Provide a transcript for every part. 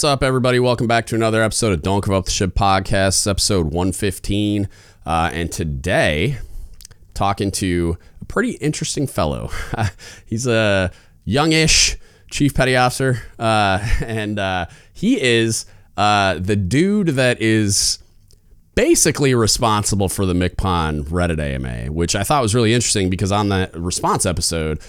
What's up, everybody? Welcome back to another episode of Don't Give Up the Ship podcast, episode 115. Uh, and today, talking to a pretty interesting fellow. He's a youngish chief petty officer, uh, and uh, he is uh, the dude that is basically responsible for the MCPON Reddit AMA, which I thought was really interesting because on the response episode,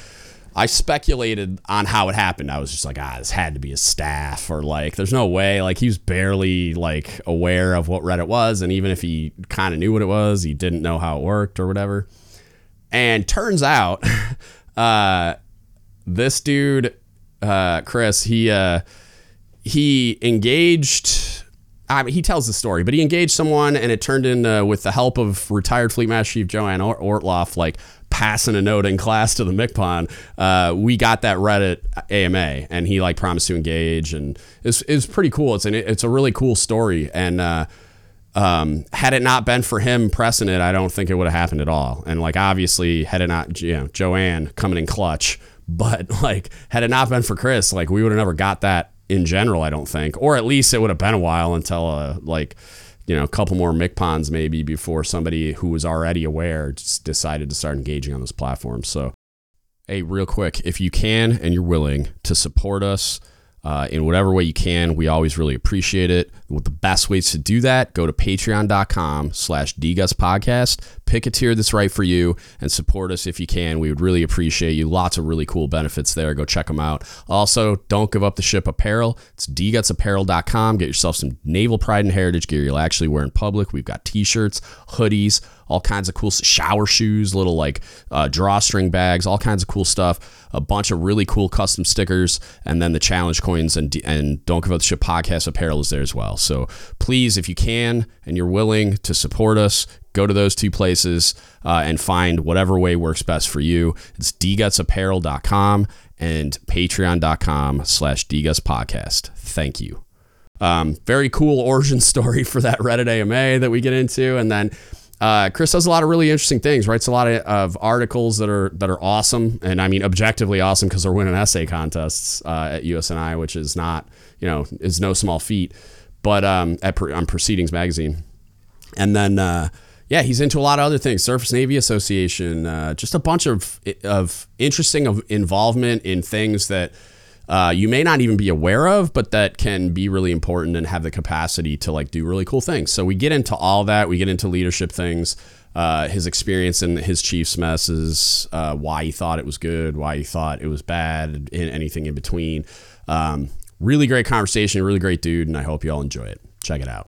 I speculated on how it happened. I was just like, ah, this had to be his staff, or like, there's no way. Like, he was barely like aware of what Reddit was, and even if he kind of knew what it was, he didn't know how it worked or whatever. And turns out, uh, this dude, uh, Chris, he uh, he engaged. I mean, he tells the story, but he engaged someone, and it turned in uh, with the help of retired Fleet Master Chief Joanne Ortloff, like passing a note in class to the MCPON, uh, we got that Reddit AMA, and he like promised to engage, and it's it's pretty cool. It's an it's a really cool story, and uh, um, had it not been for him pressing it, I don't think it would have happened at all. And like obviously, had it not you know Joanne coming in clutch, but like had it not been for Chris, like we would have never got that in general. I don't think, or at least it would have been a while until uh, like you know, a couple more MCPONs maybe before somebody who was already aware just decided to start engaging on this platform. So, hey, real quick, if you can and you're willing to support us, uh, in whatever way you can. We always really appreciate it. With the best ways to do that, go to patreon.com slash podcast. Pick a tier that's right for you and support us if you can. We would really appreciate you. Lots of really cool benefits there. Go check them out. Also, don't give up the ship apparel. It's dgutsapparel.com. Get yourself some naval pride and heritage gear you'll actually wear in public. We've got t-shirts, hoodies, all kinds of cool shower shoes, little like uh, drawstring bags, all kinds of cool stuff. A bunch of really cool custom stickers, and then the challenge coins and and don't give up the ship podcast apparel is there as well. So please, if you can and you're willing to support us, go to those two places uh, and find whatever way works best for you. It's dgutsapparel.com and patreon.com slash dgutspodcast. Thank you. Um, very cool origin story for that Reddit AMA that we get into. And then uh, Chris does a lot of really interesting things. Writes a lot of, of articles that are that are awesome, and I mean objectively awesome because they're winning essay contests uh, at USNI, which is not you know is no small feat. But um, at on Proceedings magazine, and then uh, yeah, he's into a lot of other things. Surface Navy Association, uh, just a bunch of of interesting of involvement in things that uh, you may not even be aware of, but that can be really important and have the capacity to like do really cool things. So we get into all that. We get into leadership things, uh, his experience in his Chiefs messes, uh, why he thought it was good, why he thought it was bad, and anything in between. Um, really great conversation, really great dude, and I hope you all enjoy it. Check it out.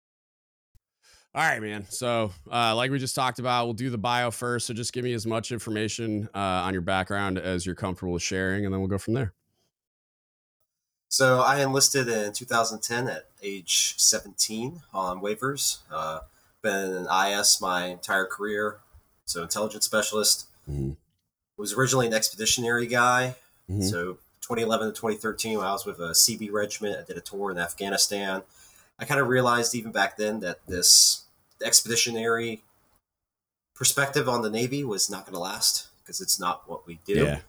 All right, man. So, uh, like we just talked about, we'll do the bio first. So, just give me as much information uh, on your background as you're comfortable with sharing, and then we'll go from there. So I enlisted in 2010 at age 17 on waivers. Uh, been an IS my entire career, so intelligence specialist. Mm-hmm. Was originally an expeditionary guy. Mm-hmm. So 2011 to 2013, when I was with a CB regiment, I did a tour in Afghanistan. I kind of realized even back then that this expeditionary perspective on the Navy was not going to last because it's not what we do. Yeah.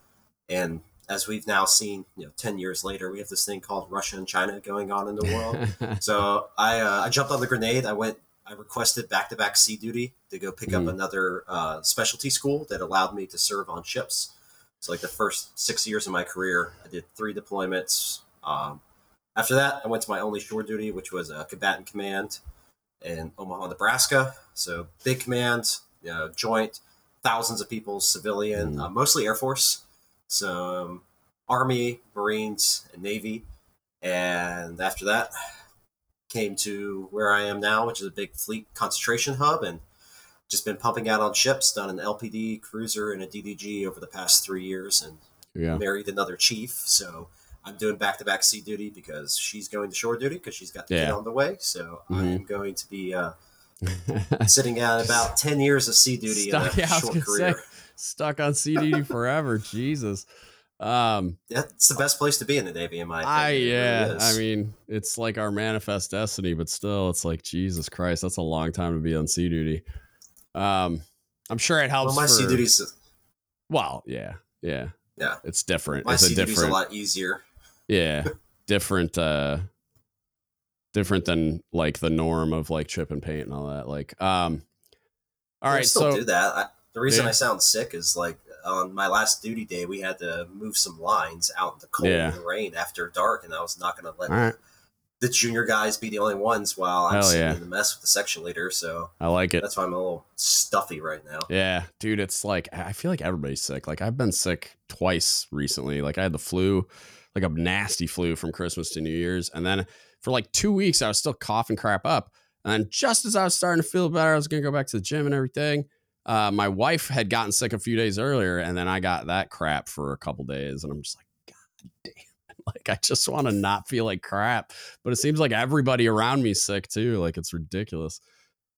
And as we've now seen, you know, ten years later, we have this thing called Russia and China going on in the world. so I, uh, I jumped on the grenade. I went. I requested back-to-back sea duty to go pick mm. up another uh, specialty school that allowed me to serve on ships. So, like the first six years of my career, I did three deployments. Um, after that, I went to my only shore duty, which was a combatant command in Omaha, Nebraska. So, big command, you know, joint, thousands of people, civilian, mm. uh, mostly Air Force some Army, Marines, and Navy. And after that, came to where I am now, which is a big fleet concentration hub, and just been pumping out on ships, done an LPD, cruiser, and a DDG over the past three years, and yeah. married another chief. So I'm doing back to back sea duty because she's going to shore duty because she's got the yeah. kid on the way. So mm-hmm. I'm going to be uh, sitting at about 10 years of sea duty Stuck, in a yeah, short career. Say, stuck on CDD forever. Jesus. Um, it's the best place to be in the Navy, in my opinion. I yeah, really I mean, it's like our manifest destiny, but still, it's like Jesus Christ, that's a long time to be on sea duty. Um, I'm sure it helps. Well, my for, duty's well, yeah, yeah, yeah. It's different. My it's sea a different, a lot easier. Yeah, different. uh different than like the norm of like chip and paint and all that. Like, um, all right, still so do that. I, the reason Yeah. I sound sick is like on my last duty day, we had to move some lines out in the cold Yeah. and the rain after dark, and I was not going to let all right, the junior guys be the only ones while I'm Hell sitting yeah. in the mess with the section leader. So I like it. that's why I'm a little stuffy right now. Yeah, dude, it's like I feel like everybody's sick. Like I've been sick twice recently. Like I had the flu, like a nasty flu from Christmas to New Year's, and then for like two weeks I was still coughing crap up. And just as I was starting to feel better, I was gonna go back to the gym and everything. Uh, my wife had gotten sick a few days earlier, and then I got that crap for a couple days, and I'm just like, God damn it! Like I just want to not feel like crap, but it seems like everybody around me's sick too. Like it's ridiculous.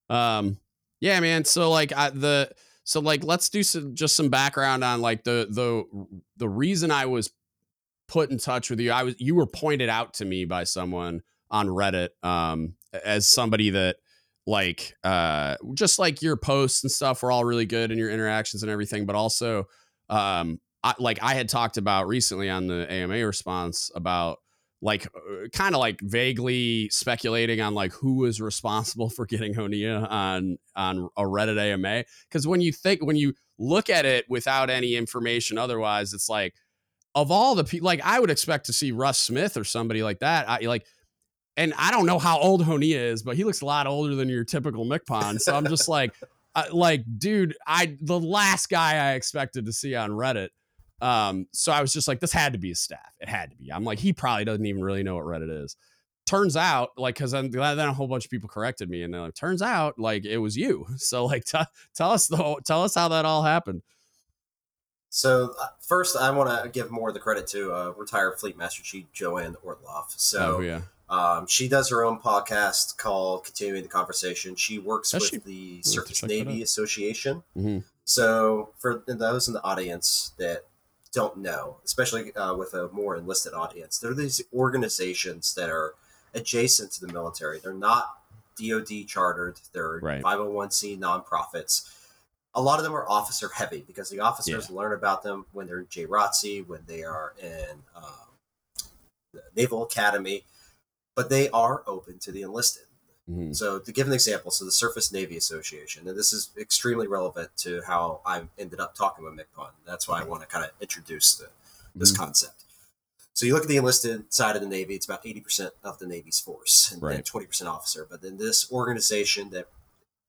Um, yeah, man. So like I, the so like let's do some just some background on like the the the reason I was put in touch with you. I was you were pointed out to me by someone on Reddit um as somebody that like uh just like your posts and stuff were all really good and your interactions and everything, but also um I, like I had talked about recently on the AMA response about like uh, kind of like vaguely speculating on like who was responsible for getting Honea on on a Reddit AMA because when you think when you look at it without any information otherwise it's like of all the people like I would expect to see Russ Smith or somebody like that. I like and I don't know how old Honea is but he looks a lot older than your typical MCPON so I'm just like I, like dude I the last guy I expected to see on Reddit um, so I was just like, this had to be his staff. It had to be. I'm like, he probably doesn't even really know what Reddit is. Turns out, like, because then, then a whole bunch of people corrected me, and they're like, turns out, like, it was you. So, like, t- tell us the tell us how that all happened. So uh, first, I want to give more of the credit to uh, retired Fleet Master Chief Joanne Ortloff. So oh yeah, Um, she does her own podcast called Continuing the Conversation. She works Does with she? the Surface Navy. Association. Mhm. So, for those in the audience that don't know, especially uh, with a more enlisted audience, there are these organizations that are adjacent to the military. They're not DoD chartered. They're Right. 501c nonprofits. A lot of them are officer heavy because the officers learn about them when they're in JROTC, when they are in um, the Naval Academy, but they are open to the enlisted. Mhm. So, to give an example, so the Surface Navy Association, and this is extremely relevant to how I ended up talking with MCPON. That's why I want to kind of introduce the, this Mhm. concept. So, you look at the enlisted side of the Navy, it's about 80% of the Navy's force and then Right. 20% officer. But then this organization that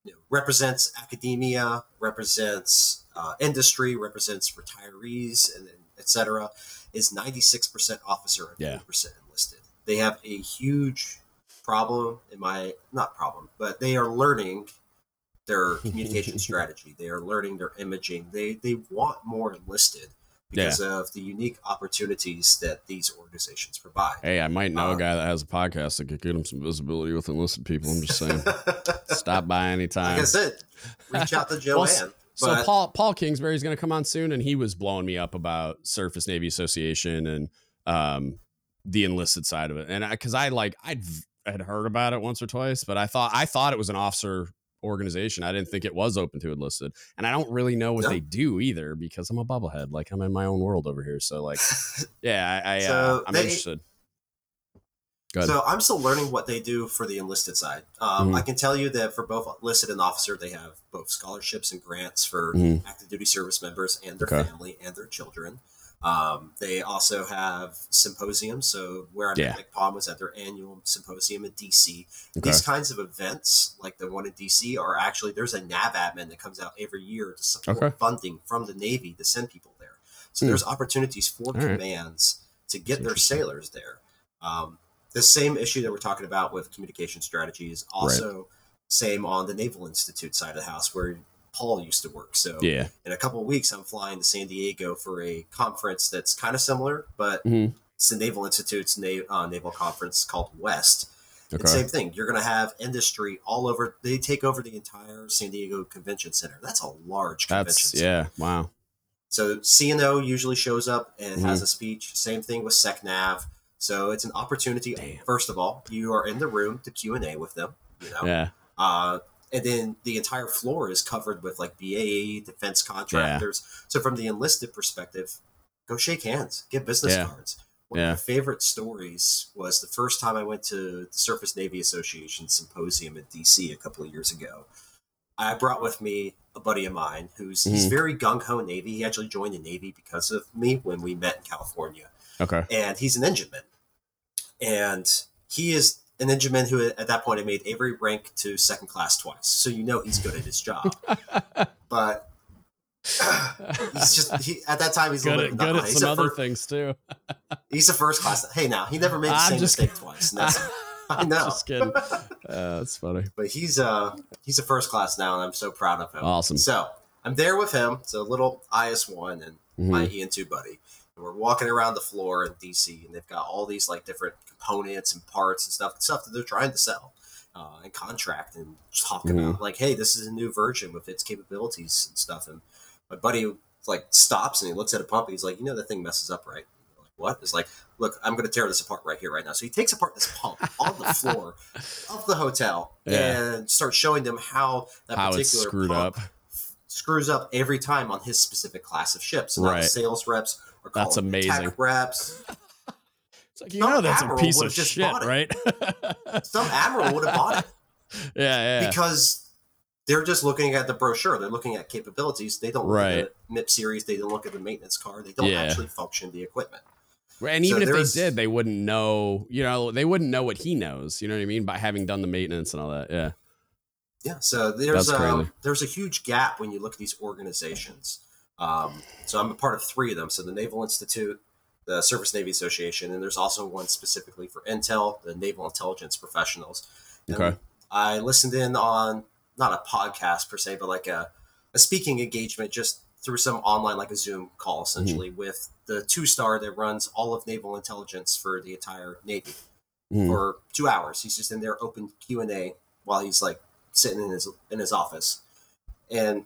you know, represents academia, represents uh, industry, represents retirees, and, and et cetera, is 96% officer and Yeah. 40% enlisted. They have a huge problem in my not problem, but they are learning their communication strategy. They are learning their imaging. They they want more enlisted because of the unique opportunities that these organizations provide. Hey, I might know a Uh, guy that has a podcast that could get him some visibility with enlisted people. I'm just saying, stop by anytime. like I said, reach out to Joanne. Well, s- So but- Paul Paul is going to come on soon, and he was blowing me up about Surface Navy Association and um, the enlisted side of it. And I because I, like I had heard about it once or twice, but I thought I thought it was an officer organization. I didn't think it was open to enlisted, and I don't really know what No. they do either because I'm a bubblehead. Like I'm in my own world over here. So like, yeah, I, I uh, So I'm they- interested. So I'm still learning what they do for the enlisted side. Um, Mhm. I can tell you that for both enlisted and officer, they have both scholarships and grants for Mhm. active duty service members and their Okay. family and their children. Um, they also have symposiums. So where I'm Yeah. at MCPON was at their annual symposium in DC. Okay. These kinds of events, like the one in DC, are actually there's a NAV admin that comes out every year to support Okay. funding from the Navy to send people there. So Hmm. there's opportunities for All right. commands to get That's their sailors there. Um, the same issue that we're talking about with communication strategy is also same on the Naval Institute side of the house where Paul used to work. So yeah. in a couple of weeks, I'm flying to San Diego for a conference that's kind of similar, but Mhm. it's the Naval Institute's na- uh, naval conference called West. And Okay. same thing. You're going to have industry all over. They take over the entire San Diego Convention Center. That's a large convention That's center. yeah. Wow. So CNO usually shows up and has Mm-hmm. a speech. Same thing with SecNav. So it's an opportunity. Damn. First of all, you are in the room to Q and A with them. You know, Yeah. uh, and then the entire floor is covered with like BAE, defense contractors. So from the enlisted perspective, go shake hands, get business Yeah. cards. One Yeah. of my favorite stories was the first time I went to the Surface Navy Association symposium in DC a couple of years ago. I brought with me a buddy of mine who's he's Mhm. very gung ho Navy. He actually joined the Navy because of me when we met in California, Okay. and he's an engineman, and he is an engineman who at that point had made every rank to second class twice. So you know he's good at his job, but. he's just he, at that time he's a good little at, bit good at some a other fir- things too. He's a first class. Hey, now he never made the I'm same mistake twice. and that's- I know, Just kidding. Uh, that's funny. but he's uh he's a first class now, and I'm so proud of him. Awesome. So I'm there with him. So little IS one and my Mhm. EN two buddy, we're walking around the floor in DC, and they've got all these like different components and parts and stuff, stuff that they're trying to sell. Uh, and contract and talk Mhm. about like, hey, this is a new version with its capabilities and stuff. And my buddy like stops and he looks at a pump. And he's like, you know, that thing messes up, right? Like, what? It's like, look, I'm going to tear this apart right here, right now. So he takes apart this pump on the floor of the hotel Yeah. and starts showing them how that How particular pump up. screws up every time on his specific class of ships. And Right. the sales reps That's amazing. reps. It's like you Some know that's a piece of shit, right? Some admiral would have bought it yeah, yeah. because they're just looking at the brochure. They're looking at capabilities. They don't look Right. at the MIP series. They don't look at the maintenance card. They don't Yeah. actually function the equipment. And So even if they did, they wouldn't know. You know, they wouldn't know what he knows. You know what I mean? By having done the maintenance and all that. Yeah. Yeah, so there's That's crazy. there's a huge gap when you look at these organizations. Um, so I'm a part of three of them. So the Naval Institute, the Surface Navy Association, and there's also one specifically for Intel, the Naval Intelligence Professionals. And Okay. I listened in on not a podcast per se, but like a, a speaking engagement just through some online, like a Zoom call essentially, Mm-hmm. with the two star that runs all of naval intelligence for the entire Navy Mhm. for two hours. He's just in there open Q and A while he's like sitting in his in his office, and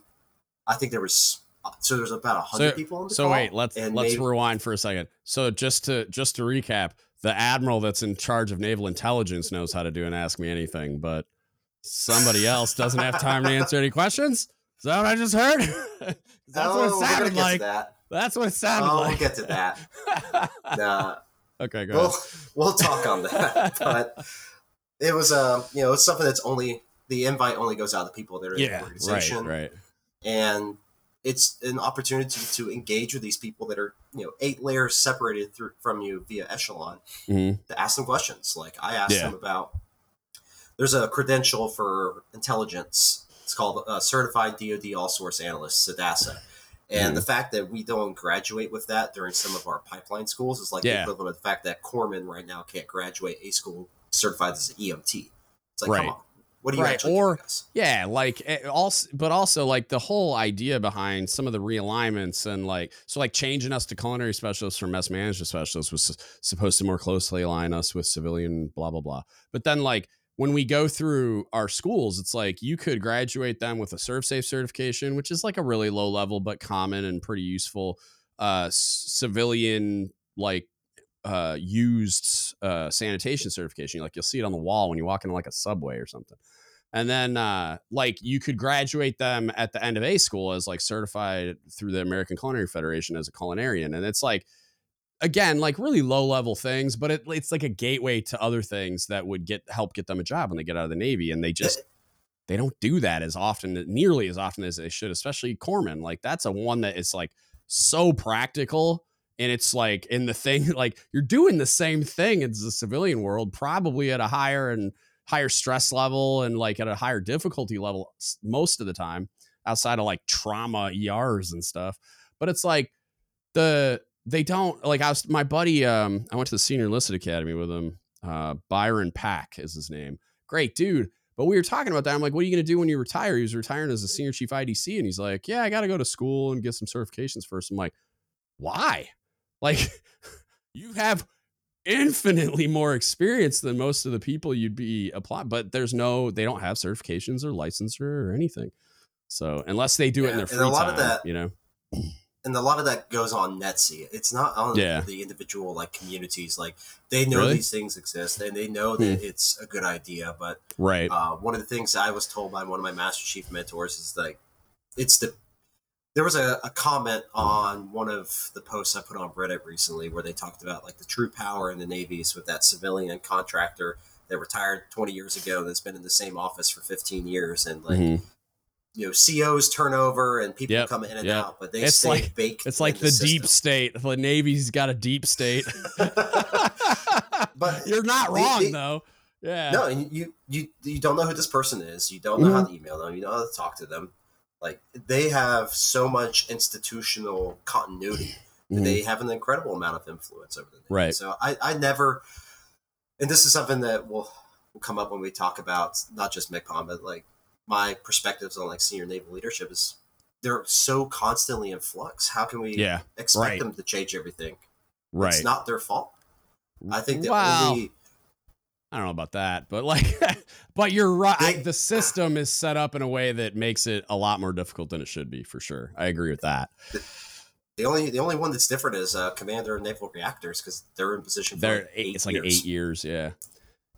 I think there was so there's about a hundred people in the So call, wait, let's let's rewind for a second. So just to just to recap, the admiral that's in charge of naval intelligence knows how to do an ask me anything, but somebody else doesn't have time to answer any questions. Is that what I just heard? That's Oh, what it sounded like. That. That's what it sounded Oh, like. we'll get to that. Nah, okay, go we'll ahead. we'll talk on that. but it was um you know it's something that's only the invite only goes out to people that are in the Yeah, right, organization, right. and it's an opportunity to engage with these people that are you know eight layers separated through from you via echelon hmm to ask them questions. Like I asked Yeah. them about there's a credential for intelligence. It's called uh, Certified DoD All Source Analyst, CDASA. And Mhm. the fact that we don't graduate with that during some of our pipeline schools is like the equivalent of the fact that corpsmen right now can't graduate a school certified as an EMT. It's like, Right. come on, what are you Right, or-? Yeah, like also, but also like the whole idea behind some of the realignments and like so like changing us to culinary specialists from mess management specialists was supposed to more closely align us with civilian blah blah blah. But then like when we go through our schools, it's like you could graduate them with a ServSafe certification, which is like a really low level but common and pretty useful uh civilian like uh used uh sanitation certification. Like you'll see it on the wall when you walk into like a subway or something and then uh like you could graduate them at the end of a school as like certified through the american culinary federation as a culinarian. And it's like again like really low level things but it, it's like a gateway to other things that would get help get them a job when they get out of the navy and they just they don't do that as often nearly as often as they should especially corpsmen. Like that's a one that is like so practical and it's like in the thing like you're doing the same thing as the civilian world probably at a higher and higher stress level and like at a higher difficulty level most of the time outside of like trauma ERs and stuff. But it's like the they don't like I was my buddy um I went to the senior enlisted academy with him uh Byron Pack is his name. Great dude. But we were talking about that. I'm like what are you going to do when you retire? He was retiring as a senior chief IDC and he's like yeah I got to go to school and get some certifications first. I'm like why? Like you have infinitely more experience than most of the people you'd be applying but there's no they don't have certifications or licensure or anything so unless they do it in Yeah, their and free a lot time of that- you know and a lot of that goes on NETC. It's not on Yeah. the individual like communities. Like they know Really? Hmm. these things exist and they know that it's a good idea. But right uh, one of the things I was told by one of my Master Chief mentors is like it's the there was a, a, comment on one of the posts I put on Reddit recently where they talked about like the true power in the navies with that civilian contractor that retired 20 years ago that's been in the same office for 15 years and like mm-hmm. you know COs turnover and people yep, come in and yep. out but they it's stay like, baked it's like the, the deep state. The navy's got a deep state. But you're not wrong they, though. Yeah. No and you you you don't know who this person is. You don't know mm-hmm. how to email them. You don't know how to talk to them like they have so much institutional continuity mm-hmm. they have an incredible amount of influence over the Navy. right so i i never and this is something that will will come up when we talk about not just MCPON, but like my perspectives on like senior naval leadership is they're so constantly in flux. How can we yeah, expect right. them to change everything? Right. It's not their fault. I think the wow. only I don't know about that, but like, but you're right. The system is set up in a way that makes it a lot more difficult than it should be, for sure. I agree with that. The, only the only one that's different is uh, Commander Naval Reactors because they're in position. they're like eight it's like years. eight years, yeah.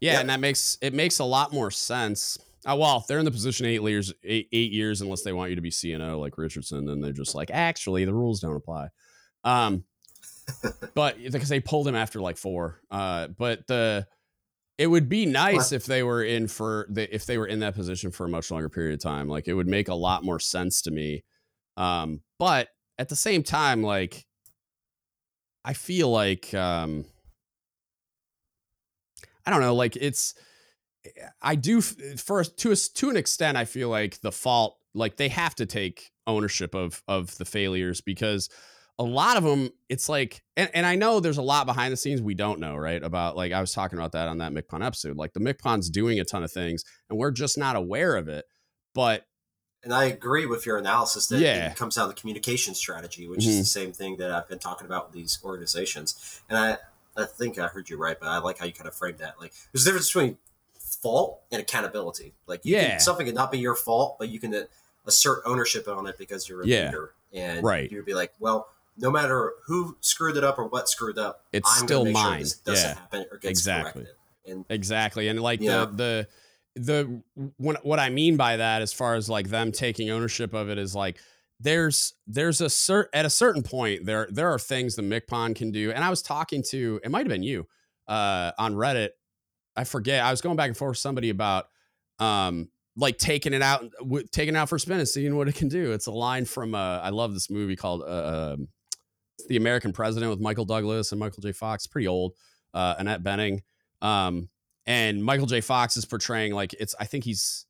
yeah, and that makes it makes a lot more sense. Uh, well, they're in the position eight years, eight, eight years, unless they want you to be CNO like Richardson, and they're just like, actually, the rules don't apply. Um, but because they pulled him after like four. Uh, but the it would be nice if they were in for the if they were in that position for a much longer period of time. Like it would make a lot more sense to me. Um, but at the same time, like I feel like um I don't know, like it's I do first to a, to an extent I feel like the fault like they have to take ownership of of the failures because a lot of them it's like and, and I know there's a lot behind the scenes we don't know, right? About like I was talking about that on that MCPON episode. Like the MCPON's doing a ton of things and we're just not aware of it. But and I agree with your analysis that yeah. it comes down to communication strategy, which mm-hmm. is the same thing that I've been talking about with these organizations. And I, I think I heard you right, but I like how you kind of framed that. Like, there's a difference between fault and accountability. Like, yeah, can, something could not be your fault, but you can uh, assert ownership on it because you're a yeah. leader, and right. you'd be like, well, no matter who screwed it up or what screwed up, it's I'm still mine. Sure yeah. happen or gets exactly. corrected. And exactly, and like the the the what what I mean by that, as far as like them taking ownership of it, is like there's there's a cert at a certain point there there are things the MCPON can do, and I was talking to it might have been you uh, on Reddit. I forget. I was going back and forth with somebody about um like taking it out w- taking it out for a spin and seeing what it can do. It's a line from uh, I love this movie called uh, um, The American President with Michael Douglas and Michael J. Fox. Pretty old. Uh, Annette Bening, Um, and Michael J. Fox is portraying like it's I think he's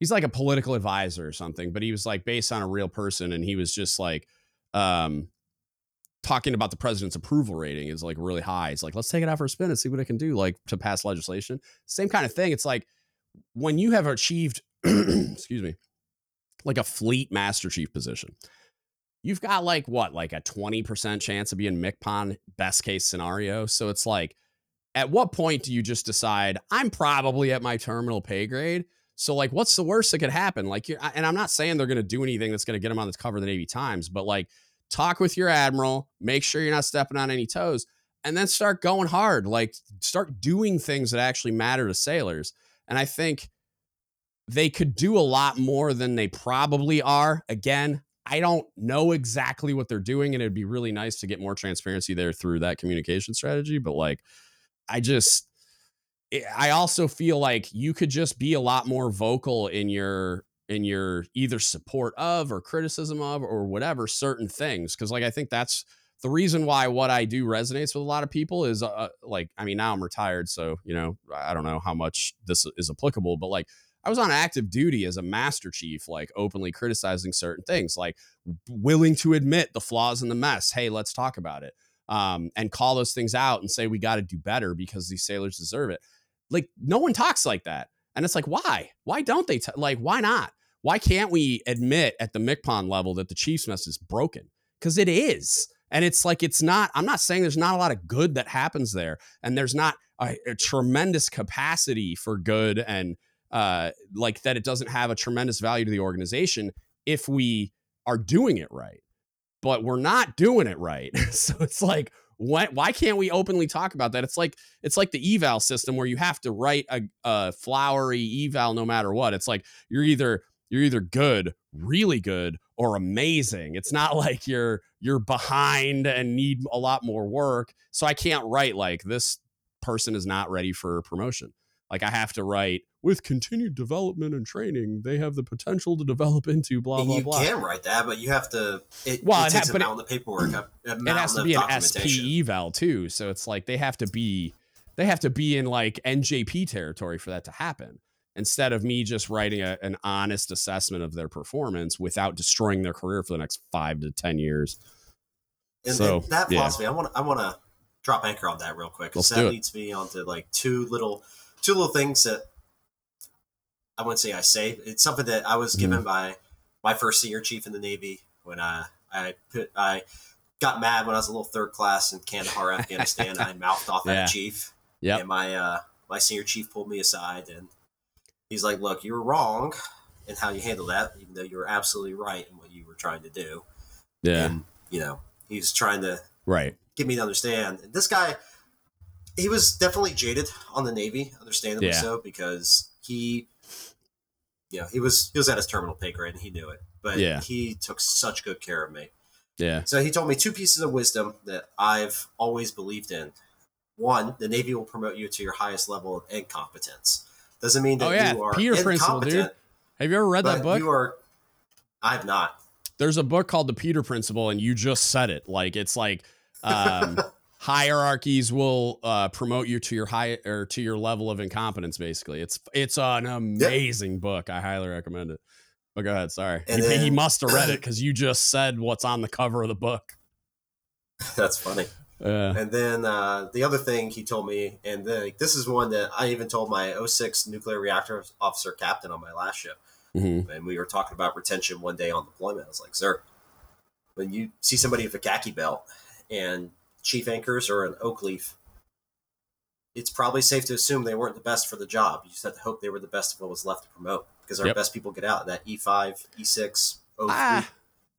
he's like a political advisor or something, but he was like based on a real person and he was just like um talking about the president's approval rating is like really high. It's like let's take it out for a spin and see what it can do like to pass legislation. Same kind of thing. It's like when you have achieved excuse me like a fleet master chief position. You've got like what, like a 20% chance of being MCPON best case scenario. So it's like at what point do you just decide I'm probably at my terminal pay grade? So like, what's the worst that could happen? Like, and I'm not saying they're going to do anything that's going to get them on the cover of the Navy Times, but like, talk with your admiral, make sure you're not stepping on any toes, and then start going hard. Like, start doing things that actually matter to sailors. And I think they could do a lot more than they probably are. Again, I don't know exactly what they're doing, and it'd be really nice to get more transparency there through that communication strategy. But like, I just eh, I also feel like you could just be a lot more vocal in your in your either support of or criticism of or whatever certain things because like I think that's the reason why what I do resonates with a lot of people is uh, uh, like I mean now I'm retired so you know I don't know how much this is applicable but like I was on active duty as a master chief like openly criticizing certain things like willing to admit the flaws in the mess hey let's talk about it um, and call those things out and say we got to do better because these sailors deserve it. Like no one talks like that, and it's like why? Why don't they? T- like why not? Why can't we admit at the MCPON level that the Chiefs mess is broken? Because it is. And it's like, it's not, I'm not saying there's not a lot of good that happens there. And there's not a, a tremendous capacity for good and uh, like that it doesn't have a tremendous value to the organization if we are doing it right but we're not doing it right. so it's like, why, why can't we openly talk about that? It's like it's like the eval system where you have to write a, a flowery eval no matter what. It's like you're either you're either good, really good, or amazing. It's not like you're you're behind and need a lot more work. So I can't write like this person is not ready for promotion. Like I have to write with continued development and training, they have the potential to develop into blah blah you blah. can write that, but you have to. It, Well, it takes ha- a but it- of paperwork. it has to be an SP documentation. eval too. So it's like they have to be they have to be in like NJP territory for that to happen. Instead of me just writing a, an honest assessment of their performance without destroying their career for the next five to ten years. And, So, and that yeah. philosophy, I want I want to drop anchor on that real quick because that leads me onto like two little two little things that I wouldn't say I say. It's something that I was given Mm-hmm. by my first senior chief in the Navy when I I put I got mad when I was a little third class in Kandahar, Afghanistan. I mouthed off at Yeah. a chief. Yeah. And my uh, my senior chief pulled me aside and he's like, "Look, you were wrong in how you handled that, even though you were absolutely right in what you were trying to do." Yeah. And you know, he's trying to Right. get me to understand. And this guy, he was definitely jaded on the Navy, understandably Yeah. so, because he, you know, he was he was at his terminal pay grade and he knew it. But Yeah. he took such good care of me. Yeah. So he told me two pieces of wisdom that I've always believed in. One, the Navy will promote you to your highest level of incompetence. Doesn't mean that Oh, yeah. you are Peter Principle, dude. Have you ever read that book? you are. I have not. There's a book called The Peter Principle, and you just said it. Like it's like um, hierarchies will uh, promote you to your high or to your level of incompetence. Basically, it's it's an amazing book. I highly recommend it. But go ahead. Sorry, he, then- he must have read it because you just said what's on the cover of the book. That's funny. Uh, And then uh, the other thing he told me, and then, like, this is one that I even told my 06 nuclear reactor officer captain on my last ship. mhm. And we were talking about retention one day on deployment. I was like, sir, when you see somebody with a khaki belt and chief anchors or an oak leaf, it's probably safe to assume they weren't the best for the job. You just have to hope they were the best of what was left to promote because our Yep. best people get out. That E E5, E6, O3, Ah,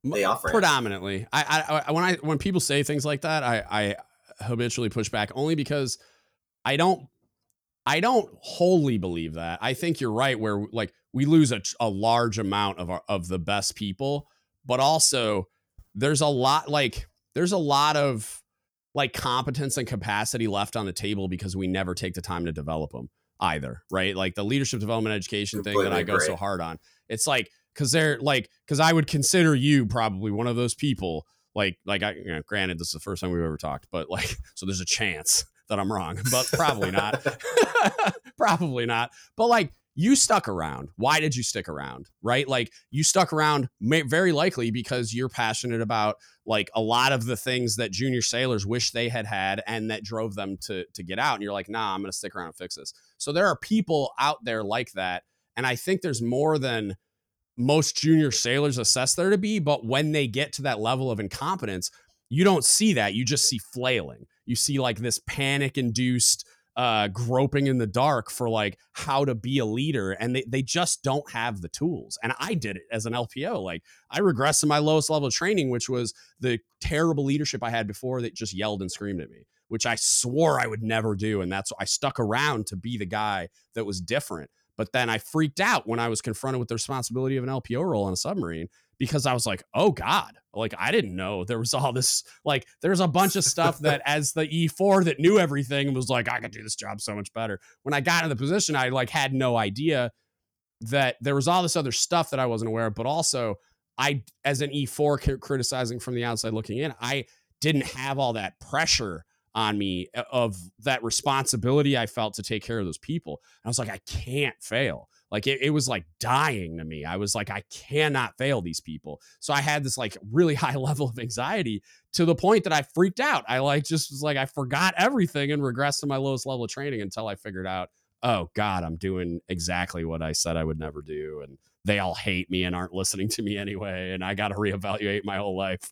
they offer predominantly. I, I, I when I when people say things like that, I, I habitually push back only because I don't I don't wholly believe that. I think you're right where like we lose a, a large amount of our, of the best people, but also there's a lot like there's a lot of like competence and capacity left on the table because we never take the time to develop them either, right? Like the leadership development education thing that I go agree. so hard on. It's like cuz they're like cuz I would consider you probably one of those people like like I you know, granted this is the first time we've ever talked, but like so there's a chance that I'm wrong, but probably not. probably not. But like you stuck around. Why did you stick around? Right? Like you stuck around may, very likely because you're passionate about like a lot of the things that junior sailors wish they had had and that drove them to to get out and you're like, "Nah, I'm going to stick around and fix this." So there are people out there like that and I think there's more than most junior sailors assess there to be, but when they get to that level of incompetence, you don't see that. You just see flailing. You see like this panic induced uh, groping in the dark for like how to be a leader, and they, they just don't have the tools. And I did it as an LPO. Like I regressed to my lowest level of training, which was the terrible leadership I had before that just yelled and screamed at me, which I swore I would never do. And that's I stuck around to be the guy that was different. But then I freaked out when I was confronted with the responsibility of an LPO role on a submarine because I was like, oh God, like I didn't know there was all this, like, there's a bunch of stuff that as the E4 that knew everything was like, I could do this job so much better. When I got in the position, I like had no idea that there was all this other stuff that I wasn't aware of, but also I, as an E4 c- criticizing from the outside looking in, I didn't have all that pressure on me uh, of that responsibility I felt to take care of those people. And I was like, I can't fail. Like it, it was like dying to me. I was like, I cannot fail these people. So I had this like really high level of anxiety to the point that I freaked out. I like just was like, I forgot everything and regressed to my lowest level of training until I figured out, oh God, I'm doing exactly what I said I would never do. And they all hate me and aren't listening to me anyway. And I got to reevaluate my whole life.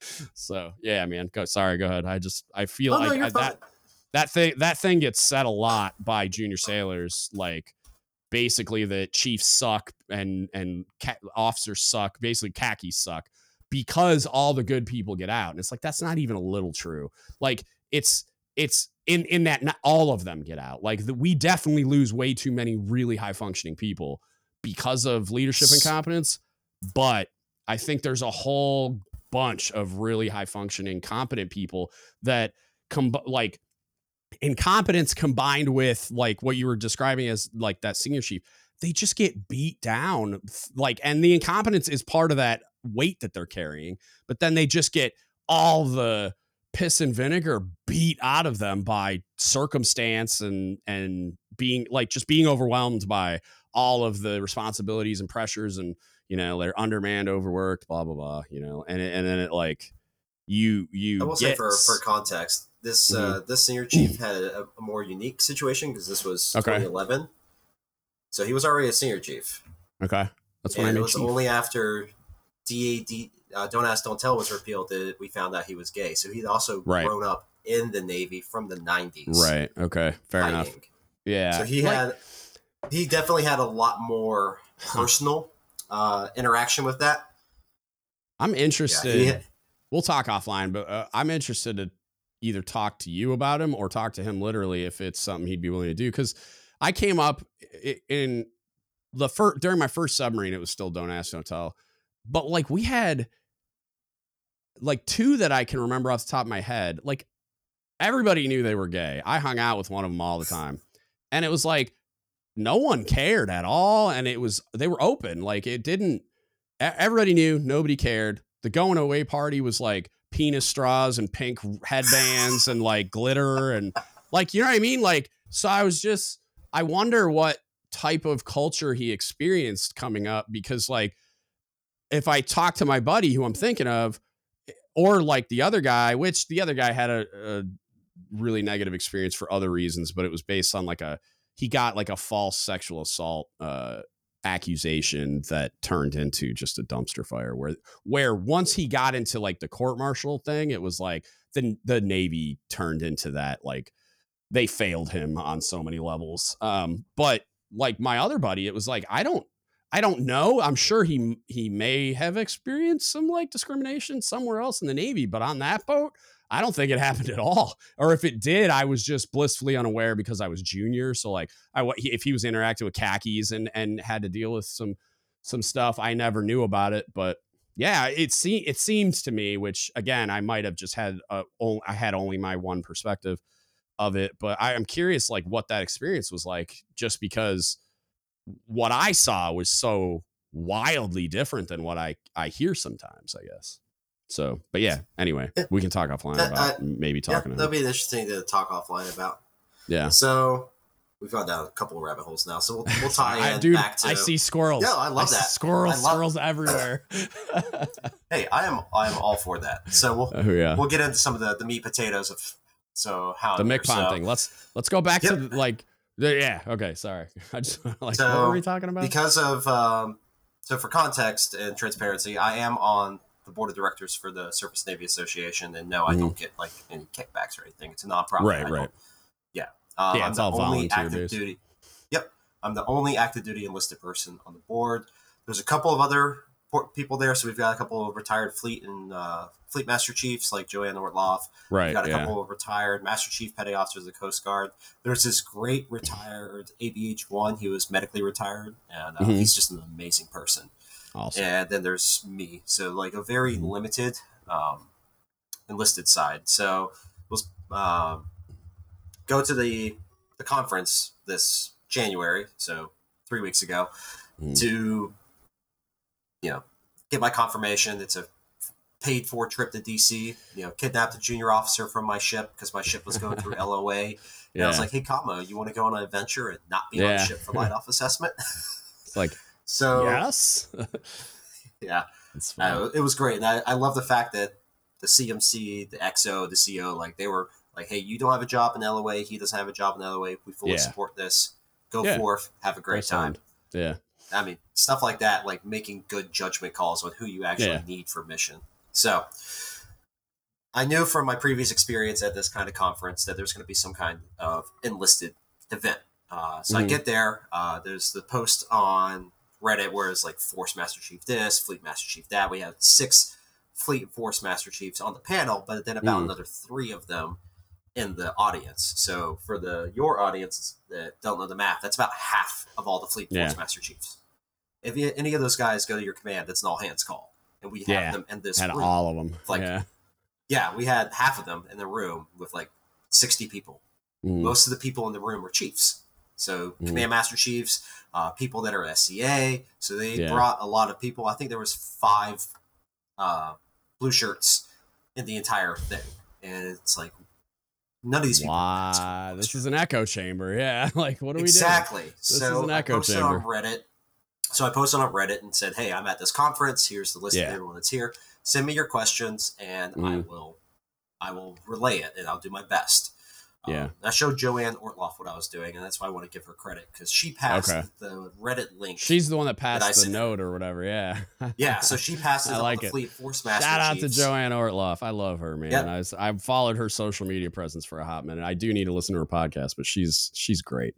So yeah, man. Go. Sorry. Go ahead. I just I feel Oh, like you're I, that that thing that thing gets said a lot by junior sailors like basically the chiefs suck and and ca- officers suck basically khakis suck because all the good people get out. And it's like that's not even a little true. Like it's it's in in that not all of them get out. Like the, we definitely lose way too many really high functioning people because of leadership incompetence but I think there's a whole bunch of really high functioning, competent people that come like incompetence combined with like what you were describing as like that senior chief they just get beat down like and the incompetence is part of that weight that they're carrying but then they just get all the piss and vinegar beat out of them by circumstance and and being like just being overwhelmed by all of the responsibilities and pressures and you know they're undermanned overworked blah blah blah you know and and then it like you you I will say for for context this mm-hmm. uh, this senior chief had a, a more unique situation because this was okay. 2011, so he was already a senior chief. Okay, that's when and I it was chief. only after DAD uh, Don't Ask Don't Tell was repealed that we found out he was gay. So he'd also right. grown up in the Navy from the 90s. Right. Okay. Fair enough. Yeah. So he like, had he definitely had a lot more personal uh, interaction with that. I'm interested. Yeah, had, we'll talk offline, but uh, I'm interested to either talk to you about him or talk to him literally if it's something he'd be willing to do. Because I came up in the first during my first submarine, it was still don't ask, don't tell. But like we had like two that I can remember off the top of my head. Like everybody knew they were gay. I hung out with one of them all the time, and it was like no one cared at all, and it was they were open. Like it didn't. Everybody knew. Nobody cared. The going away party was like penis straws and pink headbands and like glitter and like you know what I mean? Like so I was just I wonder what type of culture he experienced coming up because like if I talk to my buddy who I'm thinking of or like the other guy, which the other guy had a, a really negative experience for other reasons, but it was based on like a he got like a false sexual assault uh accusation that turned into just a dumpster fire where where once he got into like the court martial thing it was like the the navy turned into that like they failed him on so many levels. Um but like my other buddy it was like i don't i don't know. I'm sure he he may have experienced some like discrimination somewhere else in the navy but on that boat I don't think it happened at all. Or if it did, I was just blissfully unaware because I was junior. So like, I if he was interacting with khakis and and had to deal with some some stuff, I never knew about it. But yeah, it se- it seems to me, which again, I might have just had uh, a, I had only my one perspective of it, but I am curious like what that experience was like, just because what I saw was so wildly different than what I I hear sometimes. I guess. So, but yeah, anyway, we can talk offline that, about maybe talking. Yeah, that'd be interesting to talk offline about. Yeah. So we've gone down a couple of rabbit holes now, so we'll, we'll tie in Dude, back to. I see squirrels. Yeah, I love I that. Squirrels, love, squirrels everywhere. hey, I am I am all for that. So we'll oh, yeah. we'll get into some of the, the meat potatoes of so how the MCPON so, thing. Let's let's go back yep. to like the, yeah. Okay, sorry. I just like so, what were we talking about? Because of um, so for context and transparency, I am on the board of directors for the Surface Navy Association, and no, I mm-hmm. don't get like any kickbacks or anything. It's a nonprofit. Right, right. Yeah, uh, yeah, I'm the only active based. duty. Yep, I'm the only active duty enlisted person on the board. There's a couple of other people there, so we've got a couple of retired fleet and uh, fleet master chiefs like Joanne Ortloff. Right. We've got a yeah. couple of retired master chief petty officers of the Coast Guard. There's this great retired ABH one. He was medically retired, and uh, mm-hmm. he's just an amazing person. Awesome. And then there's me. So like a very mm-hmm. limited um, enlisted side. So we'll uh, go to the the conference this January, so three weeks ago, mm-hmm. to you know get my confirmation. It's a paid for trip to DC. You know, kidnapped a junior officer from my ship because my ship was going through LOA. And yeah. I was like, "Hey, Kamo, you want to go on an adventure and not be yeah. on the ship for light off assessment?" it's like so yes, yeah, uh, it was great, and I, I love the fact that the CMC, the XO, the CO, like they were like, "Hey, you don't have a job in LOA. He doesn't have a job in LOA. We fully yeah. support this. Go yeah. forth, have a great time." Yeah, I mean stuff like that, like making good judgment calls on who you actually yeah. need for mission. So. I knew from my previous experience at this kind of conference that there's going to be some kind of enlisted event. Uh, so mm-hmm. I get there. Uh, there's the post on Reddit where it's like Force Master Chief this, Fleet Master Chief that. We had six Fleet Force Master Chiefs on the panel, but then about mm. another three of them in the audience. So for the your audience that don't know the math, that's about half of all the Fleet yeah. Force Master Chiefs. If you, any of those guys go to your command, that's an all hands call. and we have Yeah. them in this Had room. all of them. Like- yeah. yeah, we had half of them in the room with like sixty people. Mm. Most of the people in the room were chiefs, so Mhm. command master chiefs, uh, people that are SCA. So they Yeah. brought a lot of people. I think there was five uh, blue shirts in the entire thing, and it's like none of these people. Why? This is an echo chamber. Yeah. Like, what are we doing? exactly. is so an I echo posted chamber. on Reddit. So I posted on Reddit and said, "Hey, I'm at this conference. Here's the list Yeah. of everyone that's here. Send me your questions, and I Mhm. will, I will relay it, and I'll do my best." Um, Yeah. I showed Joanne Ortloff what I was doing, and that's why I want to give her credit because she passed Okay. the Reddit link. She's the one that That passed the sent- note or whatever. Yeah. yeah, so she passes I on like the it. Fleet Force Master. Shout out to Joanne Ortloff. I love her, man. Yep. I was, I've followed her social media presence for a hot minute. I do need to listen to her podcast, but she's she's great.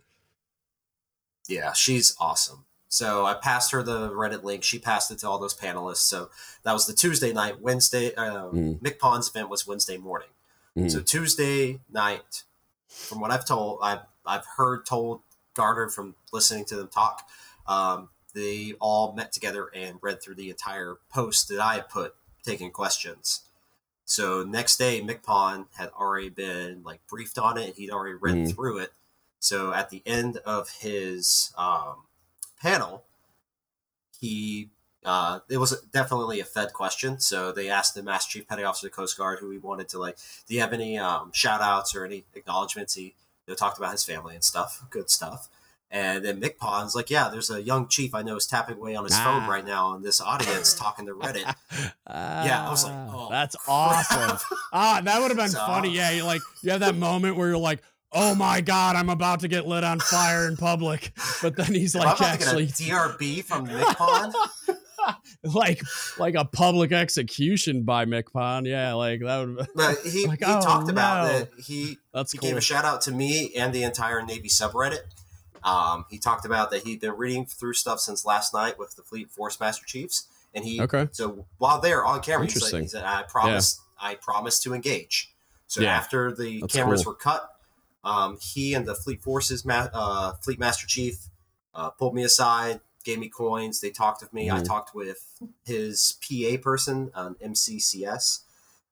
Yeah, she's awesome. So I passed her the Reddit link. She passed it to all those panelists. So that was the Tuesday night. Wednesday, uh, Mhm. MCPON's event was Wednesday morning. Mhm. So Tuesday night, from what I've told, I've I've heard told garnered from listening to them talk. Um, they all met together and read through the entire post that I put taking questions. So next day, MCPON had already been like briefed on it. He'd already read Mhm. through it. So at the end of his um, panel, he uh, it was definitely a Fed question. So they asked the Master Chief Petty Officer of the Coast Guard who he wanted to like, do you have any um, shout outs or any acknowledgments? He you know, talked about his family and stuff, good stuff. And then MCPON's like, yeah, there's a young chief I know is tapping away on his Ah. phone right now in this audience talking to Reddit. Yeah, I was like, Ah, oh, that's crap. awesome. Ah, that would have been So- funny. Yeah, you like you have that moment where you're like, "Oh my god, I'm about to get lit on fire in public," but then he's like actually to get a DRB from MCPON? like like a public execution by MCPON. Yeah, like that would. But he, Like, he oh, talked about no. that he That's he cool. gave a shout out to me and the entire Navy subreddit. Um, he talked about that he'd been reading through stuff since last night with the Fleet Force Master Chiefs, and he Okay. so while they're on camera, like, Interesting. he said, "I promise, I promise to engage." So Yeah. after the That's cameras cool. were cut, um, he and the Fleet Forces ma- uh, Fleet Master Chief uh, pulled me aside, gave me coins. They talked with me. I Mhm. talked with his PA person, um, MCCS.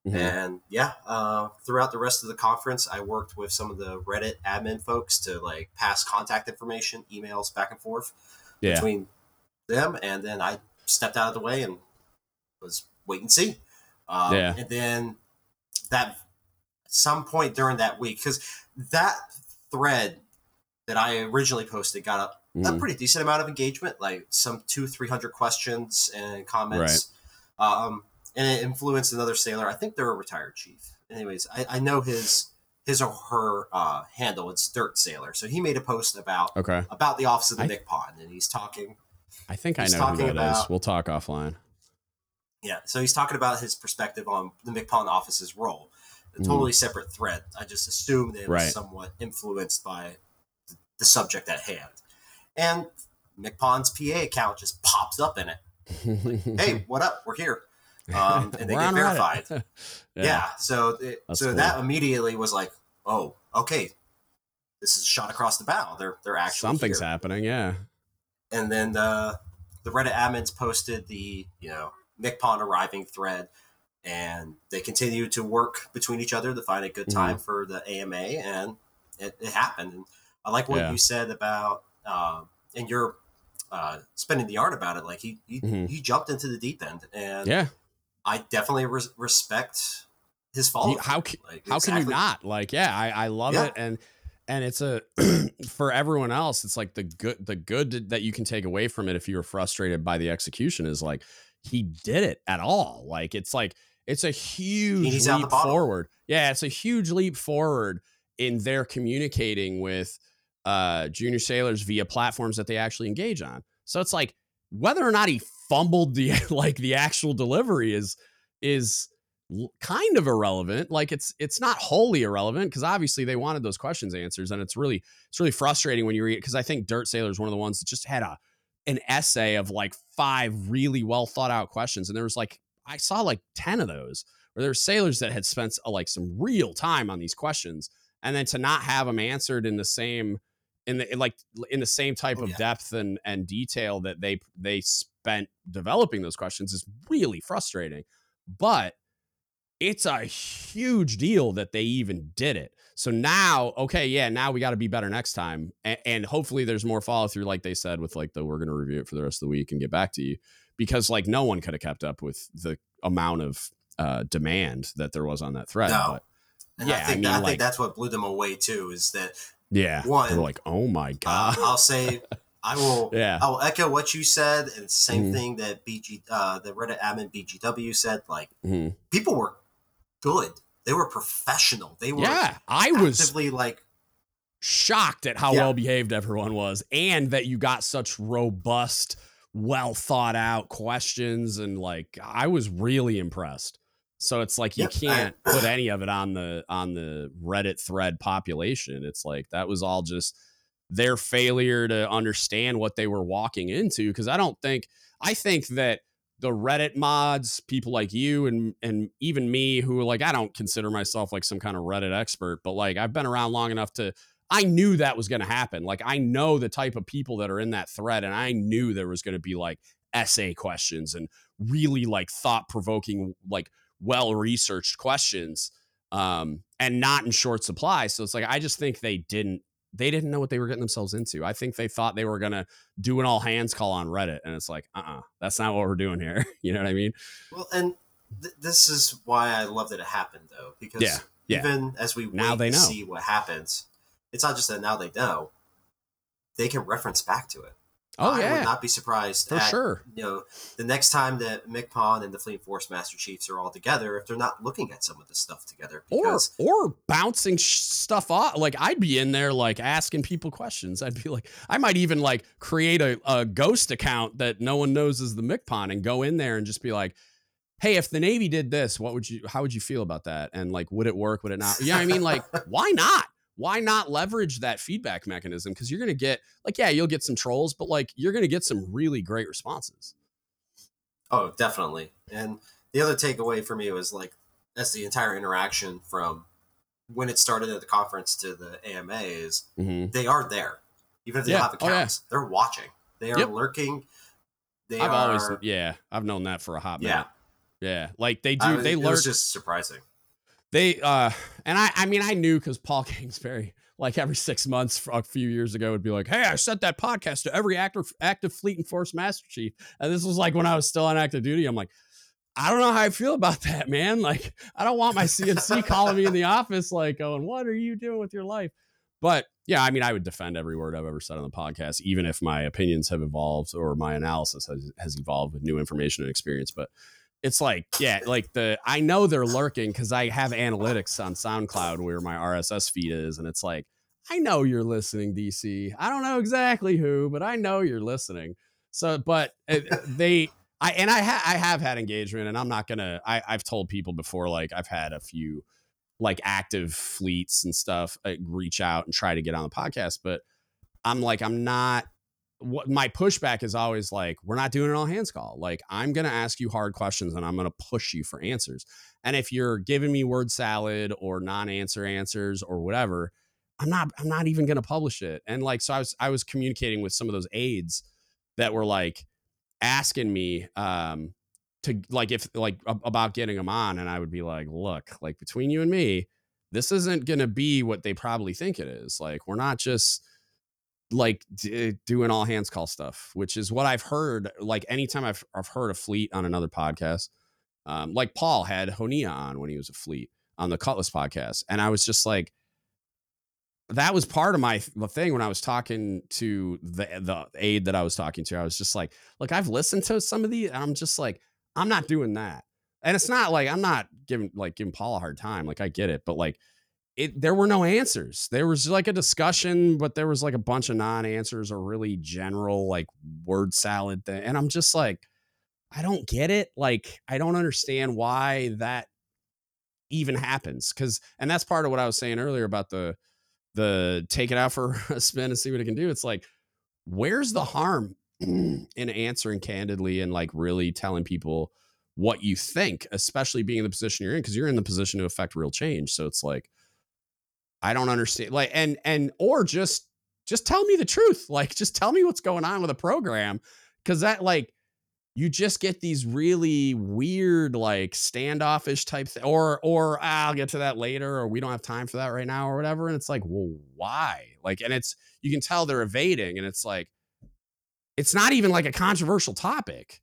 Mhm. And yeah, uh, throughout the rest of the conference, I worked with some of the Reddit admin folks to like pass contact information, emails back and forth Yeah. between them. And then I stepped out of the way and was wait and see. Um, Yeah. And then that some point during that week, because that thread that I originally posted got a, a pretty decent amount of engagement, like some two, three hundred questions and comments. Um, and it influenced another sailor. I think they're a retired chief. Anyways, I, I know his his or her uh, handle. It's Dirt Sailor. So he made a post about Okay. about the office of the I- MCPON, and he's talking. I think I know who that is. about- We'll talk offline. Yeah, so he's talking about his perspective on the MCPON office's role. A Mhm. totally separate thread. I just assumed it was Right. somewhat influenced by the subject at hand. And MCPON's PA account just pops up in it. Hey, what up? We're here. Um, and they get verified. Reddit. Yeah. So it, so cool. that immediately was like, oh, okay, this is a shot across the bow. They're they're actually Something's here. happening. Yeah. And then the the Reddit admins posted the you know MCPON arriving thread, and they continued to work between each other to find a good Mm-hmm. time for the AMA, and it, it happened. And I like what Yeah. you said about um, and you're uh, spending the art about it. Like he he, Mhm. he jumped into the deep end, and Yeah. I definitely res- respect his follow. How ca- Like, how can you not like yeah i i love Yeah. it and and it's a for everyone else it's like the good the good that you can take away from it if you were frustrated by the execution is like he did it at all like it's like it's a huge He's out the leap forward yeah it's a huge leap forward in their communicating with uh junior sailors via platforms that they actually engage on. So it's like whether or not he fumbled the like the actual delivery is is kind of irrelevant. Like it's it's not wholly irrelevant because obviously they wanted those questions answers and it's really it's really frustrating when you read because i think dirt sailor is one of the ones that just had a an essay of like five really well thought out questions and there was like i saw like 10 of those where there were sailors that had spent like some real time on these questions and then to not have them answered in the same in the in like in the same type Oh, of yeah. depth and and detail that they they spent developing those questions is really frustrating. But it's a huge deal that they even did it. So now, okay, yeah, now we got to be better next time, and, and hopefully there's more follow through, like they said, with like the we're going to review it for the rest of the week and get back to you, because like no one could have kept up with the amount of uh, demand that there was on that thread. No. But And Yeah, I I think mean, I like- think that's what blew them away too. Is that yeah, One, they're like, oh my god, I'll say I will Yeah. I will echo what you said, and same Mhm. thing that BG uh, the Reddit admin BGW said. Like Mhm. people were good. They were professional. They were yeah, I was like shocked at how Yeah. well behaved everyone was and that you got such robust well thought out questions and like i was really impressed so it's like you Yep, can't put any of it on the on the reddit thread population it's like that was all just their failure to understand what they were walking into because i don't think i think that the reddit mods people like you and and even me who like i don't consider myself like some kind of reddit expert but like i've been around long enough to I knew that was going to happen. Like I know the type of people that are in that thread and I knew there was going to be like essay questions and really like thought provoking like well researched questions um and not in short supply. So it's like I just think they didn't they didn't know what they were getting themselves into. I think they thought they were going to do an all hands call on Reddit and it's like, "Uh-uh, that's not what we're doing here." you know what I mean? well, and th- this is why I love that it happened though, because Yeah, yeah. even as we Now wait they know. see what happens, it's not just that now they know. They can reference back to it. Oh I would yeah. not be surprised For at, sure. You know, the next time that McPon and the Fleet Force Master Chiefs are all together, if they're not looking at some of this stuff together, or because or bouncing stuff off like i'd be in there like asking people questions. I'd be like i might even like create a, a ghost account that no one knows is the mcpon and go in there and just be like hey if the navy did this what would you how would you feel about that? And like would it work? Would it not? Yeah i mean? Like why not why not leverage that feedback mechanism because you're gonna get like yeah you'll get some trolls but like you're gonna get some really great responses oh, definitely. And the other takeaway for me was like that's the entire interaction from when it started at the conference to the AMA is mm-hmm. they are there, even if they Yeah. have Oh, yeah. accounts. They're watching. They are Yep. lurking. They i've are. always yeah i've known that for a hot minute yeah. yeah like they do I- they it lurk just surprising. They uh and I I mean I knew because Paul Kingsbury like every six months for a few years ago would be like, hey, I sent that podcast to every active active fleet and force master chief. And this was like when I was still on active duty. I'm like, I don't know how I feel about that, man. Like, I don't want my cnc calling me in the office, like going, What are you doing with your life? But yeah, I mean, I would defend every word I've ever said on the podcast, even if my opinions have evolved or my analysis has, has evolved with new information and experience. But it's like, yeah, like the I know they're lurking because I have analytics on SoundCloud where my RSS feed is, and it's like, I know you're listening, DC. I don't know exactly who, but I know you're listening. So, but uh, they, I and I ha- I have had engagement, and I'm not gonna. I I've told people before, like I've had a few like active fleets and stuff uh, reach out and try to get on the podcast, but I'm like I'm not what my pushback is always like we're not doing an all hands call. Like i'm going to ask you hard questions and i'm going to push you for answers. And if you're giving me word salad or non-answer answers or whatever i'm not i'm not even going to publish it. And like so i was i was communicating with some of those aides that were like asking me um to like if like about getting them on and i would be like look like between you and me this isn't going to be what they probably think it is. Like we're not just like d- doing all hands call stuff, which is what I've heard. Like anytime I've I've heard a fleet on another podcast, um, like Paul had Honea on when he was a fleet on the Cutlass podcast, and I was just like, that was part of my the thing when I was talking to the the aide that I was talking to. I was just like, look, I've listened to some of these, and I'm just like, I'm not doing that. And it's not like I'm not giving like giving Paul a hard time. Like I get it, but like it there were no answers. There was like a discussion, but there was like a bunch of non-answers or really general like word salad thing. And I'm just like, I don't get it. Like, I don't understand why that even happens. Cause and that's part of what I was saying earlier about the the take it out for a spin and see what it can do. It's like, where's the harm in answering candidly and like really telling people what you think, especially being in the position you're in, because you're in the position to affect real change. So it's like, I don't understand. Like, and and or just just tell me the truth. Like, just tell me what's going on with the program, because that like you just get these really weird like standoffish type th- or or ah, I'll get to that later or we don't have time for that right now or whatever and it's like well why like and it's you can tell they're evading and it's like it's not even like a controversial topic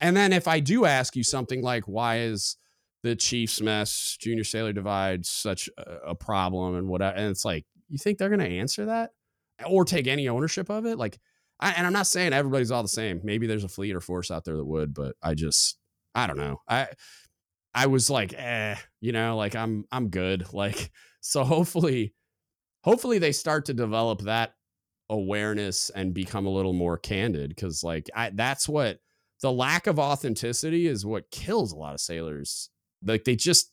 and then if I do ask you something like why is the Chiefs mess junior sailor divide such a, problem and what? and it's like you think they're going to answer that or take any ownership of it like I, and I'm not saying everybody's all the same. Maybe there's a fleet or force out there that would, but I just I don't know. I I was like, eh, you know, like I'm I'm good. Like so hopefully hopefully they start to develop that awareness and become a little more candid because like I that's what the lack of authenticity is what kills a lot of sailors. Like they just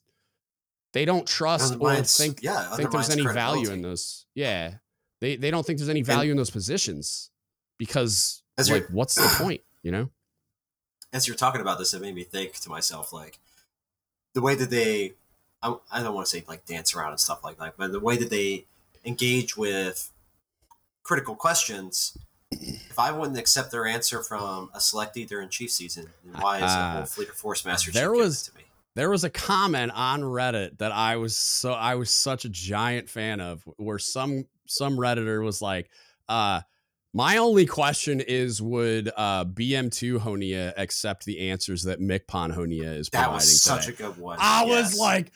they don't trust or think yeah, think there's any value in those. Yeah. They they don't think there's any value and, in those positions because like what's the point you know as you're talking about this it made me think to myself like the way that they I, I don't want to say like dance around and stuff like that but the way that they engage with critical questions if I wouldn't accept their answer from a selectee in chief season, why is uh, a whole fleet of force master there was to me? There was a comment on Reddit that I was so I was such a giant fan of, where some some redditor was like, uh, my only question is would uh, BM2 Honea accept the answers that MCPON Honea is providing? That was such today? a good one. I yes. was like,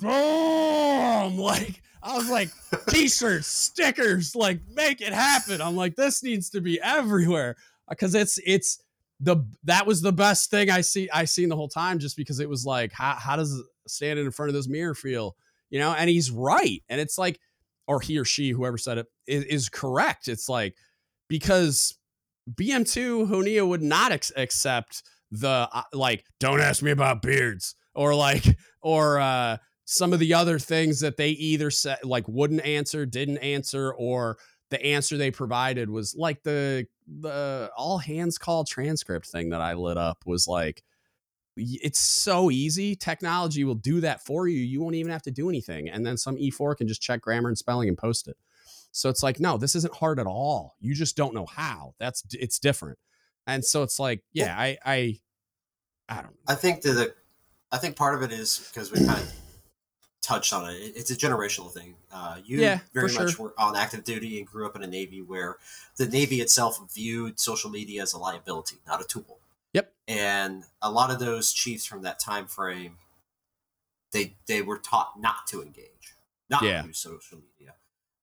boom! Like, I was like, t-shirts, stickers, like, make it happen. I'm like, this needs to be everywhere because it's it's the that was the best thing I see I seen the whole time just because it was like, how how does standing in front of this mirror feel? You know, and he's right, and it's like, or he or she, whoever said it, is, is correct. It's like because BM2 Honea would not ex- accept the uh, like don't ask me about beards or like or uh some of the other things that they either said like wouldn't answer, didn't answer or the answer they provided was like the the all hands call transcript thing that I lit up was like it's so easy. Technology will do that for you. You won't even have to do anything. And then some E4 can just check grammar and spelling and post it. So it's like, no, this isn't hard at all. You just don't know how. That's it's different. And so it's like, yeah, I I I don't know. I think that the I think part of it is because we kind of touched on it. It's a generational thing. Uh, you yeah, very much sure. were on active duty and grew up in a Navy where the Navy itself viewed social media as a liability, not a tool. Yep. And a lot of those chiefs from that time frame, they they were taught not to engage, not yeah. use social media.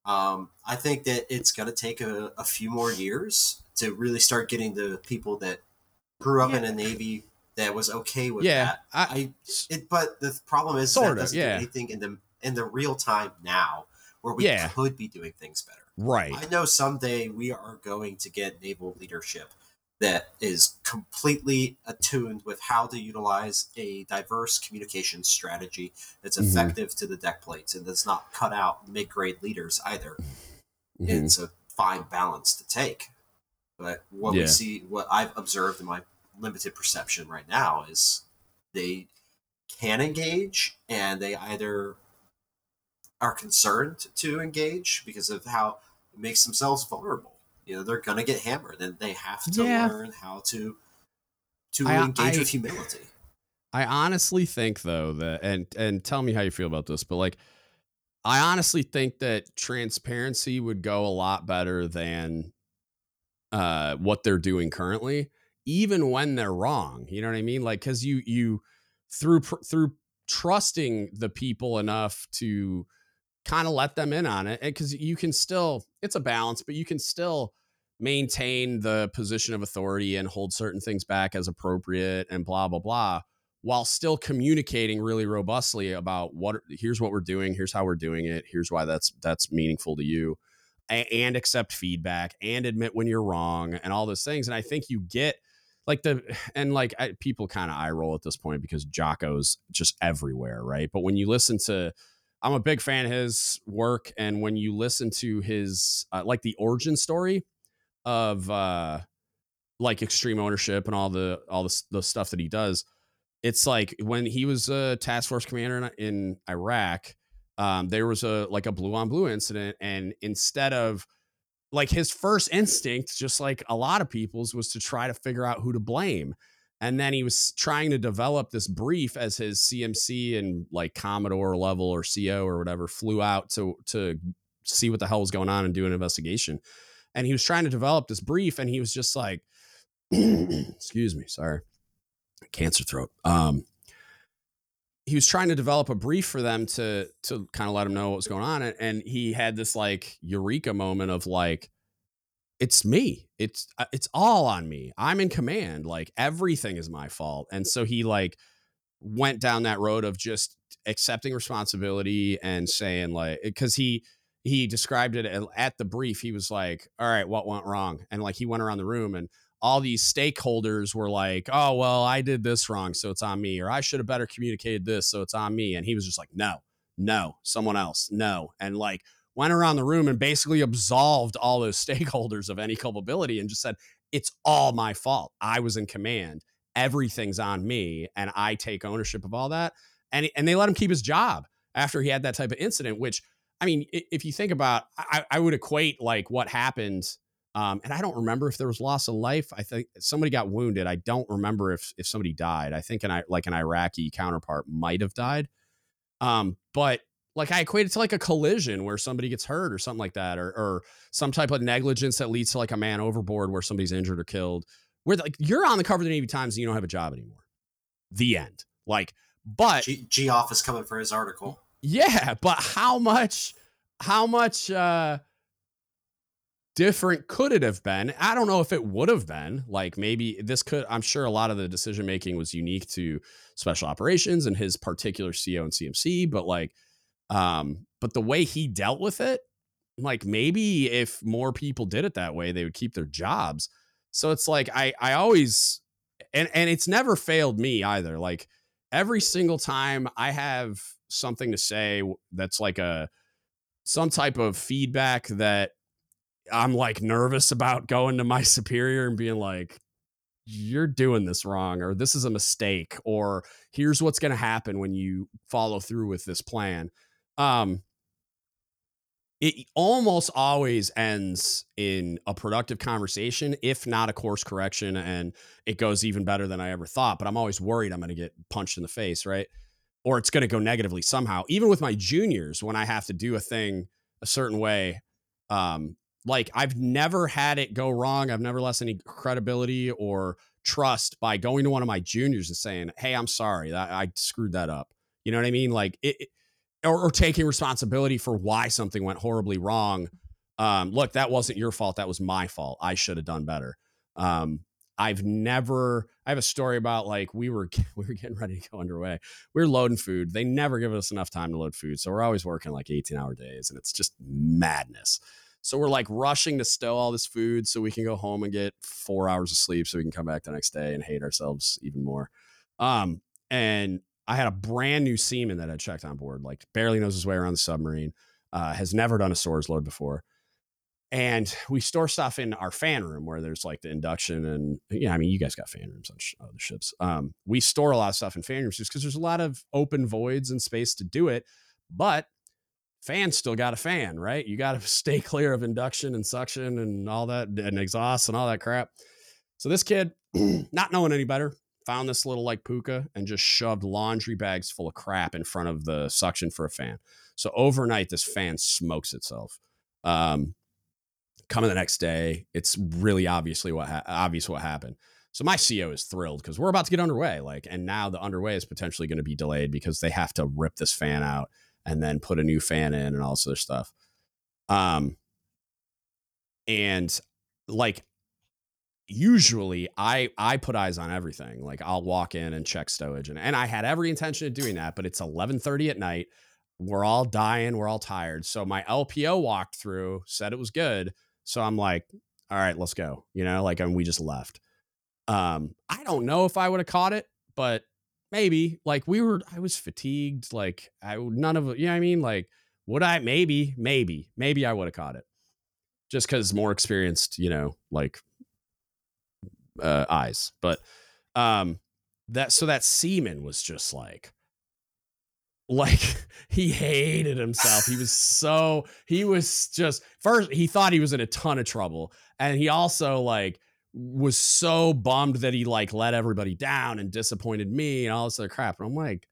Um, I think that it's going to take a, a, few more years to really start getting the people that grew up yeah. in a Navy that was okay with yeah, that. I, I it, but the problem is that doesn't yeah. do anything in the in the real time now where we yeah. could be doing things better. Right. I know someday we are going to get naval leadership that is completely attuned with how to utilize a diverse communication strategy that's mm-hmm. effective to the deck plates and does not cut out mid grade leaders either. Mm-hmm. It's a fine balance to take. But what yeah. we see, what I've observed in my limited perception right now is they can engage and they either are concerned to engage because of how it makes themselves vulnerable. You know they're gonna get hammered and they have to yeah. learn how to to I, engage I, with humility. I honestly think though that and and tell me how you feel about this but like i honestly think that transparency would go a lot better than uh what they're doing currently even when they're wrong you know what i mean? Like because you you through through trusting the people enough to kind of let them in on it because you can still it's a balance but you can still maintain the position of authority and hold certain things back as appropriate and blah blah blah while still communicating really robustly about what here's what we're doing here's how we're doing it here's why that's that's meaningful to you and accept feedback and admit when you're wrong and all those things and i think you get like the and like I, people kind of eye roll at this point because jocko's just everywhere right? But when you listen to i'm a big fan of his work and when you listen to his uh, like the origin story of uh like extreme ownership and all the all the, the stuff that he does it's like when he was a task force commander in, in iraq um, there was a like a blue on blue incident and instead of like his first instinct just like a lot of people's was to try to figure out who to blame and then he was trying to develop this brief as his CMC and like Commodore level or CO or whatever flew out to to see what the hell was going on and do an investigation. And he was trying to develop this brief, and he was just like, "Excuse me, sorry, cancer throat." Um, he was trying to develop a brief for them to to kind of let him know what was going on, and, he had this like eureka moment of like it's me. It's uh, it's all on me. I'm in command. Like everything is my fault. And so he like went down that road of just accepting responsibility and saying like cuz he he described it at the brief. He was like, "All right, what went wrong?" And like he went around the room and all these stakeholders were like, "Oh, well, I did this wrong, so it's on me," or "I should have better communicated this, so it's on me." And he was just like, "No. No, someone else. No." And like went around the room and basically absolved all those stakeholders of any culpability and just said, it's all my fault. I was in command. Everything's on me and I take ownership of all that. And, and they let him keep his job after he had that type of incident, which, I mean, if you think about, I, I would equate like what happened. Um, and I don't remember if there was loss of life. I think somebody got wounded. I don't remember if if somebody died. I think an like an Iraqi counterpart might have died. Um, but like I equate it to like a collision where somebody gets hurt or something like that, or, or some type of negligence that leads to like a man overboard where somebody's injured or killed. Where like you're on the cover of the Navy Times and you don't have a job anymore. The end. Like, but G, G is coming for his article. Yeah, but how much? How much? uh different could it have been? I don't know if it would have been. Like maybe this could, I'm sure a lot of the decision making was unique to special operations and his particular CO and CMC, but like um, but the way he dealt with it, like maybe if more people did it that way, they would keep their jobs. So it's like I I always and and it's never failed me either. Like every single time I have something to say that's like a some type of feedback that I'm like nervous about going to my superior and being like, you're doing this wrong, or this is a mistake, or here's what's going to happen when you follow through with this plan um it almost always ends in a productive conversation, if not a course correction, and it goes even better than I ever thought. But I'm always worried I'm going to get punched in the face, right? Or it's going to go negatively somehow. Even with my juniors, when I have to do a thing a certain way, um, like I've never had it go wrong. I've never lost any credibility or trust by going to one of my juniors and saying, "Hey, I'm sorry, that I screwed that up." You know what I mean? Like it, it or, or taking responsibility for why something went horribly wrong. Um, look, that wasn't your fault. That was my fault. I should have done better. Um, I've never. I have a story about like we were we were getting ready to go underway. We are loading food. They never give us enough time to load food, so we're always working like eighteen hour days, and it's just madness. So we're like rushing to stow all this food so we can go home and get four hours of sleep, so we can come back the next day and hate ourselves even more. Um, and I had a brand new seaman that had checked on board, like barely knows his way around the submarine, uh, has never done a stores load before. And we store stuff in our fan room where there's like the induction and yeah, I mean, you guys got fan rooms on sh- other ships. Um, we store a lot of stuff in fan rooms just because there's a lot of open voids and space to do it. But fans still got a fan, right? You got to stay clear of induction and suction and all that and exhaust and all that crap. So this kid, not knowing any better, found this little like puka and just shoved laundry bags full of crap in front of the suction for a fan. So overnight, this fan smokes itself. Um, coming the next day, it's really obviously what ha- obvious what happened. So my CO is thrilled because we're about to get underway. Like, and now the underway is potentially going to be delayed because they have to rip this fan out and then put a new fan in and all this other stuff. Um, and like usually I I put eyes on everything. Like I'll walk in and check stowage and, and I had every intention of doing that, but it's 11:30 at night. We're all dying, we're all tired. So my LPO walked through, said it was good. So I'm like, all right, let's go. You know, like and we just left. Um I don't know if I would have caught it, but maybe like we were I was fatigued, like I none of you know what I mean? Like would I maybe, maybe, maybe I would have caught it. Just because more experienced, you know, like uh, eyes. But um, that so that seaman was just like like he hated himself. He was so he was just first he thought he was in a ton of trouble, and he also like was so bummed that he like let everybody down and disappointed me and all this other crap. And I'm like,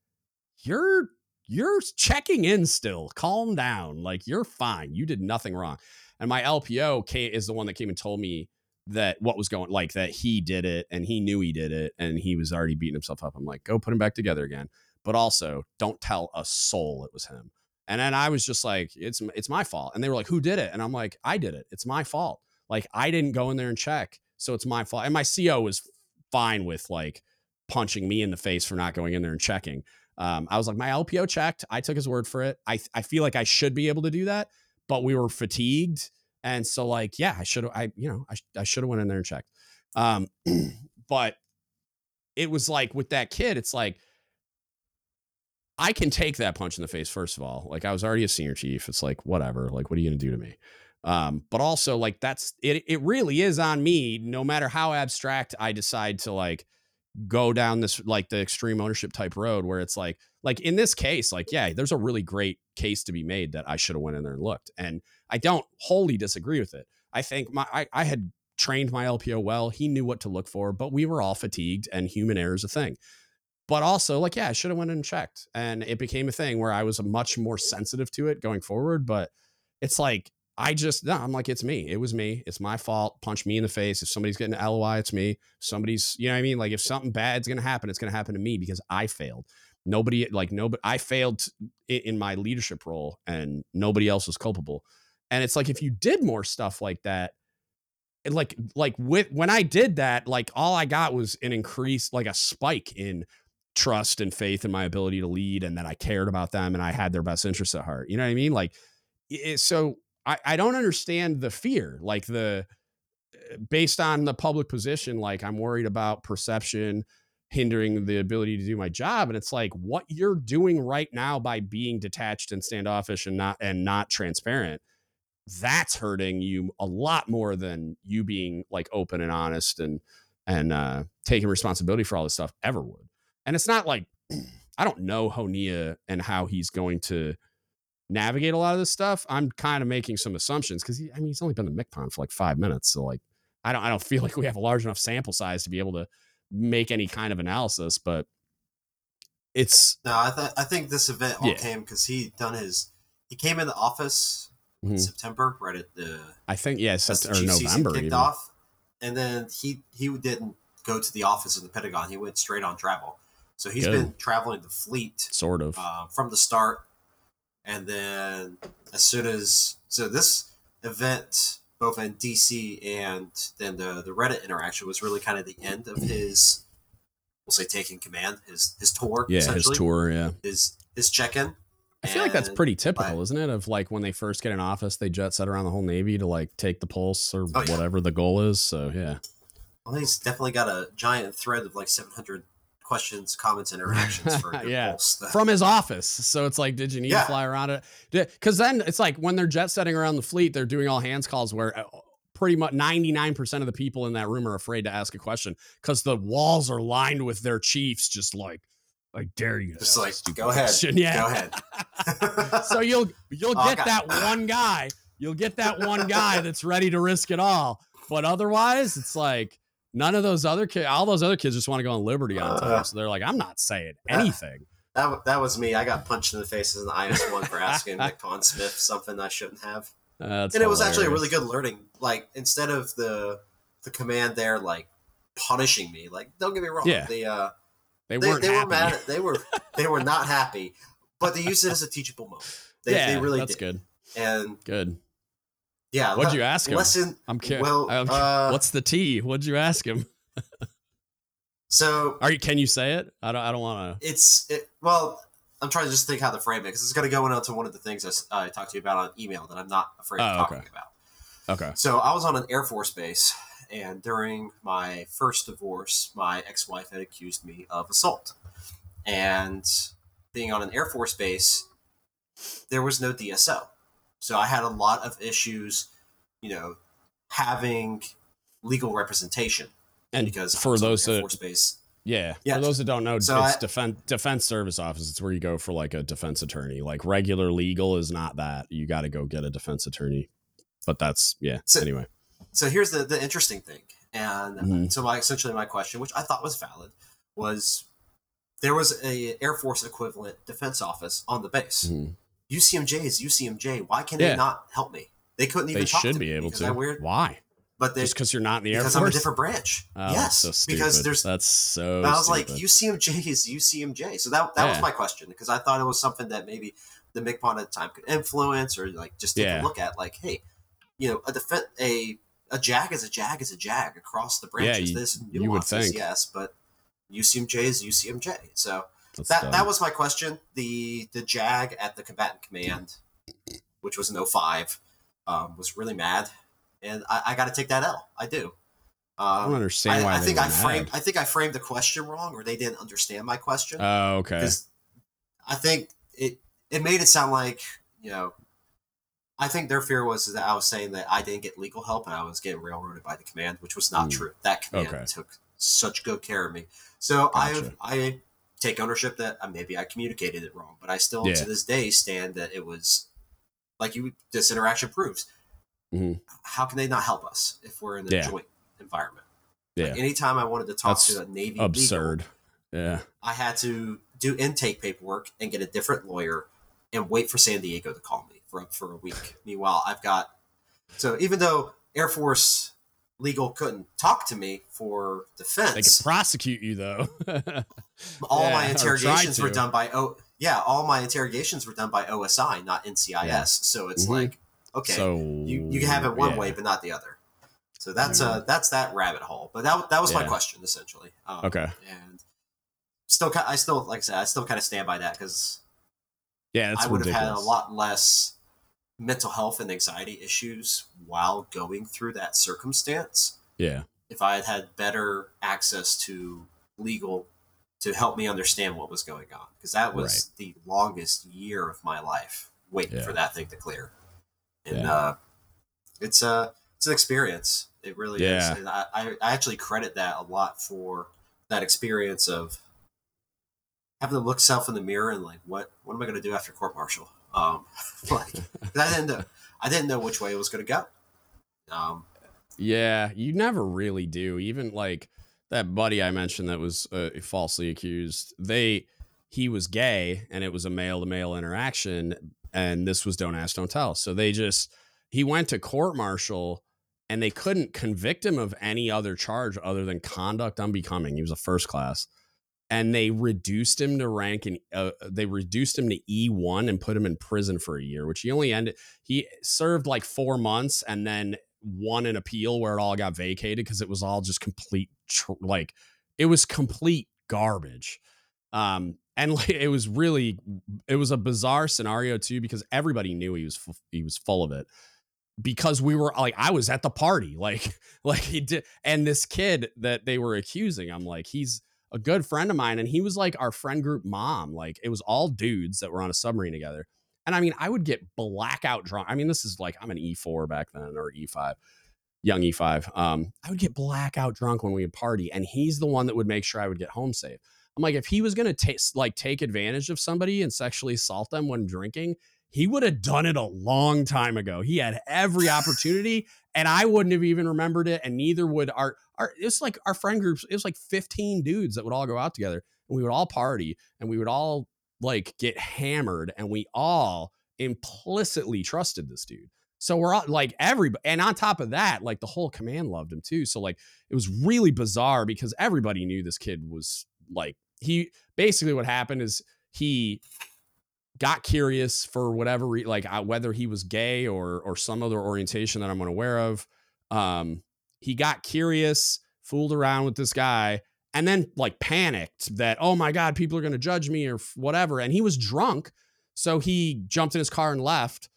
you're you're checking in still. Calm down. Like you're fine. You did nothing wrong. And my LPO came, is the one that came and told me that what was going like that he did it and he knew he did it and he was already beating himself up. I'm like, go put him back together again. But also don't tell a soul it was him. And then I was just like, it's it's my fault. And they were like, who did it? And I'm like, I did it. It's my fault. Like I didn't go in there and check. So it's my fault. And my CO was fine with like punching me in the face for not going in there and checking. Um, I was like, my LPO checked. I took his word for it. I, I feel like I should be able to do that, but we were fatigued. And so like, yeah, I should have, I, you know, I, I should have went in there and checked. Um, but it was like with that kid, it's like, I can take that punch in the face, first of all. Like I was already a senior chief. It's like, whatever, like, what are you to do to me? Um, but also like that's it, it really is on me, no matter how abstract I decide to like, go down this like the extreme ownership type road where it's like like in this case like yeah there's a really great case to be made that i should have went in there and looked and i don't wholly disagree with it. I think my i, I had trained my lpo well he knew what to look for but we were all fatigued and human error is a thing. But also like yeah i should have went and checked and it became a thing where i was much more sensitive to it going forward but it's like I just no, I'm like, it's me. It was me. It's my fault. Punch me in the face. If somebody's getting an LOI, it's me. Somebody's, you know what I mean? Like if something bad's gonna happen, it's gonna happen to me because I failed. Nobody like nobody I failed in my leadership role and nobody else was culpable. And it's like if you did more stuff like that, like like with when I did that, like all I got was an increase, like a spike in trust and faith in my ability to lead and that I cared about them and I had their best interests at heart. You know what I mean? Like it, so I, I don't understand the fear, like the uh, based on the public position, like I'm worried about perception hindering the ability to do my job. And it's like what you're doing right now by being detached and standoffish and not and not transparent, that's hurting you a lot more than you being like open and honest and and uh taking responsibility for all this stuff ever would. And it's not like I don't know Honea and how he's going to navigate a lot of this stuff, I'm kind of making some assumptions because I mean he's only been the MCPON for like five minutes, so like I don't I don't feel like we have a large enough sample size to be able to make any kind of analysis, but it's no. I th- I think this event all yeah. came because he done his he came in the office mm-hmm. in September right at the I think yeah September or November kicked even. off, and then he he didn't go to the office in the Pentagon. He went straight on travel. So he's Good. been traveling the fleet, sort of, uh, from the start and then as soon as so this event both in DC and then the the Reddit interaction was really kind of the end of his we'll say taking command his his tour yeah his tour yeah his his check-in I feel like that's pretty typical, isn't it? Of like when they first get in office, they jet set around the whole Navy to like take the pulse or oh, yeah. whatever the goal is. So yeah. Well, he's definitely got a giant thread of like 700 questions, comments, interactions for yeah from his office. So it's like, did you need yeah. to fly around it? Because then it's like when they're jet setting around the fleet, they're doing all hands calls where uh, pretty much 99% of the people in that room are afraid to ask a question because the walls are lined with their chiefs just like I dare you. Just like go ahead. Yeah. Go ahead. so you'll you'll oh, get that one guy. You'll get that one guy that's ready to risk it all. But otherwise, it's like None of those other kids, all those other kids just want to go on Liberty on time. Uh, so they're like, I'm not saying anything. That, that, that was me. I got punched in the face as an IS one for asking Nick Smith something I shouldn't have. Uh, and it hilarious. was actually a really good learning. Like instead of the the command there, like punishing me. Like don't get me wrong. Yeah. They uh they, they, they were mad. At, they were they were not happy, but they used it as a teachable moment. They, yeah, they really that's did. good. And good. Yeah. What'd you ask him? Lesson. I'm curious. Well, uh, what's the T? What'd you ask him? so, are you? Can you say it? I don't. I don't want to. It's it, well. I'm trying to just think how to frame it because it's going to go into one of the things I, I, talked to you about on email that I'm not afraid of oh, talking okay. about. Okay. So I was on an Air Force base, and during my first divorce, my ex-wife had accused me of assault. And being on an Air Force base, there was no DSO. So I had a lot of issues, you know, having legal representation. And because for those that space, yeah, yeah, for those that don't know, so it's I, defense defense service office. It's where you go for like a defense attorney. Like regular legal is not that. You got to go get a defense attorney. But that's yeah. So, anyway, so here's the the interesting thing, And Mhm. so my essentially my question, which I thought was valid, was there was a Air Force equivalent defense office on the base. Mhm. UCMJ is UCMJ. Why can Yeah. they not help me? They couldn't even They talk should to be able to. I weird, Why? but they Just because you're not in the Air because Force? I'm a different branch. Oh, yes, that's so because stupid. there's. that's so. I was like. UCMJ is UCMJ. So that that was my question because I thought it was something that maybe the MCPON at the time could influence or like just take Yeah. a look at. Like, hey, you know, a defense a a jag is a jag is a jag across the branches. you- There's you would think. yes, but UCMJ is UCMJ. So That's that dumb. that was my question. The the jag at the combatant command, which was an 05, um, was really mad, and I, I got to take that L. I do. I don't Um, understand I, why I they think I framed mad. I think I framed the question wrong, or they didn't understand my question. Oh, okay. I think it it made it sound like you know. I think their fear was that I was saying that I didn't get legal help and I was getting railroaded by the command, which was not Hmm. true. That command Okay. took such good care of me. So Gotcha. I I take ownership that uh, maybe I communicated it wrong, but I still Yeah. to this day stand that it was like you this interaction proves. Mhm. How can they not help us if we're in a Yeah. joint environment? Yeah. Like, anytime I wanted to talk That's to a Navy legal, Absurd. Yeah. I had to do intake paperwork and get a different lawyer and wait for San Diego to call me for for a week. Meanwhile, I've got so even though Air Force legal couldn't talk to me for defense. They could prosecute you though. all yeah, my interrogations were done by oh Yeah, all my interrogations were done by OSI, not NCIS. Yeah. So it's Mhm. like okay, so you you can have it one yeah. way but not the other. So that's uh that's that rabbit hole. But that that was my question essentially. Um, Okay. And still, I still like I said, I still kind of stand by that because Yeah, that's I would ridiculous. have had a lot less mental health and anxiety issues while going through that circumstance Yeah. if I had had better access to legal to help me understand what was going on because that was the longest year of my life waiting Yeah. for that thing to clear and Yeah. uh, it's a it's an experience it really Yeah. is and I, I I actually credit that a lot for that experience of having to look self in the mirror and like what what am I going to do after court martial um like I didn't know I didn't know which way it was going to go um Yeah, you never really do. Even like that buddy I mentioned that was uh, falsely accused. They he was gay and it was a male to male interaction and this was don't ask don't tell. So they just he went to court martial and they couldn't convict him of any other charge other than conduct unbecoming. He was a first class. And they reduced him to rank and uh, they reduced him to E1 and put him in prison for a year, which he only ended he served like 4 months and then won an appeal where it all got vacated because it was all just complete tr- like it was complete garbage. Um and like it was really it was a bizarre scenario too because everybody knew he was f- he was full of it because we were like I was at the party like like he did and this kid that they were accusing I'm like he's a good friend of mine and he was like our friend group mom like it was all dudes that were on a submarine together and I mean, I would get blackout drunk. I mean, this is like I'm an E4 back then or E5, young E5. Um, I would get blackout drunk when we would party, and he's the one that would make sure I would get home safe. I'm like, if he was gonna take like take advantage of somebody and sexually assault them when drinking, he would have done it a long time ago. He had every opportunity, and I wouldn't have even remembered it, and neither would our our. It's like our friend groups. It was like 15 dudes that would all go out together, and we would all party, and we would all like get hammered and we all implicitly trusted this dude. So we're all like everybody, and on top of that, like the whole command loved him too. So like it was really bizarre because everybody knew this kid was like he basically what happened is he got curious for whatever re- like whether he was gay or or some other orientation that I'm unaware of. Um, he got curious, fooled around with this guy, and then like panicked that oh my god people are going to judge me or whatever and he was drunk so he jumped in his car and left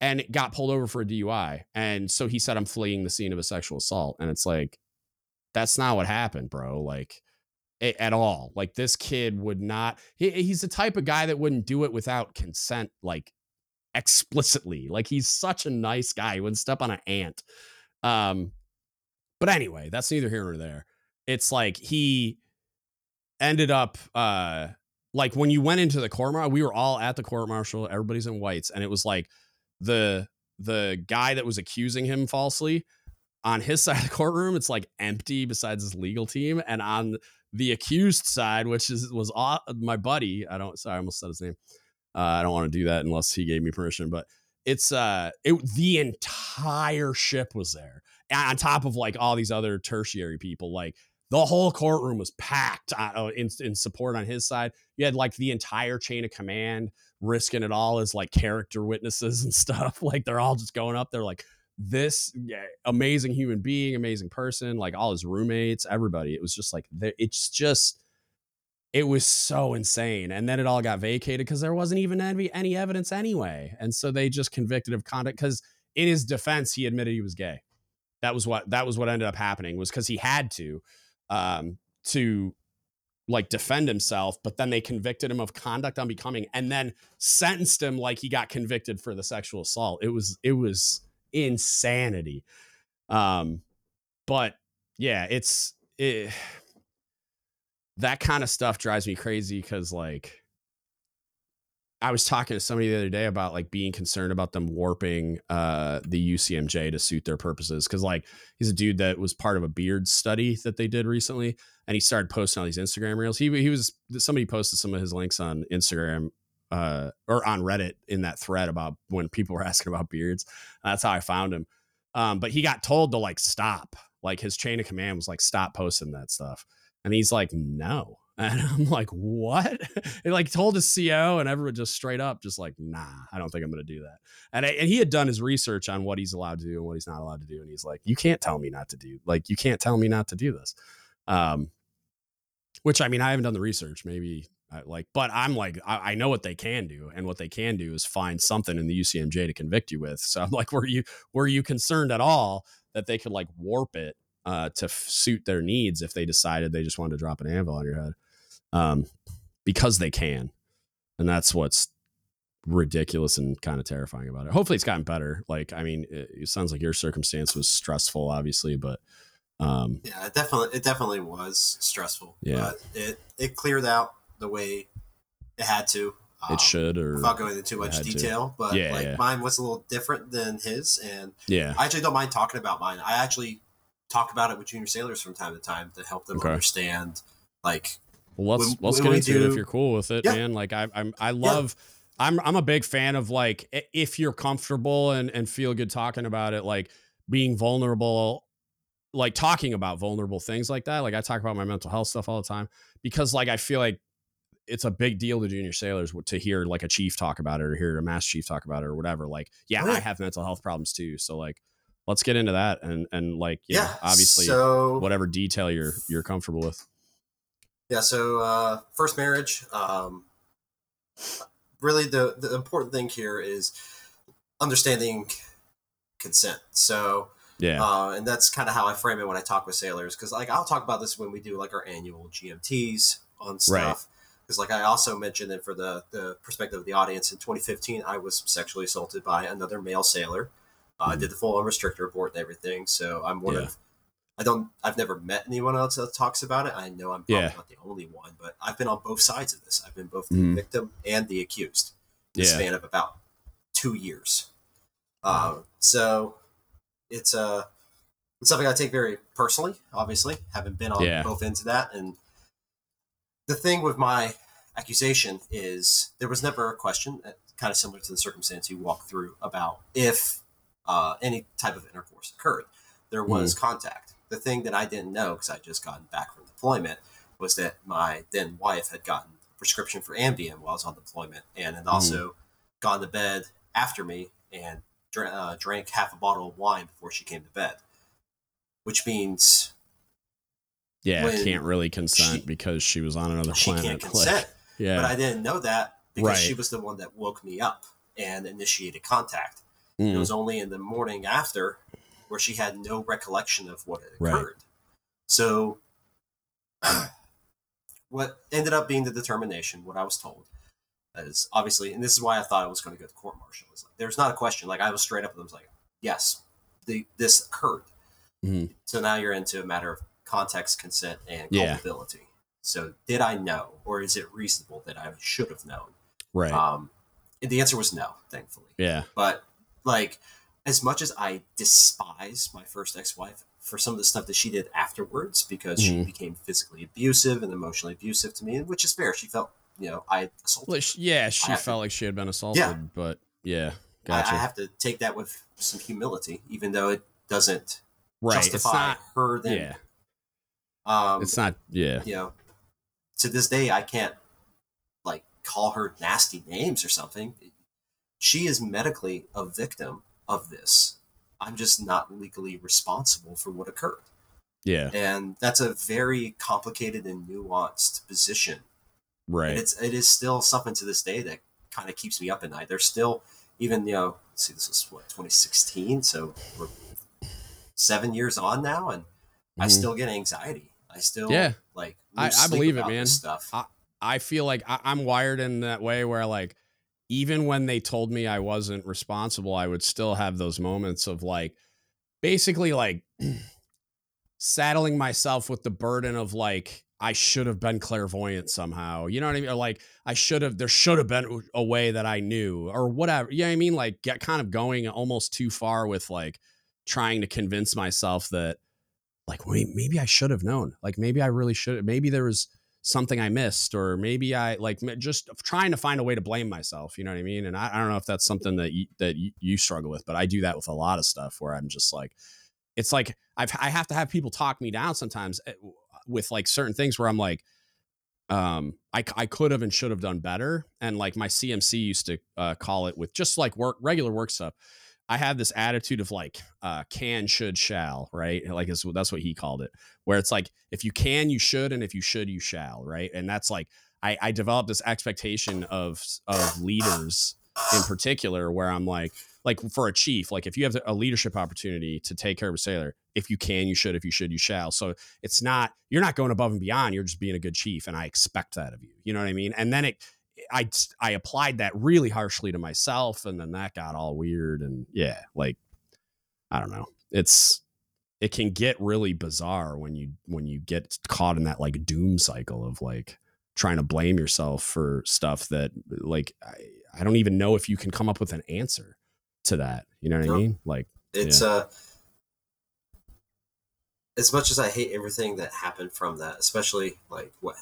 and got pulled over for a DUI and so he said I'm fleeing the scene of a sexual assault and it's like that's not what happened bro like at all. Like this kid would not he, he's the type of guy that wouldn't do it without consent like explicitly. Like he's such a nice guy he wouldn't step on an ant. Um but anyway that's neither here nor there. It's like he ended up uh like when you went into the court martial we were all at the court martial everybody's in whites and it was like the the guy that was accusing him falsely on his side of the courtroom, it's like empty besides his legal team, and on the accused side, which is was aw- my buddy. I don't. Sorry, I almost said his name. Uh, I don't want to do that unless he gave me permission. But it's uh, it the entire ship was there, on top of like all these other tertiary people. Like the whole courtroom was packed uh, in, in support on his side. You had like the entire chain of command risking it all as like character witnesses and stuff. Like they're all just going up there like this amazing human being, amazing person, like all his roommates, everybody. It was just like it's just it was so insane. And then it all got vacated because there wasn't even any, any evidence anyway. And so they just convicted of conduct because in his defense, he admitted he was gay. That was what that was what ended up happening was because he had to um to like defend himself, but then they convicted him of conduct unbecoming and then sentenced him like he got convicted for the sexual assault. It was it was insanity. Um, but yeah, it's it, that kind of stuff drives me crazy because like I was talking to somebody the other day about like being concerned about them warping uh, the UCMJ to suit their purposes. Cause like he's a dude that was part of a beard study that they did recently. And he started posting all these Instagram reels. He, he was, somebody posted some of his links on Instagram uh, or on Reddit in that thread about when people were asking about beards. That's how I found him. Um, but he got told to like stop. Like his chain of command was like, stop posting that stuff. And he's like, no. And I'm like, what? he like told his CO and everyone just straight up, just like, nah, I don't think I'm going to do that. And, I, and he had done his research on what he's allowed to do and what he's not allowed to do. And he's like, you can't tell me not to do, like, you can't tell me not to do this. Um, which I mean, I haven't done the research. Maybe I, like, but I'm like, I, I, know what they can do, and what they can do is find something in the UCMJ to convict you with. So I'm like, were you were you concerned at all that they could like warp it uh, to f- suit their needs if they decided they just wanted to drop an anvil on your head? Um, because they can, and that's what's ridiculous and kind of terrifying about it. Hopefully, it's gotten better. Like, I mean, it, it sounds like your circumstance was stressful, obviously, but um, yeah, it definitely it definitely was stressful. Yeah, it it cleared out the way it had to. Um, it should, or without going into too much detail, to. but yeah, like yeah. mine was a little different than his, and yeah, I actually don't mind talking about mine. I actually talk about it with junior sailors from time to time to help them okay. understand, like. Well, let's when, let's when get into do, it if you're cool with it, yeah. man. Like I I'm I love. I'm I'm a big fan of like if you're comfortable and and feel good talking about it, like being vulnerable like talking about vulnerable things like that. Like I talk about my mental health stuff all the time because like I feel like it's a big deal to junior sailors to hear like a chief talk about it or hear a mass chief talk about it or whatever. Like, yeah, I have mental health problems too. So like, let's get into that and and like, yeah, know, obviously, so, whatever detail you're you're comfortable with. Yeah. So uh, first marriage. Um, really, the the important thing here is understanding consent. So yeah. Uh, and that's kind of how I frame it when I talk with sailors. Cause like I'll talk about this when we do like our annual GMTs on stuff. Because like I also mentioned it for the, the perspective of the audience in 2015, I was sexually assaulted by another male sailor. Uh, mm. I did the full unrestricted report and everything. So I'm one yeah. of, I don't, I've never met anyone else that talks about it. I know I'm probably yeah. not the only one, but I've been on both sides of this. I've been both the mm. victim and the accused in yeah. the span of about two years. Um, so it's uh it's something I take very personally. Obviously, having been on both ends of that, and the thing with my accusation is there was never a question, uh, kind of similar to the circumstance you walked through about if uh, any type of intercourse occurred. There was mm. contact. The thing that I didn't know because I just gotten back from deployment was that my then wife had gotten a prescription for Ambien while I was on deployment, and had also mm. gone to bed after me and uh, drank half a bottle of wine before she came to bed, which means yeah, I can't really consent she, because she was on another she planet. She can't consent. Yeah, but I didn't know that because right. she was the one that woke me up and initiated contact. Mm. It was only in the morning after where she had no recollection of what had occurred. Right. So, what ended up being the determination, what I was told, is obviously, and this is why I thought I was going to go to court martial. Is like there's not a question. Like I was straight up with them. Was like, yes, the this occurred. Mm-hmm. So now you're into a matter of context, consent, and culpability. Yeah. So did I know, or is it reasonable that I should have known? Right. Um, the answer was no, thankfully. Yeah. But like, as much as I despise my first ex-wife for some of the stuff that she did afterwards, because mm-hmm. she became physically abusive and emotionally abusive to me, which is fair. She felt, you know, I assaulted. Well, she, yeah, she felt to, like she had been assaulted, yeah. but yeah, gotcha. I, I, have to take that with some humility, even though it doesn't right. justify not, her. Then, yeah, um, it's not. Yeah, you know, to this day, I can't like call her nasty names or something. She is medically a victim of this. I'm just not legally responsible for what occurred. Yeah. And that's a very complicated and nuanced position. Right. And it's it is still something to this day that kind of keeps me up at night. There's still even, you know, see this is what, 2016, so we're 7 years on now and mm-hmm. I still get anxiety. I still yeah. I, I believe it, man. Stuff. I, I feel like I, I'm wired in that way where like even when they told me I wasn't responsible, I would still have those moments of like basically like saddling myself with the burden of like I should have been clairvoyant somehow. You know what I mean? Or like I should have there should have been a way that I knew or whatever. You know what I mean? Like get kind of going almost too far with like trying to convince myself that like wait, maybe I should have known. Like maybe I really should maybe there was something I missed, or maybe I like just trying to find a way to blame myself. You know what I mean? And I, I don't know if that's something that you, that you, struggle with, but I do that with a lot of stuff where I'm just like, it's like I've I have to have people talk me down sometimes eh, with like certain things where I'm like, um, I I could have and should have done better, and like my CMC used to uh, call it with just like work regular work stuff. I have this attitude of like uh, can, should, shall, right? Like that's what he called it, where it's like if you can, you should, and if you should, you shall, right? And that's like I, I developed this expectation of of leaders in particular, where I'm like, like for a chief, like if you have a leadership opportunity to take care of a sailor, if you can, you should. If you should, you shall. So it's not you're not going above and beyond. You're just being a good chief, and I expect that of you. You know what I mean? And then it I I applied that really harshly to myself, and then that got all weird. And yeah, like I don't know. It's it can get really bizarre when you when you get caught in that like doom cycle of like trying to blame yourself for stuff that like I, I don't even know if you can come up with an answer to that. You know what no, I mean? Like it's yeah. uh as much as I hate everything that happened from that, especially like what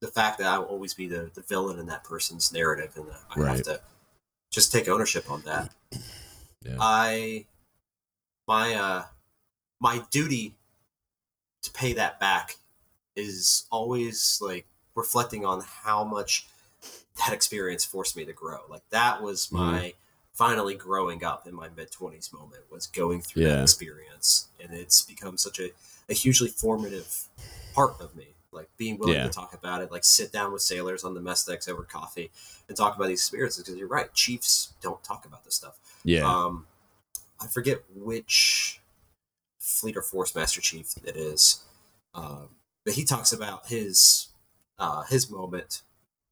the fact that I will always be the, the villain in that person's narrative, and I right. have to just take ownership on that. Yeah. I my uh my duty to pay that back is always like reflecting on how much that experience forced me to grow. Like that was mm-hmm. my mm. finally growing up in my mid twenties moment was going through yeah. that experience, and it's become such a, a hugely formative part of me like being willing yeah. to talk about it, like sit down with sailors on the mess decks over coffee and talk about these experiences. Because you're right, chiefs don't talk about this stuff. Yeah. Um, I forget which fleet or force master chief it is, um, but he talks about his uh, his moment.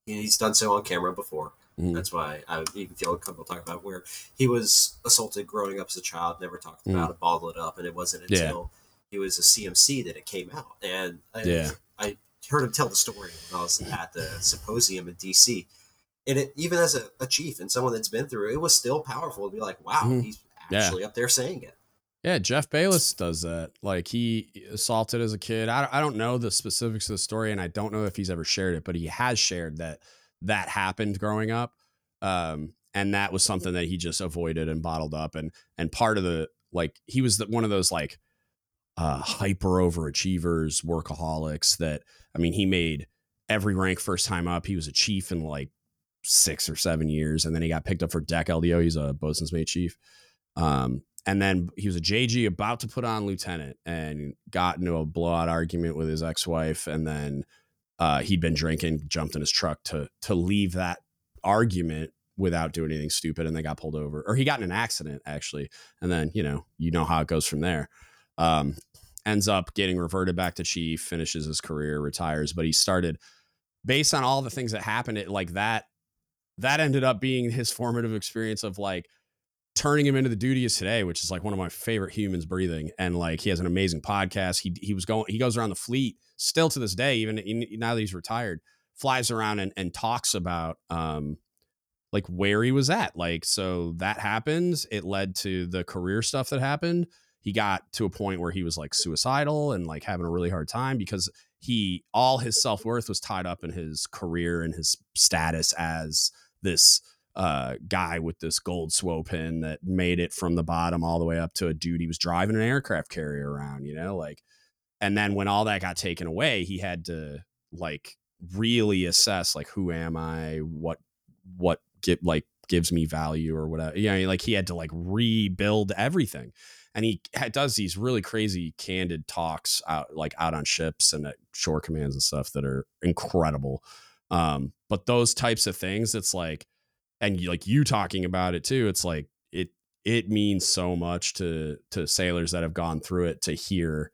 He's done so on camera before. Mm-hmm. That's why I even feel comfortable talking about where he was assaulted growing up as a child, never talked about mm-hmm. it, bottled it up, and it wasn't until yeah. he was a CMC that it came out. And yeah. I heard him tell the story when I was at the symposium in DC. And it, even as a, a, chief and someone that's been through it, it was still powerful to be like, wow, mm-hmm. he's actually yeah. up there saying it. Yeah, Jeff Bayless does that. Like he assaulted as a kid. I, I don't know the specifics of the story, and I don't know if he's ever shared it, but he has shared that that happened growing up, um, and that was something that he just avoided and bottled up. And and part of the like he was the, one of those like uh, hyper overachievers, workaholics that, I mean, he made every rank first time up. He was a chief in like six or seven years. And then he got picked up for deck LDO. He's a bosun's mate chief. Um, and then he was a JG about to put on lieutenant and got into a blowout argument with his ex-wife. And then uh, he'd been drinking, jumped in his truck to to leave that argument without doing anything stupid, and they got pulled over. Or he got in an accident actually, and then you know you know how it goes from there. Um, ends up getting reverted back to chief, finishes his career, retires. But he started based on all the things that happened. It like that that ended up being his formative experience of like turning him into the duty is today, which is like one of my favorite humans breathing. And like he has an amazing podcast. He he was going he goes around the fleet still to this day, even now that he's retired, flies around and, and talks about um like where he was at. Like, so that happens. It led to the career stuff that happened. He got to a point where he was like suicidal and like having a really hard time because he all his self worth was tied up in his career and his status as this uh, guy with this gold SWO pin that made it from the bottom all the way up to a dude he was driving an aircraft carrier around, you know, like. And then when all that got taken away, he had to like really assess like who am I, what what get like gives me value or whatever. Yeah, you know, like he had to like rebuild everything. And he does these really crazy candid talks out like out on ships and at shore commands and stuff that are incredible. Um, but those types of things, it's like, and like you talking about it too, it's like it it means so much to to sailors that have gone through it to hear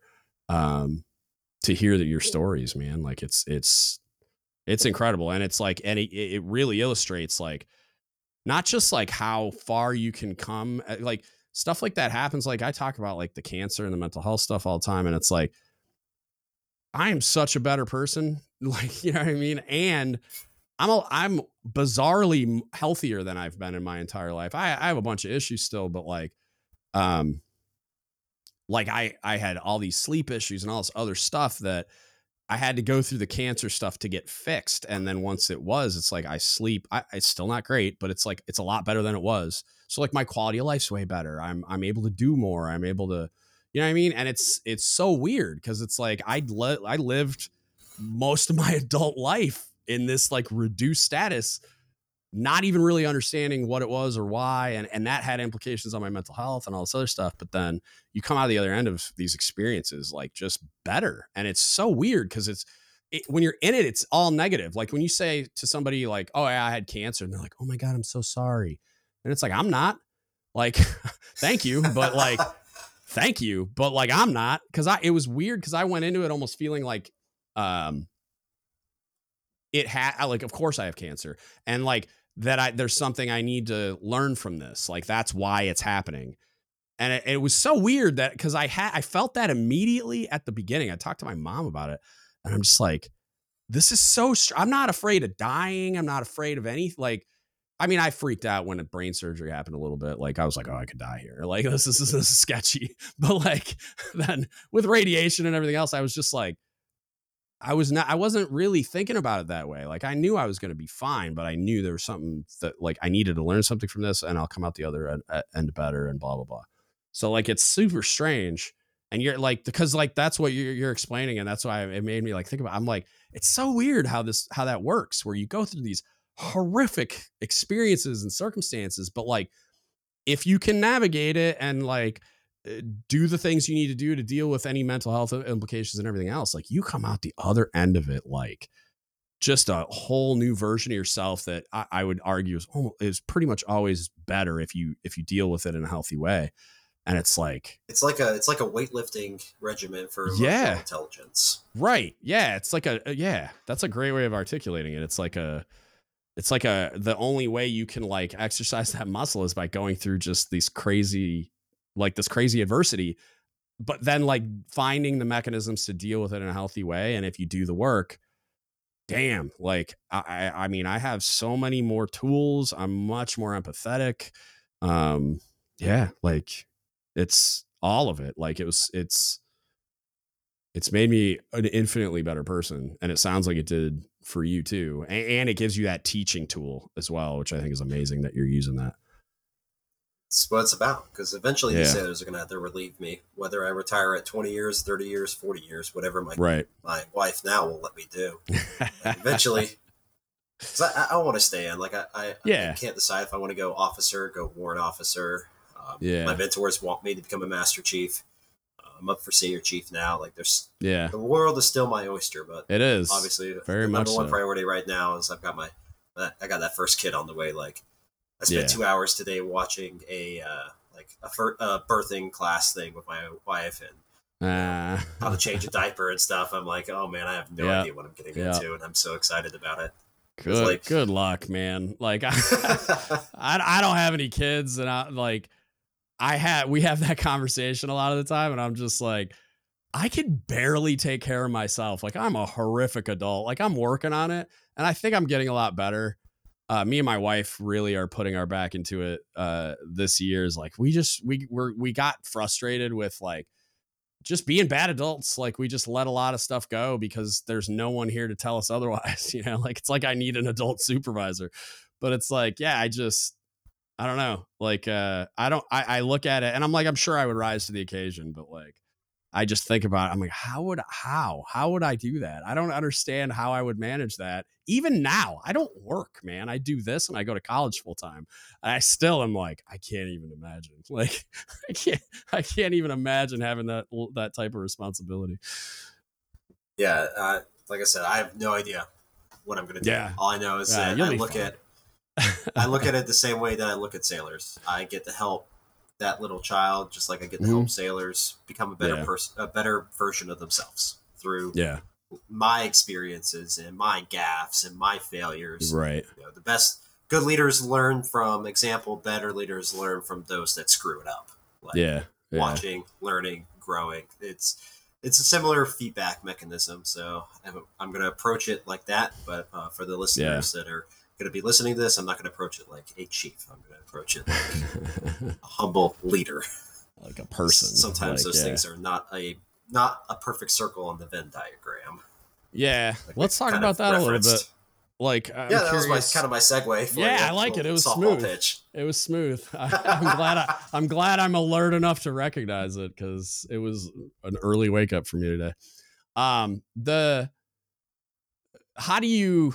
um to hear that your stories, man. Like it's it's it's incredible. And it's like and it, it really illustrates like not just like how far you can come uh, like stuff like that happens like i talk about like the cancer and the mental health stuff all the time and it's like i am such a better person like you know what i mean and i'm a, i'm bizarrely healthier than i've been in my entire life i, I have a bunch of issues still but like um like i i had all these sleep issues and all this other stuff that I had to go through the cancer stuff to get fixed. And then once it was, it's like I sleep. I, it's still not great, but it's like it's a lot better than it was. So like my quality of life's way better. I'm I'm able to do more. I'm able to, you know what I mean? And it's it's so weird because it's like I le- I lived most of my adult life in this like reduced status not even really understanding what it was or why and and that had implications on my mental health and all this other stuff but then you come out the other end of these experiences like just better and it's so weird because it's it, when you're in it it's all negative like when you say to somebody like oh i had cancer and they're like oh my god i'm so sorry and it's like i'm not like thank you but like thank you but like i'm not because i it was weird because i went into it almost feeling like um it had like of course i have cancer and like that I there's something I need to learn from this. Like that's why it's happening. And it, it was so weird that because I had I felt that immediately at the beginning. I talked to my mom about it, and I'm just like, this is so. Str- I'm not afraid of dying. I'm not afraid of any like. I mean, I freaked out when a brain surgery happened a little bit. Like I was like, oh, I could die here. Like this is, this is sketchy. But like then with radiation and everything else, I was just like, I was not I wasn't really thinking about it that way. Like I knew I was going to be fine, but I knew there was something that like I needed to learn something from this and I'll come out the other end, better and blah blah blah. So like it's super strange and you're like because like that's what you're, you're explaining and that's why it made me like think about I'm like it's so weird how this how that works where you go through these horrific experiences and circumstances but like if you can navigate it and like uh, do the things you need to do to deal with any mental health implications and everything else like you come out the other end of it like just a whole new version of yourself that I, I would argue is almost, is pretty much always better if you if you deal with it in a healthy way. And it's like it's like a it's like a weightlifting regimen for yeah. intelligence. Right. Yeah it's like a, a yeah that's a great way of articulating it. It's like a it's like a the only way you can like exercise that muscle is by going through just these crazy like this crazy adversity but then like finding the mechanisms to deal with it in a healthy way and if you do the work damn like i i mean i have so many more tools i'm much more empathetic um yeah like it's all of it like it was it's it's made me an infinitely better person and it sounds like it did for you too and, and it gives you that teaching tool as well which i think is amazing that you're using that it's what it's about. Because eventually, yeah. these sailors are going to have to relieve me, whether I retire at 20 years, 30 years, 40 years, whatever my right. my wife now will let me do. eventually, because I, I want to stay in. Like I, I, yeah. I can't decide if I want to go officer, go warrant officer. Um, yeah. My mentors want me to become a master chief. I'm up for senior chief now. Like there's yeah, the world is still my oyster, but it is obviously very the much number one priority right now is I've got my I got that first kid on the way. Like I spent yeah. two hours today watching a uh, like a, fir- a, birthing class thing with my wife and uh, how to change a diaper and stuff. I'm like, oh man, I have no yeah. idea what I'm getting yeah. into, and I'm so excited about it. Good, like, good luck, man. Like, I, I, I don't have any kids, and I like, I had we have that conversation a lot of the time, and I'm just like, I can barely take care of myself. Like, I'm a horrific adult. Like, I'm working on it, and I think I'm getting a lot better uh, me and my wife really are putting our back into it uh, this year. Is like we just we we're, we got frustrated with like just being bad adults. Like we just let a lot of stuff go because there's no one here to tell us otherwise. You know, like it's like I need an adult supervisor, but it's like yeah, I just I don't know. Like uh, I don't I, I look at it and I'm like I'm sure I would rise to the occasion, but like I just think about it. I'm like, how would how how would I do that? I don't understand how I would manage that. Even now, I don't work, man. I do this and I go to college full time. I still am like, I can't even imagine. Like, I can't I can't even imagine having that that type of responsibility. Yeah, uh, like I said, I have no idea what I'm going to do. Yeah. All I know is yeah, that I look at I look at it the same way that I look at sailors. I get to help that little child, just like I get to help mm-hmm. sailors become a better yeah. person, a better version of themselves through yeah my experiences and my gaffes and my failures. Right. You know, the best good leaders learn from example. Better leaders learn from those that screw it up. Like yeah, yeah. Watching, learning, growing. It's it's a similar feedback mechanism. So I'm, I'm going to approach it like that. But uh, for the listeners yeah. that are going to be listening to this, I'm not going to approach it like a chief. I'm going to approach it like a humble leader, like a person. Sometimes like, those yeah. things are not a not a perfect circle on the Venn diagram. Yeah, like let's talk about that referenced. a little bit. Like, I'm yeah, that curious. was my kind of my segue. yeah, I like it. It was smooth. Pitch. It was smooth. I, am glad. I, I'm glad I'm alert enough to recognize it because it was an early wake up for me today. Um, the how do you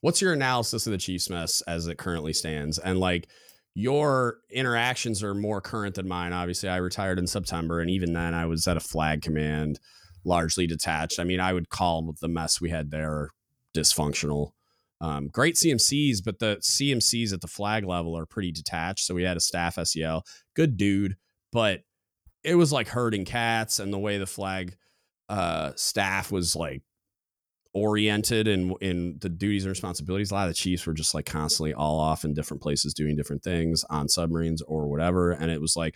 what's your analysis of the Chiefs mess as it currently stands? And like your interactions are more current than mine. Obviously, I retired in September, and even then, I was at a flag command, largely detached. I mean, I would call the mess we had there dysfunctional. Um, great CMCs, but the CMCs at the flag level are pretty detached. So we had a staff SEL, good dude, but it was like herding cats, and the way the flag uh, staff was like oriented in in the duties and responsibilities. A lot of the Chiefs were just like constantly all off in different places doing different things on submarines or whatever, and it was like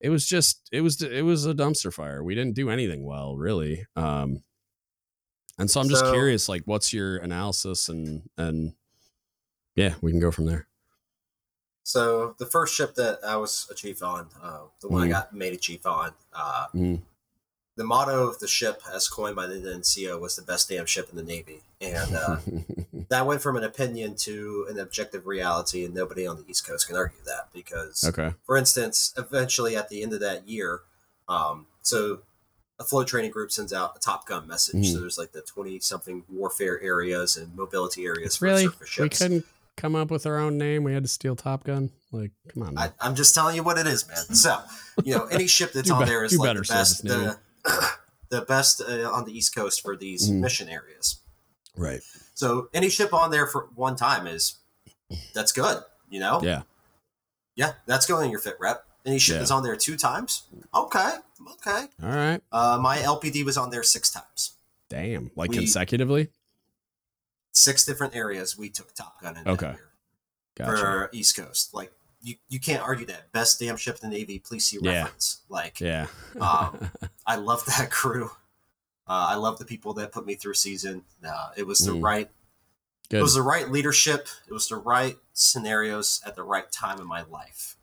it was just it was it was a dumpster fire. We didn't do anything well, really. Um, and so I'm just so, curious, like, what's your analysis and and yeah, we can go from there. So the first ship that I was a chief on, uh, the one mm. I got made a chief on, uh, mm the motto of the ship, as coined by the NCO, was the best damn ship in the Navy. And uh, that went from an opinion to an objective reality, and nobody on the East Coast can argue that. Because, okay. for instance, eventually at the end of that year, um, so afloat training group sends out a Top Gun message. Mm. So there's like the 20 something warfare areas and mobility areas for really? surface ships. We couldn't come up with our own name. We had to steal Top Gun. Like, come on. I, am just telling you what it is, man. So, you know, any ship that's on be- there is like the best. The, the best uh, on the East Coast for these mm. mission areas. Right. So any ship on there for one time is that's good. You know. Yeah. Yeah, that's going in your fit rep. Any ship yeah. that's on there two times. Okay. Okay. All right. Uh, my LPD was on there six times. Damn. Like we, consecutively. Six different areas we took Top Gun in. Okay. Gotcha. For East Coast, like you, you can't argue that best damn ship in the Navy. Please see reference. Yeah. Like, yeah, um, I love that crew. Uh, I love the people that put me through season. Uh, it was the mm. right. Good. It was the right leadership. It was the right scenarios at the right time in my life.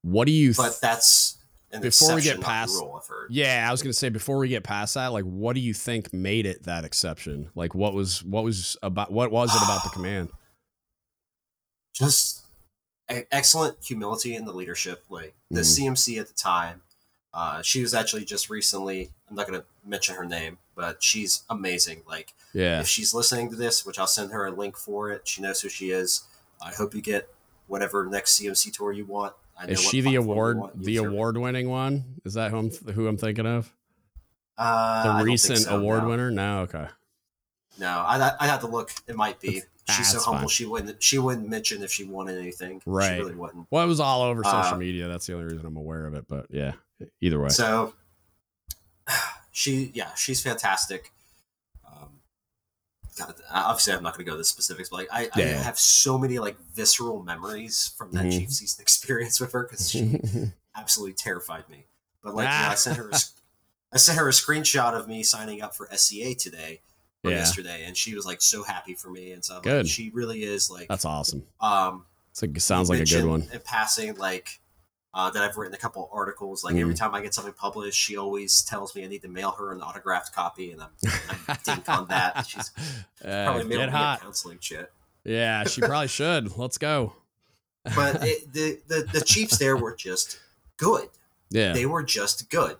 What do you? Th- but that's before we get past. Yeah, I was going to say before we get past that, like, what do you think made it that exception? Like, what was what was about what was it about the command? Just excellent humility in the leadership. Like the mm-hmm. CMC at the time, uh, she was actually just recently. I'm not going to mention her name, but she's amazing. Like, yeah, if she's listening to this, which I'll send her a link for it, she knows who she is. I hope you get whatever next CMC tour you want. is she the award the award winning one? Is that who I'm who I'm thinking of? Uh, the recent so, award no. winner? No, okay. No, I I have to look. It might be. She's so humble. Fine. She wouldn't. She wouldn't mention if she wanted anything. Right. She really wouldn't. Well, it was all over social uh, media. That's the only reason I'm aware of it. But yeah, either way. So she, yeah, she's fantastic. Um, God, obviously, I'm not going to go to the specifics, but like, I, yeah. I have so many like visceral memories from that mm-hmm. Chief season experience with her because she absolutely terrified me. But like, ah. I sent her, a, I sent her a screenshot of me signing up for SEA today Yeah. yesterday, and she was like so happy for me, and so I'm like, Good. she really is like. That's awesome. um, It's like, sounds like a good one. In passing, like uh, that I've written a couple articles. Like every Mm. time I get something published, she always tells me I need to mail her an autographed copy, and I'm, I'm dink on that. She's Uh, probably mailing me a counseling shit. Yeah, she probably should. Let's go. But it, the, the the Chiefs there were just good. Yeah. They were just good.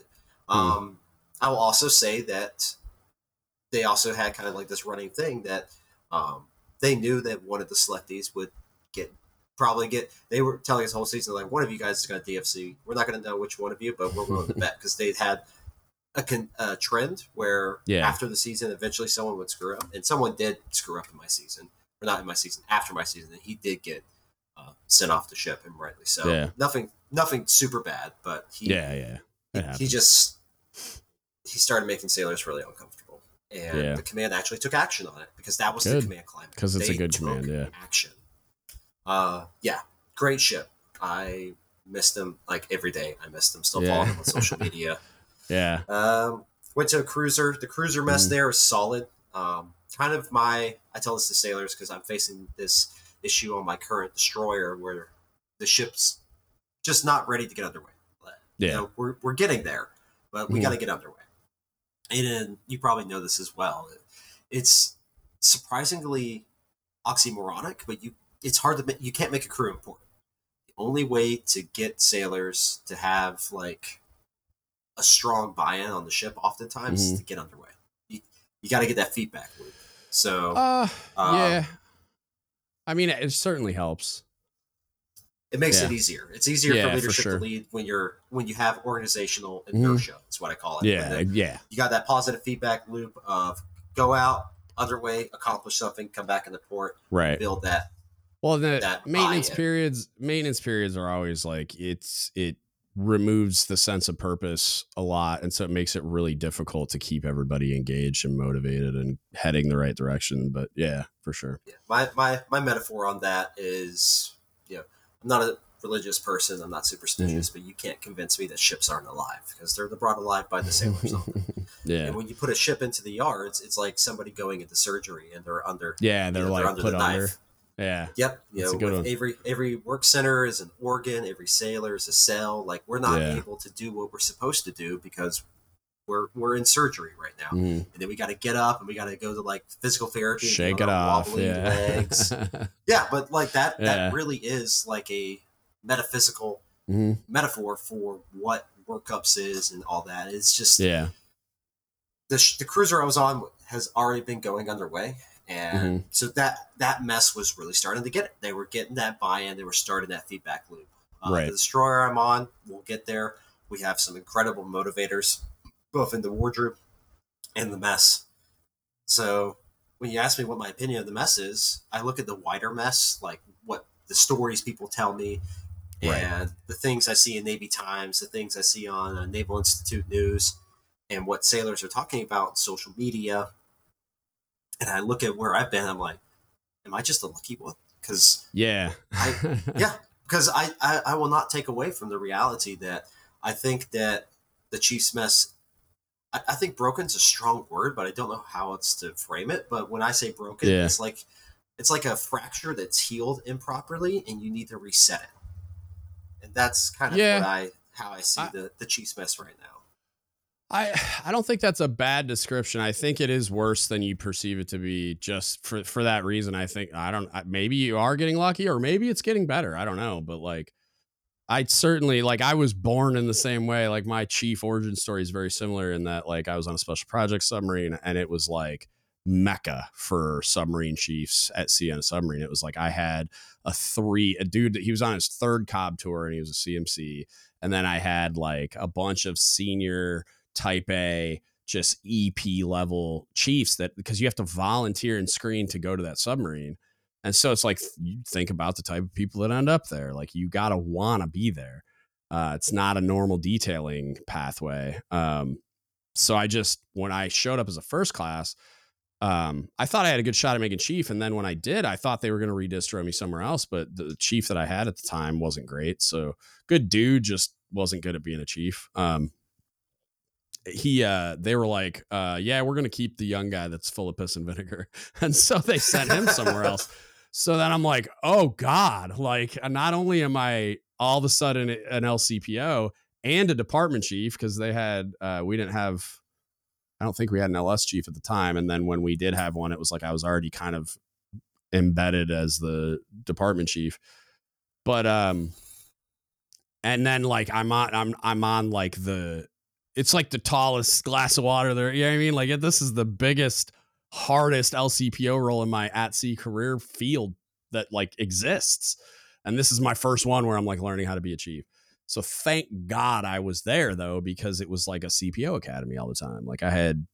Hmm. Um, I will also say that they also had kind of like this running thing that um, they knew that one of the selectees would get probably get. They were telling us the whole season like one of you guys is going to DFC. We're not going to know which one of you, but we're willing to bet because they had a, con- a trend where Yeah. after the season, eventually someone would screw up, and someone did screw up in my season, or not in my season, after my season, and he did get uh, sent off the ship, and rightly so. Yeah. Nothing, nothing super bad, but he yeah, yeah. He, he just he started making sailors really uncomfortable and Yeah. the command actually took action on it because that was Good. the command climate 'Cause it's a good command, yeah. action uh yeah great ship i missed them like every day i missed them still Yeah. following them on social media yeah. um went to a cruiser the cruiser mess Mm. there is solid um kind of my i tell this to sailors because i'm facing this issue on my current destroyer where the ship's just not ready to get underway you Yeah. know, we're, we're getting there, but we Mhm. got to get underway. And you probably know this as well. It's surprisingly oxymoronic, but you it's hard to make, you can't make a crew important. The only way to get sailors to have like a strong buy-in on the ship, oftentimes, is Mhm. to get underway. You you got to get that feedback loop. So Uh, Um, yeah. I mean, it certainly helps. It makes yeah. it easier. It's easier Yeah, for for leadership sure. to lead when you're when you have organizational Mhm. inertia. That's what I call it. Yeah, yeah, you got that positive feedback loop of go out, underway, accomplish something, come back in the port, right. build that. Well, the that maintenance buy-in. periods, maintenance periods are always like it's it removes the sense of purpose a lot, and so it makes it really difficult to keep everybody engaged and motivated and heading the right direction. But yeah, for sure. Yeah. My, my my metaphor on that is, I'm not a religious person, I'm not superstitious, Mm-hmm. but you can't convince me that ships aren't alive because they're brought alive by the sailors. yeah, And when you put a ship into the yards, it's like somebody going into surgery and they're under. yeah, you they're know, like under put the under. knife. Yeah, Yep, you That's know, with every every work center is an organ, every sailor is a cell. Like we're not Yeah. able to do what we're supposed to do because we're we're in surgery right now, Mhm. and then we got to get up and we got to go to like physical therapy, shake it off. Yeah, yeah, but like that Yeah. that really is like a metaphysical Mhm. metaphor for what workups is and all that. It's just yeah, the, the cruiser I was on has already been going underway, and Mm-hmm. so that that mess was really starting to get it. They were getting that buy-in. They were starting that feedback loop. Uh, Right. The destroyer I'm on, we'll get there. We have some incredible motivators, both in the wardroom and the mess. So when you ask me what my opinion of the mess is, I look at the wider mess, like what the stories people tell me, Right. and the things I see in Navy Times, the things I see on uh, Naval Institute News, and what sailors are talking about on social media. And I look at where I've been, I'm like, am I just a lucky one? Because yeah, I- yeah, because I, I I will not take away from the reality that I think that the Chiefs mess. I, I think broken's a strong word, but I don't know how it's to frame it. But when I say broken, Yeah. it's like it's like a fracture that's healed improperly, and you need to reset it. And that's kind of Yeah. what I how I see I- the the Chiefs mess right now. I I don't think that's a bad description. I think it is worse than you perceive it to be. Just for for that reason, I think I don't. I- Maybe you are getting lucky, or maybe it's getting better. I don't know, but like, I certainly like I was born in the same way. Like my chief origin story is very similar in that like I was on a special project submarine, and it was like mecca for submarine chiefs at sea on a submarine. It was like I had a three a dude that he was on his third cob tour, and he was a CMC, and then I had like a bunch of senior type A, just EP level chiefs that because you have to volunteer and screen to go to that submarine. And so it's like you think about the type of people that end up there. Like you gotta wanna be there. Uh, it's not a normal detailing pathway. Um, so I just when I showed up as a first class, um, I thought I had a good shot at making chief, and then when I did, I thought they were going to redistro me somewhere else. But the chief that I had at the time wasn't great. So good dude, just wasn't good at being a chief. Um, he uh they were like uh yeah we're gonna keep the young guy that's full of piss and vinegar and so they sent him somewhere else so then i'm like oh god like not only am i all of a sudden an lcpo and a department chief because they had uh we didn't have i don't think we had an ls chief at the time and then when we did have one it was like i was already kind of embedded as the department chief but um and then like i'm on i'm i'm on like the it's like the tallest glass of water there. You know what I mean? Like this is the biggest, hardest LCPO role in my at sea career field that like exists. And this is my first one where I'm like learning how to be a chief. So thank God I was there though, because it was like a CPO academy all the time. Like I had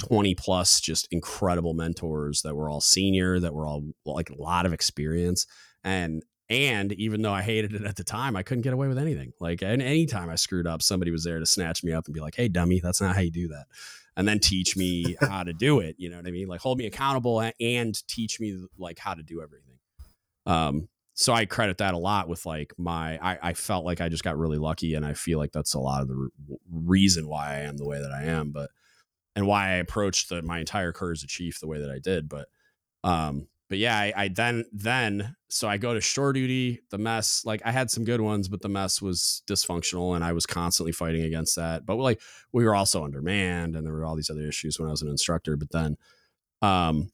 20 plus just incredible mentors that were all senior, that were all like a lot of experience. And and even though I hated it at the time, I couldn't get away with anything. Like, and anytime I screwed up, somebody was there to snatch me up and be like, "Hey, dummy, that's not how you do that," and then teach me how to do it. You know what I mean? Like, hold me accountable and teach me like how to do everything. Um, so I credit that a lot with like my. I, I felt like I just got really lucky, and I feel like that's a lot of the re- reason why I am the way that I am, but and why I approached the, my entire career as a chief the way that I did. But um, but yeah, I, I, then then so I go to shore duty. The mess, like I had some good ones, but the mess was dysfunctional, and I was constantly fighting against that. But like we were also undermanned, and there were all these other issues when I was an instructor. But then, um,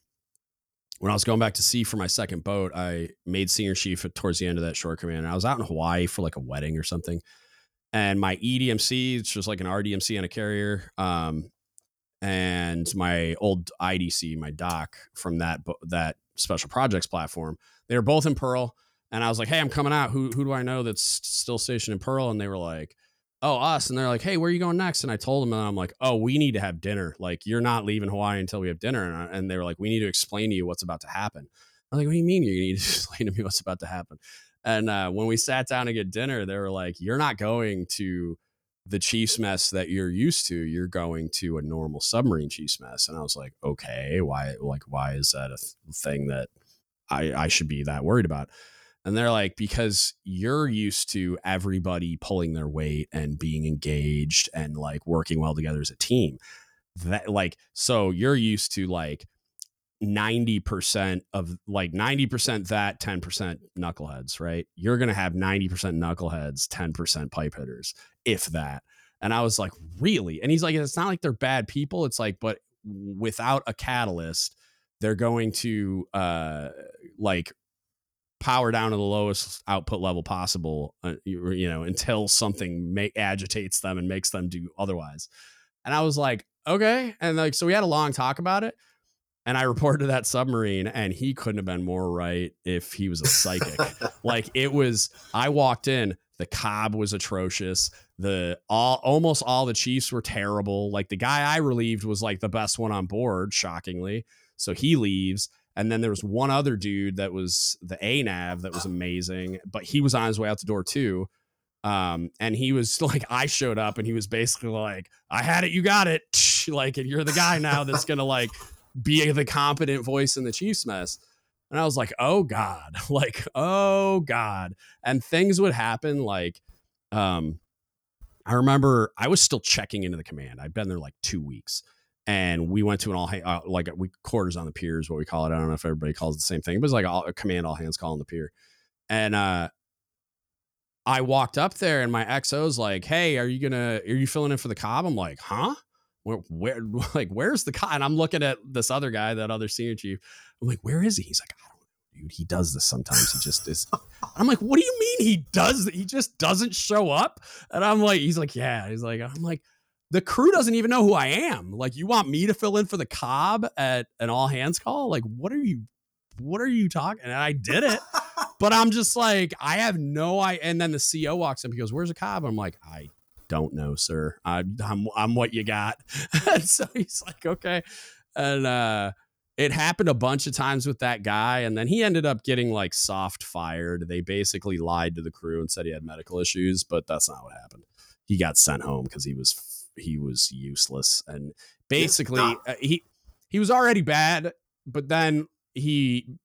when I was going back to sea for my second boat, I made senior chief towards the end of that shore command. And I was out in Hawaii for like a wedding or something, and my EDMC, it's just like an RDMC on a carrier, um, and my old IDC, my doc from that that special projects platform. They were both in Pearl. And I was like, hey, I'm coming out. Who, who do I know that's still stationed in Pearl? And they were like, oh, us. And they're like, hey, where are you going next? And I told them, and I'm like, oh, we need to have dinner. Like, you're not leaving Hawaii until we have dinner. And, I, and they were like, we need to explain to you what's about to happen. I'm like, what do you mean you need to explain to me what's about to happen? And uh, when we sat down to get dinner, they were like, you're not going to the Chiefs mess that you're used to, you're going to a normal submarine Chiefs mess. And I was like, okay, why, like, why is that a th- thing that I, I should be that worried about? And they're like, because you're used to everybody pulling their weight and being engaged and like working well together as a team. That like, so you're used to like 90% of like 90% that 10% knuckleheads, right? You're to have 90% knuckleheads, 10% pipe hitters, if that. And I was like, really? And he's like, it's not like they're bad people. It's like, but without a catalyst, they're going to uh like power down to the lowest output level possible, uh, you, you know, until something may agitates them and makes them do otherwise. And I was like, okay. And like, so we had a long talk about it and I reported to that submarine, and he couldn't have been more right if he was a psychic. like it was, I walked in, the cob was atrocious. The all almost all the chiefs were terrible. Like the guy I relieved was like the best one on board, shockingly. So he leaves. And then there was one other dude that was the A nav that was amazing, but he was on his way out the door too. Um, and he was like, I showed up and he was basically like, I had it, you got it. Like, and you're the guy now that's gonna like be the competent voice in the Chiefs mess. And I was like, oh God, like, oh God. And things would happen like, um, I remember I was still checking into the command. I'd been there like two weeks and we went to an all uh, like we quarters on the pier is what we call it. I don't know if everybody calls it the same thing, but it's like all, a command all hands call on the pier. And, uh, I walked up there and my XO's like, Hey, are you gonna, are you filling in for the cob? I'm like, huh? Where, where like where's the guy? And I'm looking at this other guy, that other senior chief. I'm like, where is he? He's like, I don't know, dude. He does this sometimes. He just is. I'm like, what do you mean he does? He just doesn't show up. And I'm like, he's like, yeah. He's like, I'm like, the crew doesn't even know who I am. Like, you want me to fill in for the cob at an all hands call? Like, what are you? What are you talking? And I did it, but I'm just like, I have no I. And then the CEO walks in. He goes, "Where's the cob?" I'm like, I don't know, sir. I, I'm, I'm what you got. and so he's like, okay. And, uh, it happened a bunch of times with that guy. And then he ended up getting like soft fired. They basically lied to the crew and said he had medical issues, but that's not what happened. He got sent home because he was, he was useless. And basically uh, he, he was already bad, but then he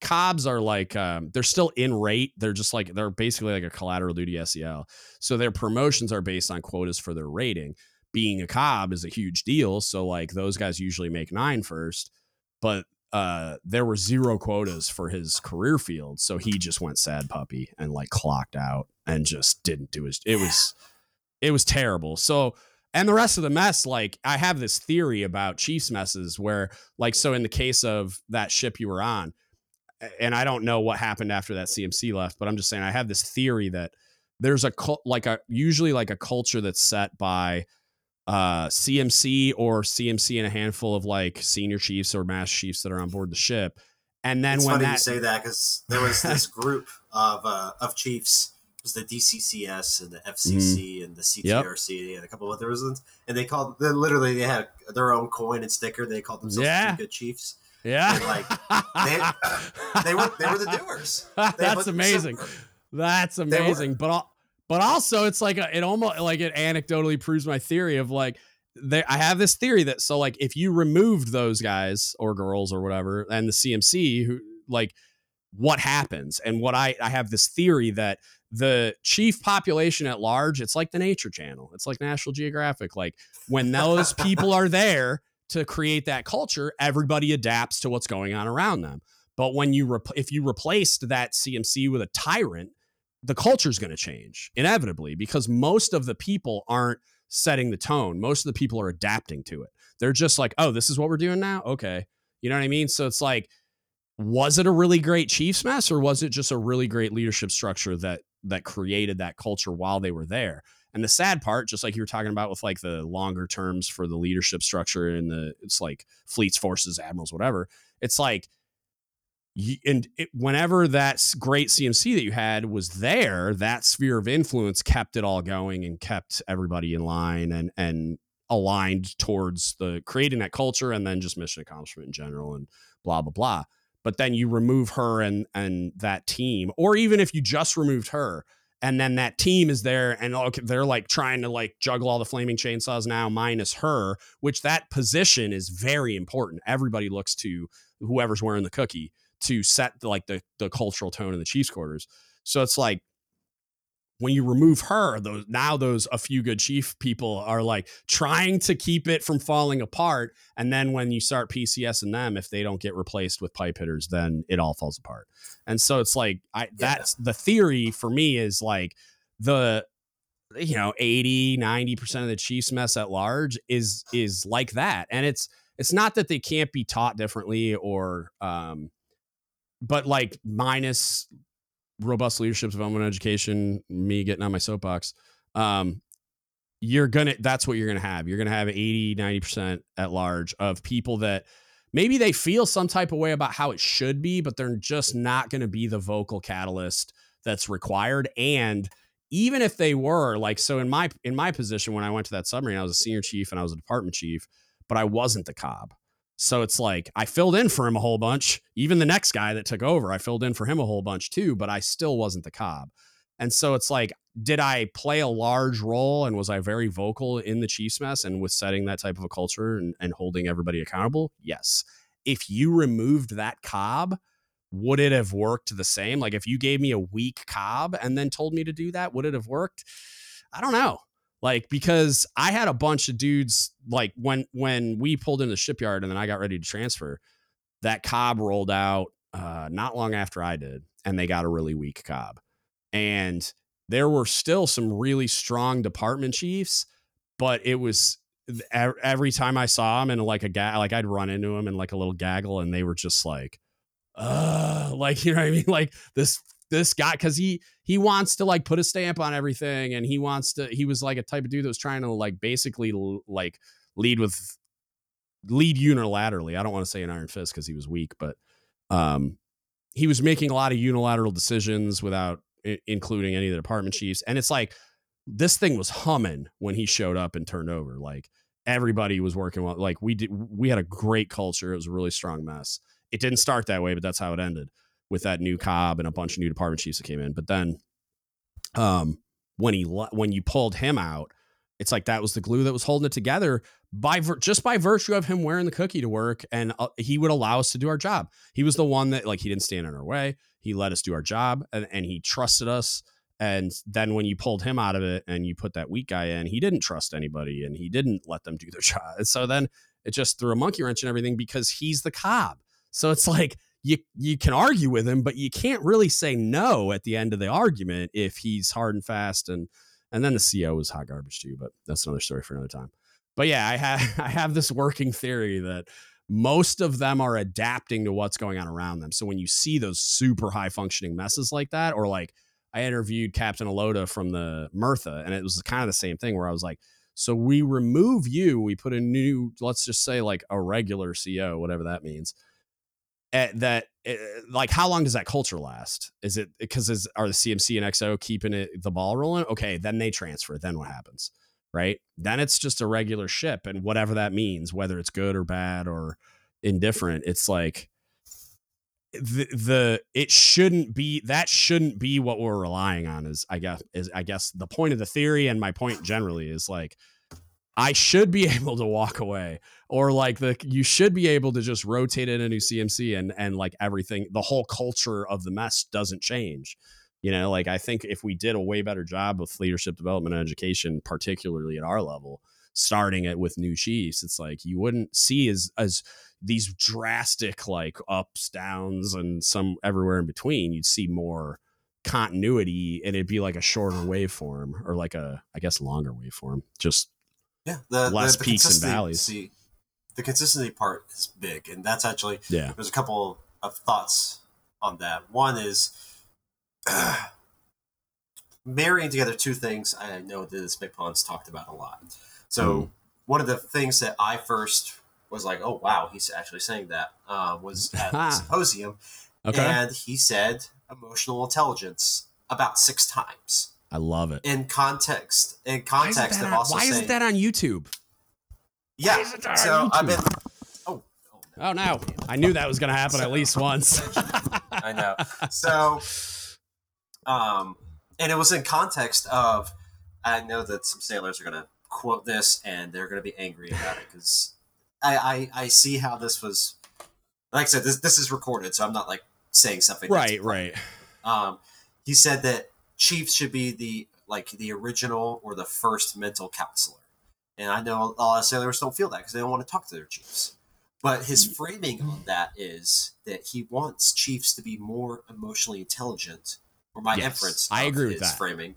Cobs are like um, they're still in rate. They're just like they're basically like a collateral duty SEL. So their promotions are based on quotas for their rating. being a cob is a huge deal. So like those guys usually make nine first, but uh, there were zero quotas for his career field, so he just went sad puppy and like clocked out and just didn't do his. It was it was terrible. So and the rest of the mess, like I have this theory about Chiefs messes where like so in the case of that ship you were on, and I don't know what happened after that CMC left, but I'm just saying I have this theory that there's a cult like a usually like a culture that's set by uh, CMC or CMC and a handful of like senior chiefs or mass chiefs that are on board the ship. And then it's when funny that you say that because there was this group of uh, of chiefs. It was the DCCS and the FCC and the CTRC and a couple of other ones, and they called. They literally they had their own coin and sticker. They called themselves Yeah. Good Chiefs. Yeah, And, like, They, they were they were the doers. They that's amazing. That's amazing. But but also it's like a, it almost like it anecdotally proves my theory of like there I have this theory that so like if you removed those guys or girls or whatever and the CMC who like what happens and what I I have this theory that the chief population at large it's like the nature channel it's like national geographic like when those people are there to create that culture everybody adapts to what's going on around them but when you rep- if you replaced that CMC with a tyrant, the culture is going to change inevitably because most of the people aren't setting the tone. Most of the people are adapting to it. They're just like, "Oh, this is what we're doing now." Okay. You know what I mean? So it's like was it a really great Chiefs mess or was it just a really great leadership structure that that created that culture while they were there? And the sad part, just like you were talking about with like the longer terms for the leadership structure and the it's like fleets, forces, admirals, whatever. It's like and it, whenever that great CMC that you had was there, that sphere of influence kept it all going and kept everybody in line and and aligned towards the creating that culture and then just mission accomplishment in general and blah blah blah. But then you remove her and and that team, or even if you just removed her, and then that team is there and they're like trying to like juggle all the flaming chainsaws now minus her, which that position is very important. Everybody looks to whoever's wearing the cookie to set like the the cultural tone in the Chiefs quarters. So it's like when you remove her, those now those a few good chief people are like trying to keep it from falling apart. And then when you start PCS and them, if they don't get replaced with pipe hitters, then it all falls apart. And so it's like I that's the theory for me is like the you know 80 90% of the chiefs mess at large is is like that and it's it's not that they can't be taught differently or um but like minus robust leadership development education me getting on my soapbox um you're gonna that's what you're gonna have. You're gonna have 80 90% at large of people that maybe they feel some type of way about how it should be but they're just not gonna be the vocal catalyst that's required. And even if they were like so in my in my position when i went to that submarine i was a senior chief and i was a department chief but i wasn't the cob so it's like I filled in for him a whole bunch. Even the next guy that took over, I filled in for him a whole bunch too, but I still wasn't the cob. And so it's like, did I play a large role and was I very vocal in the Chiefs mess and with setting that type of a culture and, and holding everybody accountable? Yes. If you removed that cob, would it have worked the same? Like if you gave me a weak cob and then told me to do that, would it have worked? I don't know like because I had a bunch of dudes like when when we pulled in the shipyard and then I got ready to transfer, that cob rolled out uh, not long after I did, and they got a really weak cob, and there were still some really strong department chiefs, but it was every time I saw them in like a guy like I'd run into them in like a little gaggle, and they were just like, uh, like you know what I mean, like this this guy because he he wants to like put a stamp on everything and he wants to he was like a type of dude that was trying to like basically like lead with lead unilaterally. I don't want to say an iron fist because he was weak but um he was making a lot of unilateral decisions without I- including any of the department chiefs and it's like this thing was humming when he showed up and turned over like everybody was working well like we did we had a great culture it was a really strong mess. It didn't start that way but that's how it ended with that new cob and a bunch of new department chiefs that came in. But then, um, when he when you pulled him out, it's like that was the glue that was holding it together by vir- just by virtue of him wearing the cookie to work, and uh, he would allow us to do our job. He was the one that like he didn't stand in our way. He let us do our job, and, and he trusted us. And then when you pulled him out of it and you put that weak guy in, he didn't trust anybody and he didn't let them do their job. And so then it just threw a monkey wrench and everything because he's the cob. So it's like you you can argue with him, but you can't really say no at the end of the argument if he's hard and fast and and then the CO was hot garbage too, but that's another story for another time. But yeah, I have I have this working theory that most of them are adapting to what's going on around them. So when you see those super high functioning messes like that, or like I interviewed Captain Alota from the Murtha, and it was kind of the same thing where I was like, so we remove you, we put a new, let's just say like a regular CO, whatever that means. At that eh, like how long does that culture last? Is it because is are the CMC and XO keeping it the ball rolling? Okay, then they transfer. Then what happens? Right? Then it's just a regular ship, and whatever that means, whether it's good or bad or indifferent, it's like the the it shouldn't be that shouldn't be what we're relying on is i guess is i guess the point of the theory and my point generally is like i should be able to walk away or like the you should be able to just rotate in a new cmc and and like everything the whole culture of the mess doesn't change you know like i think if we did a way better job with leadership development and education particularly at our level starting it with new chiefs it's like you wouldn't see as as these drastic like ups, downs, and some everywhere in between, you'd see more continuity and it'd be like a shorter waveform or like a I guess longer waveform. Just yeah, the, less the, the peaks and valleys. The consistency part is big, and that's actually yeah. There's a couple of thoughts on that. One is uh, marrying together two things. I know that this MCPON's talked about a lot. So mm. one of the things that I first was like, oh wow, he's actually saying that. Uh, was at the symposium, okay. and he said emotional intelligence about six times. I love it. In context, in context of also why saying, isn't that on YouTube? Yeah. So I've been. Oh. Oh no. oh no! I knew that was going to happen so, at least once. I know. So, um, and it was in context of. I know that some sailors are going to quote this and they're going to be angry about it because I, I, I see how this was. Like I said, this this is recorded, so I'm not like saying something. Right, right. Um, he said that chiefs should be the like the original or the first mental counselor, and I know a lot of sailors don't feel that because they don't want to talk to their chiefs. But his mm. framing on that is that he wants chiefs to be more emotionally intelligent, or my yes, inference. I agree with that framing,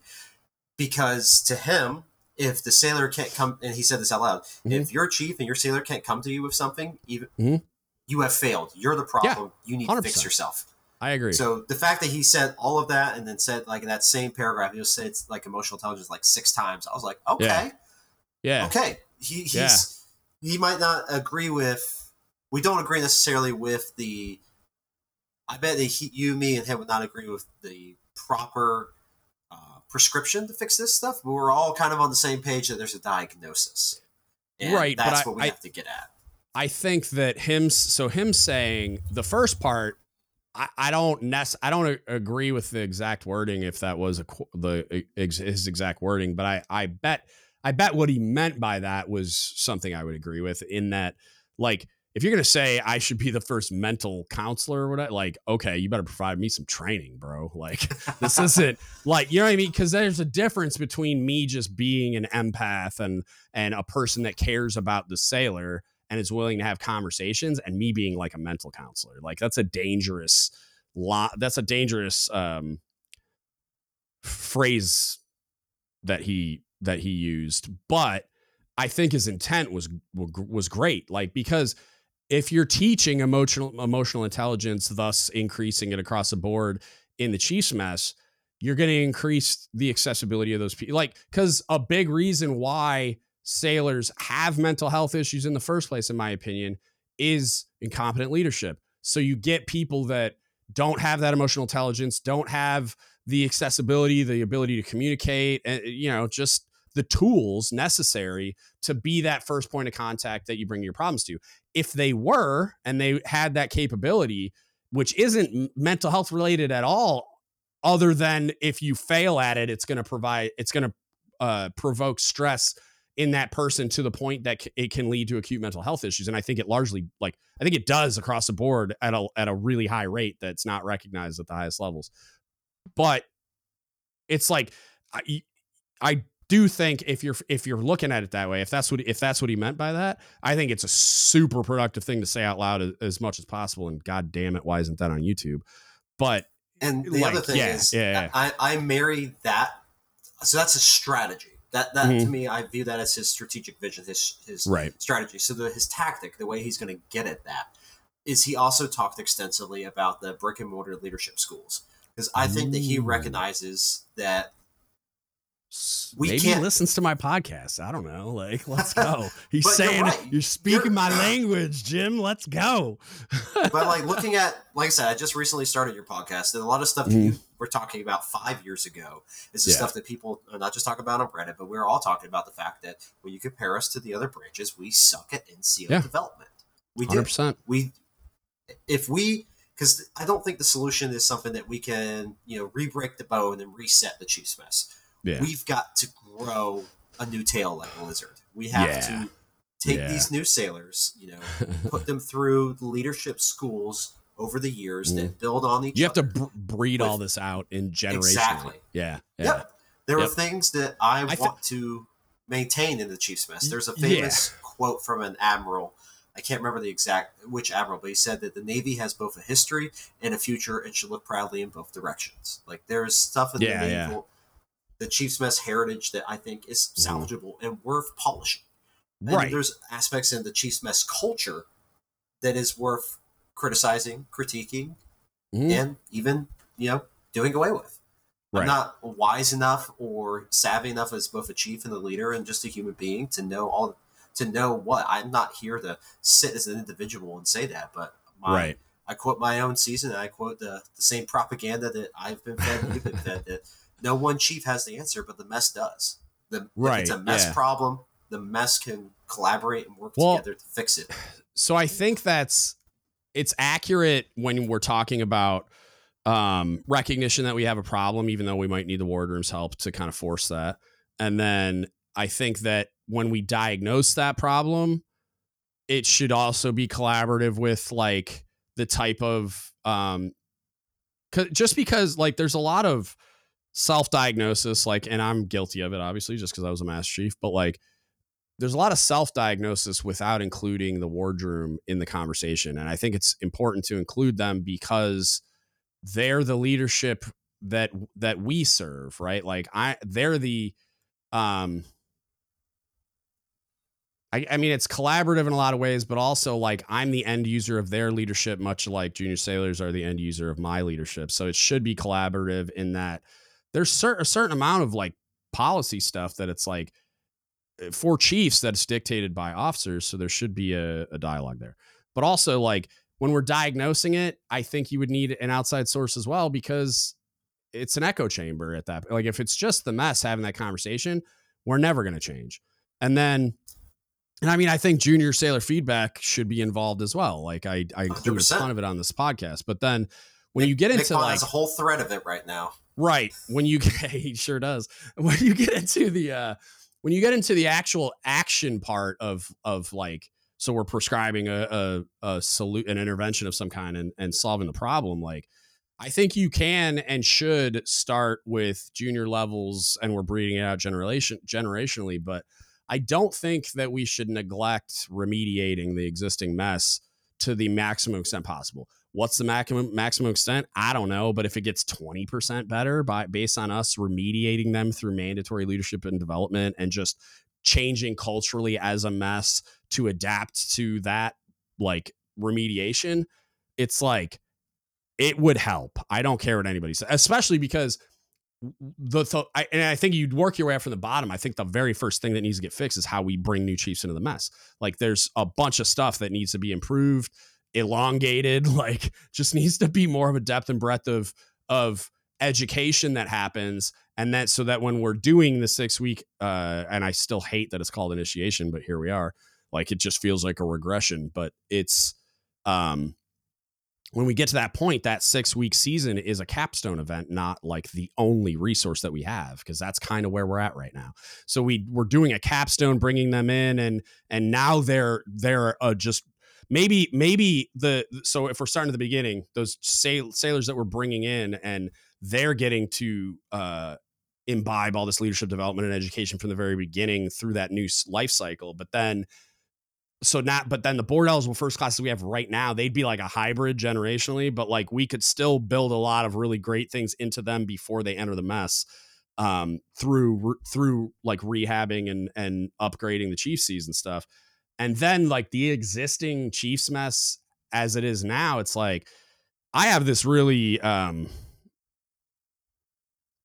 because to him, if the sailor can't come, and he said this out loud, mm-hmm. if your chief and your sailor can't come to you with something, even mm-hmm. you have failed. You're the problem. Yeah, you need 100%. to fix yourself. I agree. So the fact that he said all of that and then said like in that same paragraph, he just said it's like emotional intelligence like six times. I was like, okay, yeah, yeah. okay. He he's yeah. he might not agree with. We don't agree necessarily with the. I bet that he, you, me, and him would not agree with the proper uh, prescription to fix this stuff, but we're all kind of on the same page that there's a diagnosis. And right. That's I, what we I, have to get at. I think that him, so him saying the first part, I, I don't nec- I don't agree with the exact wording if that was a, the his exact wording, but I I bet I bet what he meant by that was something I would agree with in that like if you're gonna say I should be the first mental counselor or whatever, like, okay, you better provide me some training, bro. Like, this isn't like you know what I mean? Because there's a difference between me just being an empath and and a person that cares about the sailor and is willing to have conversations, and me being like a mental counselor. Like, that's a dangerous lot. That's a dangerous um, phrase that he that he used, but. I think his intent was was great, like because if you're teaching emotional emotional intelligence, thus increasing it across the board in the Chiefs mess, you're going to increase the accessibility of those people. Like, because a big reason why sailors have mental health issues in the first place, in my opinion, is incompetent leadership. So you get people that don't have that emotional intelligence, don't have the accessibility, the ability to communicate, and you know, just the tools necessary to be that first point of contact that you bring your problems to. If they were and they had that capability, which isn't mental health related at all, other than if you fail at it, it's going to provide, it's going to uh, provoke stress in that person to the point that it can lead to acute mental health issues. And I think it largely, like, I think it does across the board at a at a really high rate that's not recognized at the highest levels. But it's like I, I do think if you're if you're looking at it that way, if that's what if that's what he meant by that, I think it's a super productive thing to say out loud as, as much as possible. And god damn it, why isn't that on YouTube? But and the like, other thing yeah, is, yeah, yeah. I, I marry that. So that's a strategy. That that Mhm. to me, I view that as his strategic vision, his his right, strategy. So the, his tactic, the way he's going to get at that, is he also talked extensively about the brick and mortar leadership schools because I think that he recognizes that We maybe he can't- listens to my podcast. I don't know. Like, let's go. He's But you're saying right. you're speaking You're- my language, Jim. Let's go. but like looking at like I said, I just recently started your podcast, and a lot of stuff that you mm-hmm. were talking about five years ago is the Yeah. stuff that people are not just talking about on Reddit, but we're all talking about the fact that when you compare us to the other branches, we suck at NCO Yeah. development. We do. We if we because I don't think the solution is something that we can you know re-break the bone and then reset the Chiefs mess. Yeah. We've got to grow a new tail like a lizard. We have Yeah. to take Yeah. these new sailors, you know, put them through the leadership schools over the years that build on each Mm. you have to br- breed all this out in generations. Exactly. Yeah. Yeah. Yep. There Yep. are things that I, I want to maintain in the Chiefs mess. There's a famous quote from an admiral. I can't remember the exact which admiral, but he said that the Navy has both a history and a future and should look proudly in both directions. Like there's stuff in the yeah. naval, the Chiefs mess heritage that I think is Mhm. salvageable and worth polishing. And Right. there's aspects in the Chiefs mess culture that is worth criticizing, critiquing, Mhm. and even you know doing away with. Right. I'm not wise enough or savvy enough as both a chief and a leader and just a human being to know all to know what I'm not here to sit as an individual and say that, but my, Right. I quote my own season. And I quote the, the same propaganda that I've been fed. You've been fed that no one chief has the answer, but the mess does. The, Right, If it's a mess yeah. problem, the mess can collaborate and work Well- together to fix it. so I think that's it's accurate when we're talking about um, recognition that we have a problem, even though we might need the wardroom's help to kind of force that. And then I think that when we diagnose that problem, it should also be collaborative with like the type of um, just because like there's a lot of self-diagnosis like and i'm guilty of it obviously just because i was a master chief but like there's a lot of self-diagnosis without including the wardroom in the conversation and i think it's important to include them because they're the leadership that that we serve right? Like i they're the um I, I mean it's collaborative in a lot of ways but also like i'm the end user of their leadership much like junior sailors are the end user of my leadership so it should be collaborative in that there's cer- a certain amount of like policy stuff that it's like uh, for chiefs that's dictated by officers so there should be a, a dialogue there but also like when we're diagnosing it i think you would need an outside source as well because it's an echo chamber at that like if it's just the mess having that conversation we're never going to change and then and i mean i think junior sailor feedback should be involved as well like i i include a 100%. ton of it on this podcast but then when you get into Bond like a whole thread of it right now. Right. When you get he sure does. When you get into the uh when you get into the actual action part of of like so we're prescribing a a, a salute an intervention of some kind and, and solving the problem, like I think you can and should start with junior levels and we're breeding it out generation generationally, but I don't think that we should neglect remediating the existing mess to the maximum extent possible. What's the maximum maximum extent? I don't know, but if it gets 20% better by based on us remediating them through mandatory leadership and development and just changing culturally as a mess to adapt to that like remediation, it's like it would help. I don't care what anybody says, especially because the, th- I, and I think you'd work your way up from the bottom. I think the very first thing that needs to get fixed is how we bring new chiefs into the mess. Like there's a bunch of stuff that needs to be improved, elongated, like just needs to be more of a depth and breadth of of education that happens and that so that when we're doing the six week uh and I still hate that it's called initiation, but here we are. Like it just feels like a regression, but it's um when we get to that point, that six week season is a capstone event, not like the only resource that we have, because that's kind of where we're at right now. So we we're doing a capstone, bringing them in, and and now they're they're uh, just maybe maybe the so if we're starting at the beginning, those sail, sailors that we're bringing in and they're getting to uh imbibe all this leadership development and education from the very beginning through that new life cycle. But then, so not, but then the board eligible first classes we have right now, they'd be like a hybrid generationally, but like we could still build a lot of really great things into them before they enter the mess um, through through like rehabbing and and upgrading the Chiefs season stuff. And then like the existing Chiefs mess as it is now, it's like I have this really um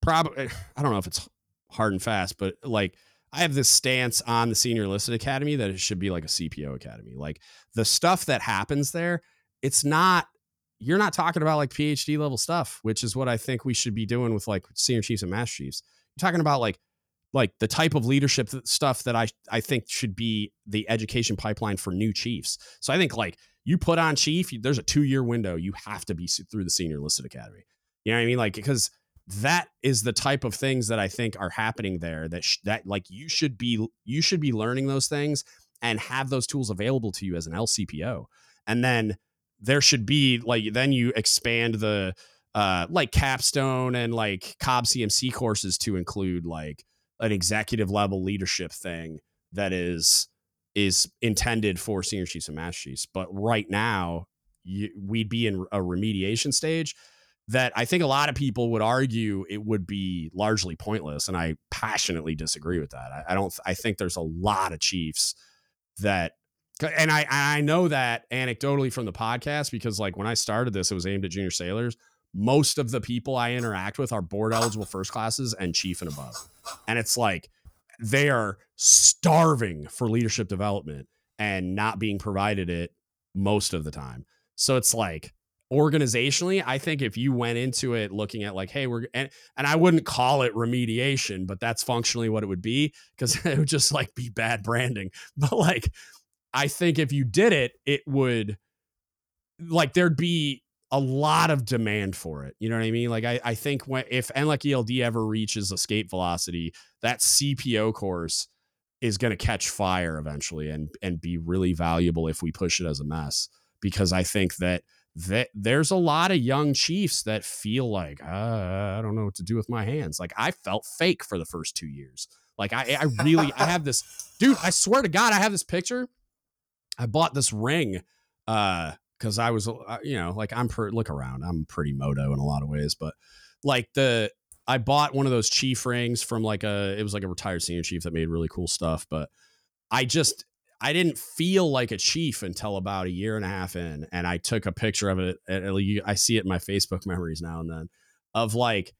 probably I don't know if it's hard and fast, but like I have this stance on the senior enlisted academy that it should be like a CPO academy. Like the stuff that happens there, it's not you're not talking about like PhD level stuff, which is what I think we should be doing with like senior chiefs and master chiefs. You're talking about like like the type of leadership stuff that I I think should be the education pipeline for new chiefs. So I think like you put on chief, there's a two year window. You have to be through the senior enlisted academy. You know what I mean? Like because that is the type of things that I think are happening there. That sh- that like you should be you should be learning those things and have those tools available to you as an LCPO. And then there should be like then you expand the uh like capstone and like cob CMC courses to include like an executive level leadership thing that is is intended for senior chiefs and master chiefs. But right now, you, we'd be in a remediation stage that I think a lot of people would argue it would be largely pointless, and I passionately disagree with that. I, I don't. I think there's a lot of chiefs that, and I I know that anecdotally from the podcast because like when I started this, it was aimed at junior sailors. Most of the people I interact with are board eligible first classes and chief and above, and it's like they are starving for leadership development and not being provided it most of the time. So it's like organizationally, I think if you went into it looking at like, hey, we're and and I wouldn't call it remediation, but that's functionally what it would be because it would just like be bad branding. But like, I think if you did it, it would like there'd be a lot of demand for it. You know what I mean? Like I, I think when if NLEC ELD ever reaches escape velocity, that CPO course is going to catch fire eventually and and be really valuable if we push it as a mess. Because I think that that there's a lot of young chiefs that feel like uh, I don't know what to do with my hands. Like I felt fake for the first two years. Like I, I really I have this dude. I swear to God, I have this picture. I bought this ring. Uh, because I was, uh, you know, like I'm look around. I'm pretty moto in a lot of ways, but like the I bought one of those chief rings from like a it was like a retired senior chief that made really cool stuff, but I just I didn't feel like a chief until about a year and a half in, and I took a picture of it. I see it in my Facebook memories now and then of like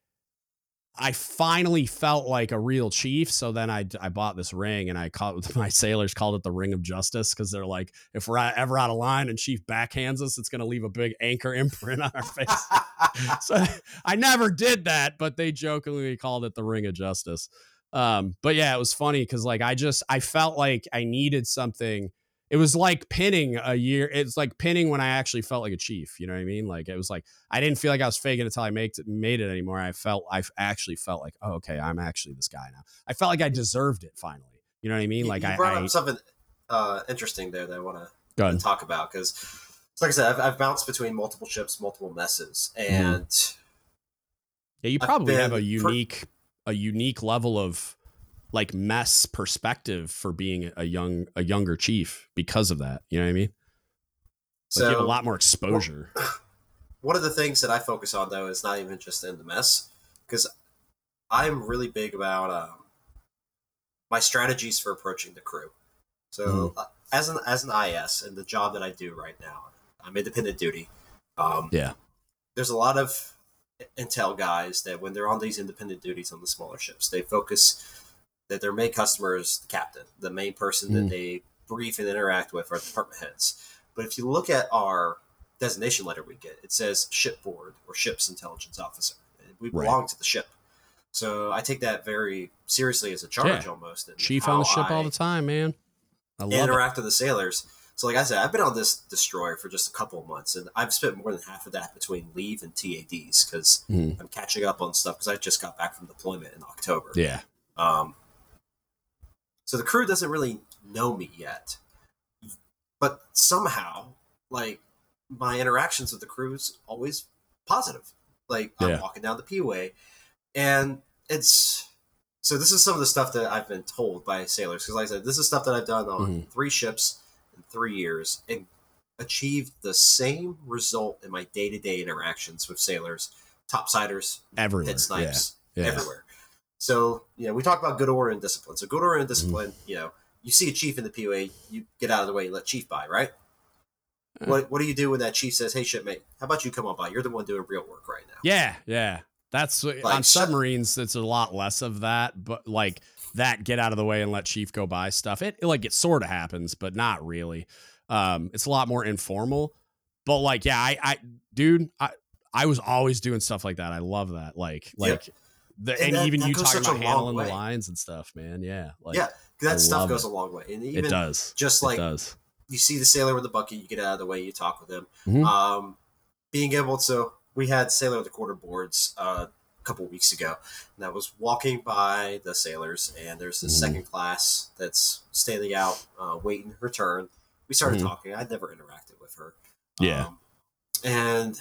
I finally felt like a real chief. So then I, I bought this ring and I called my sailors called it the ring of justice because they're like, if we're ever out of line and chief backhands us, it's going to leave a big anchor imprint on our face. so I never did that, but they jokingly called it the ring of justice. Um, but yeah, it was funny because like I just I felt like I needed something it was like pinning a year. It's like pinning when I actually felt like a chief. You know what I mean? Like it was like I didn't feel like I was faking until I made it, made it anymore. I felt I actually felt like, oh, okay, I'm actually this guy now. I felt like I deserved it finally. You know what I mean? Like you I brought I, up something uh, interesting there that I want to talk about because, like I said, I've, I've, bounced between multiple ships, multiple messes, mm-hmm. and mm. yeah, you probably have a unique per- a unique level of like mess perspective for being a young a younger chief because of that. You know what I mean? Like so you have a lot more exposure. One of the things that I focus on though is not even just in the mess because I'm really big about um, my strategies for approaching the crew. So uh, as an as an IS and the job that I do right now, I'm independent duty. Um, yeah, there's a lot of intel guys that when they're on these independent duties on the smaller ships, they focus that their main customer is the captain, the main person mm. that they brief and interact with are the department heads. But if you look at our designation letter we get, it says shipboard or ship's intelligence officer. We belong right. to the ship. So I take that very seriously as a charge yeah. almost. Chief on the ship I all the time, man. I love interact it. with the sailors. So like I said, I've been on this destroyer for just a couple of months, and I've spent more than half of that between leave and TADs because mm. I'm catching up on stuff because I just got back from deployment in October. Yeah. Um, so the crew doesn't really know me yet. But somehow, like my interactions with the crew is always positive. Like I'm walking down the P way and it's So this is some of the stuff that I've been told by sailors. Because, like I said, this is stuff that I've done on Mhm. three ships in three years and achieved the same result in my day to day interactions with sailors, topsiders, Everywhere. pit snipes, Yeah. Yeah. everywhere. So, you know, we talk about good order and discipline. So, good order and Mm-hmm. discipline, you know, you see a chief in the P way, you get out of the way, you let chief by, right? Uh. What What do you do when that chief says, "Hey, shipmate, how about you come on by? You're the one doing real work right now." Yeah, yeah. That's on Like, shut- submarines. It's a lot less of that, but like that, get out of the way and let chief go by stuff. It like it sort of happens, but not really. Um, it's a lot more informal. But like, yeah, I, I, dude, I, I was always doing stuff like that. I love that. Like, Yeah. The And and, that- even that you talking about handling the lines and stuff, man. Yeah, like yeah, that I stuff goes it. a long way, and it does. just like does. you see the sailor with the bucket, you get out of the way, you talk with him. Mhm. Um, being able to, we had sailor with the quarter boards uh, a couple weeks ago, and I was walking by the sailors, and there's this Mhm. second class that's standing out, uh, waiting her turn. We started Mhm. talking. I'd never interacted with her. Yeah. Um, and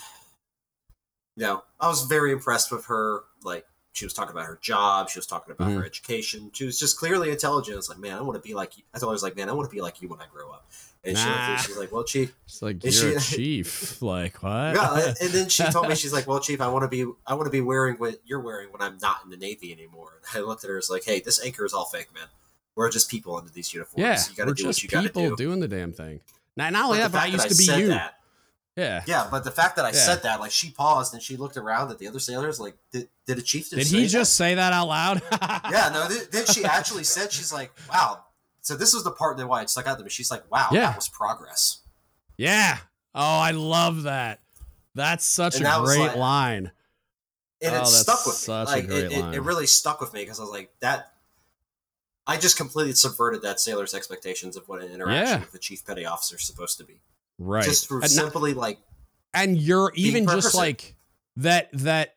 you know, I was very impressed with her. Like she was talking about her job, she was talking about her Mhm. education. She was just clearly intelligent. I was like, man, I want to be like you. I told her, I was like, man, I want to be like you when I grow up. And she, Nah. she's like, well, chief. It's like you're a she- chief. Like what? Yeah, and then she told me she's like, "Well, Chief, I want to be, I want to be wearing what you're wearing when I'm not in the Navy anymore." And I looked at her was like, "Hey, this anchor is all fake, man. We're just people under these uniforms. yeah, you got to we're do just what you got to people do." doing the damn thing. Not, not only But that, but I used that to be you. that, Yeah. yeah, but the fact that I Yeah. said that, like, she paused and she looked around at the other sailors, like, "Did, did a chief just Did say he that?" just say that out loud? Yeah, no. Th- then she actually said, "She's like, wow." So this was the part that why it stuck out to me. She's like, "Wow, Yeah. that was progress." Yeah. Oh, I love that. That's such And a that great like- line. and Oh, it stuck with me. Like great it, it, it really stuck with me because I was like that. I just completely subverted that sailor's expectations of what an interaction Yeah. with the chief petty officer is supposed to be. Right. Just through and, simply like and you're even just like that that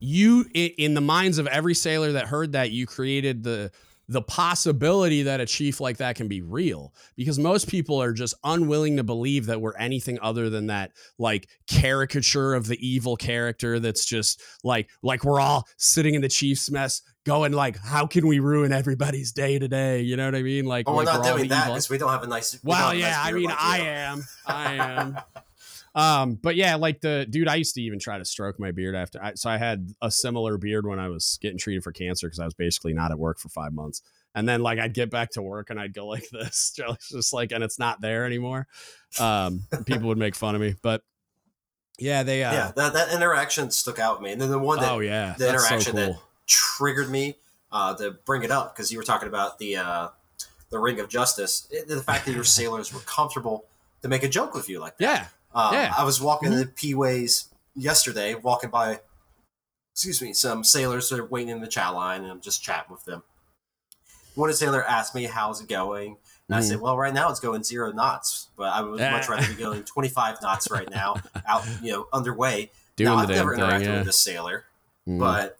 you in the minds of every sailor that heard that you created the the possibility that a chief like that can be real because most people are just unwilling to believe that we're anything other than that like caricature of the evil character that's just like like we're all sitting in the chief's mess going like how can we ruin everybody's day today you know what i mean like, we're like not we're doing that because we don't have a nice. well, a nice yeah, I mean, like I am, I am. um, but yeah, like the dude, I used to even try to stroke my beard after. I, so I had a similar beard when I was getting treated for cancer because I was basically not at work for five months, and then like I'd get back to work and I'd go like this, just like, and it's not there anymore. Um, people would make fun of me, but yeah, they. Uh, Yeah, that, that interaction stuck out with me, and then the one that oh yeah, the that's so interaction that- cool. Triggered me uh, to bring it up because you were talking about the uh, the ring of justice, It- the fact that your sailors were comfortable to make a joke with you like that. Yeah, Um, Yeah. Mm-hmm. I was walking the P ways yesterday, walking by, excuse me, some sailors that are waiting in the chat line, and I'm just chatting with them. One sailor asked me, "How's it going?" And I said, "Well, right now it's going zero knots, but I would much rather be going 25 knots right now, out, you know, underway." doing now, I've never thing. interacted Yeah, with a sailor, Mhm. but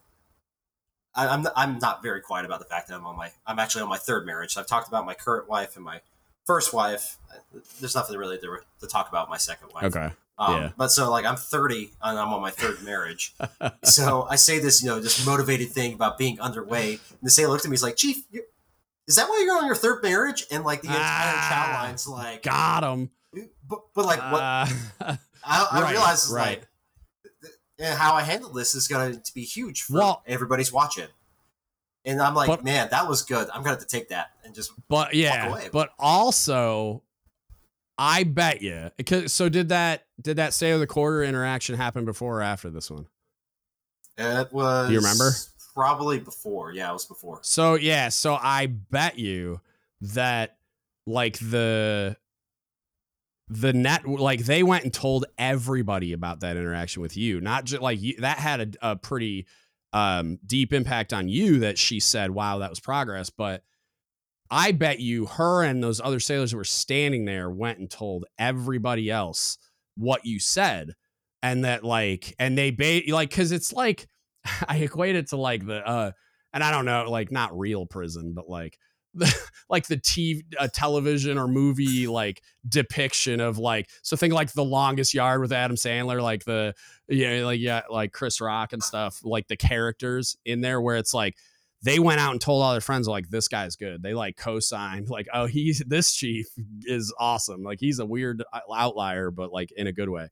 I, I'm I'm not very quiet about the fact that I'm on my I'm actually on my third marriage. I've talked about my current wife and my first wife. There's nothing really to, to talk about my second wife. okay, Um, Yeah. But so like I'm 30 and I'm on my third marriage. so I say this, you know, this motivated thing about being underway. And the sailor looked at me, he's like, Chief, you is that why you're on your third marriage? And like the entire Ah, chat line's like, got him. but, but like what Uh, I, I right, realize right. like, and how I handle this is going to be huge for Well- everybody's watching. And I'm like, But- man, that was good. I'm going to have to take that and just But yeah, away. but also, I bet you. So did that did that say of the quarter interaction happen before or after this one? It was. you remember? Probably before. Yeah, it was before. So yeah, so I bet you that like the the net like they went and told everybody about that interaction with you not just like you, that had a, a pretty um deep impact on you that she said wow that was progress. But i bet you her and those other sailors who were standing there went and told everybody else what you said and that like and they ba- like because it's like i equate it to like the uh and i don't know like not real prison but like like the TV, uh, television or movie like depiction of like so think like the longest yard with Adam Sandler like the yeah like yeah like Chris Rock and stuff like the characters in there where it's like they went out and told all their friends like this guy's good. They like co-signed like oh he's this chief is awesome. Like he's a weird outlier but like in a good way.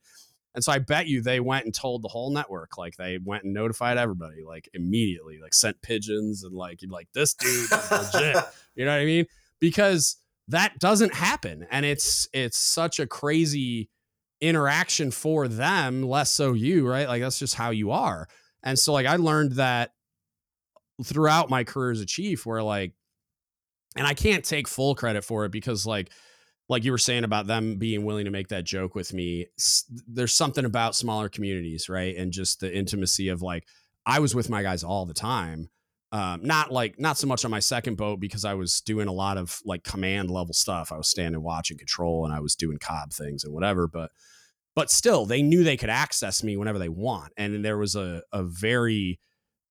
And so I bet you they went and told the whole network. Like they went and notified everybody like immediately, like sent pigeons and like like this dude is legit. You know what I mean? Because that doesn't happen. And it's it's such a crazy interaction for them, less so you, right? Like that's just how you are. And so like I learned that throughout my career as a chief where like and I can't take full credit for it because like like you were saying about them being willing to make that joke with me there's something about smaller communities right? And just the intimacy of like i was with my guys all the time um, not like not so much on my second boat because i was doing a lot of like command level stuff. I was standing watch and control and i was doing cob things and whatever but but still they knew they could access me whenever they want. And there was a, a very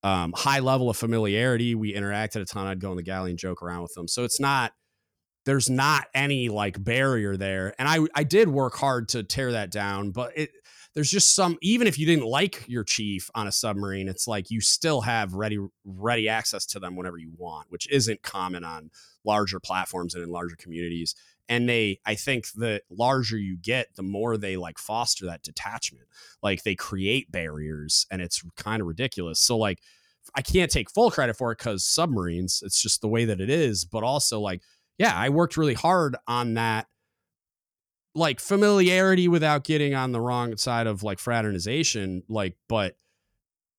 um, high level of familiarity. We interacted a ton. I'd go in the galley and joke around with them. So it's not there's not any like barrier there. And I I did work hard to tear that down, but it there's just some even if you didn't like your chief on a submarine, it's like you still have ready ready access to them whenever you want, which isn't common on larger platforms and in larger communities. And they I think the larger you get, the more they like foster that detachment. Like they create barriers and it's kind of ridiculous. So like I can't take full credit for it cuz submarines, it's just the way that it is, but also like yeah, I worked really hard on that like familiarity without getting on the wrong side of like fraternization like but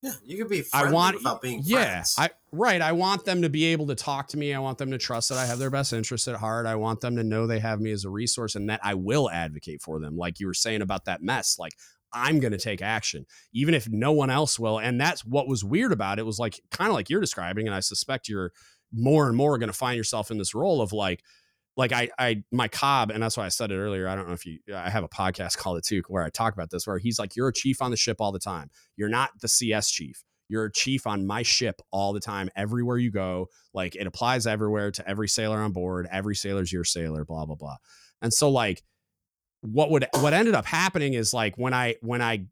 yeah you could be i want without being yeah friends. i right i want them to be able to talk to me i want them to trust that i have their best interests at heart i want them to know they have me as a resource and that i will advocate for them like you were saying about that mess like i'm going to take action even if no one else will and that's what was weird about it was like kind of like you're describing and i suspect you're more and more going to find yourself in this role of like like I I my cob and that's why I said it earlier. I don't know if you I have a podcast called it too where I talk about this where he's like you're a chief on the ship all the time. You're not the CS chief. You're a chief on my ship all the time everywhere you go. Like it applies everywhere to every sailor on board. Every sailor's your sailor blah blah blah. And so like what would what ended up happening is like when I when I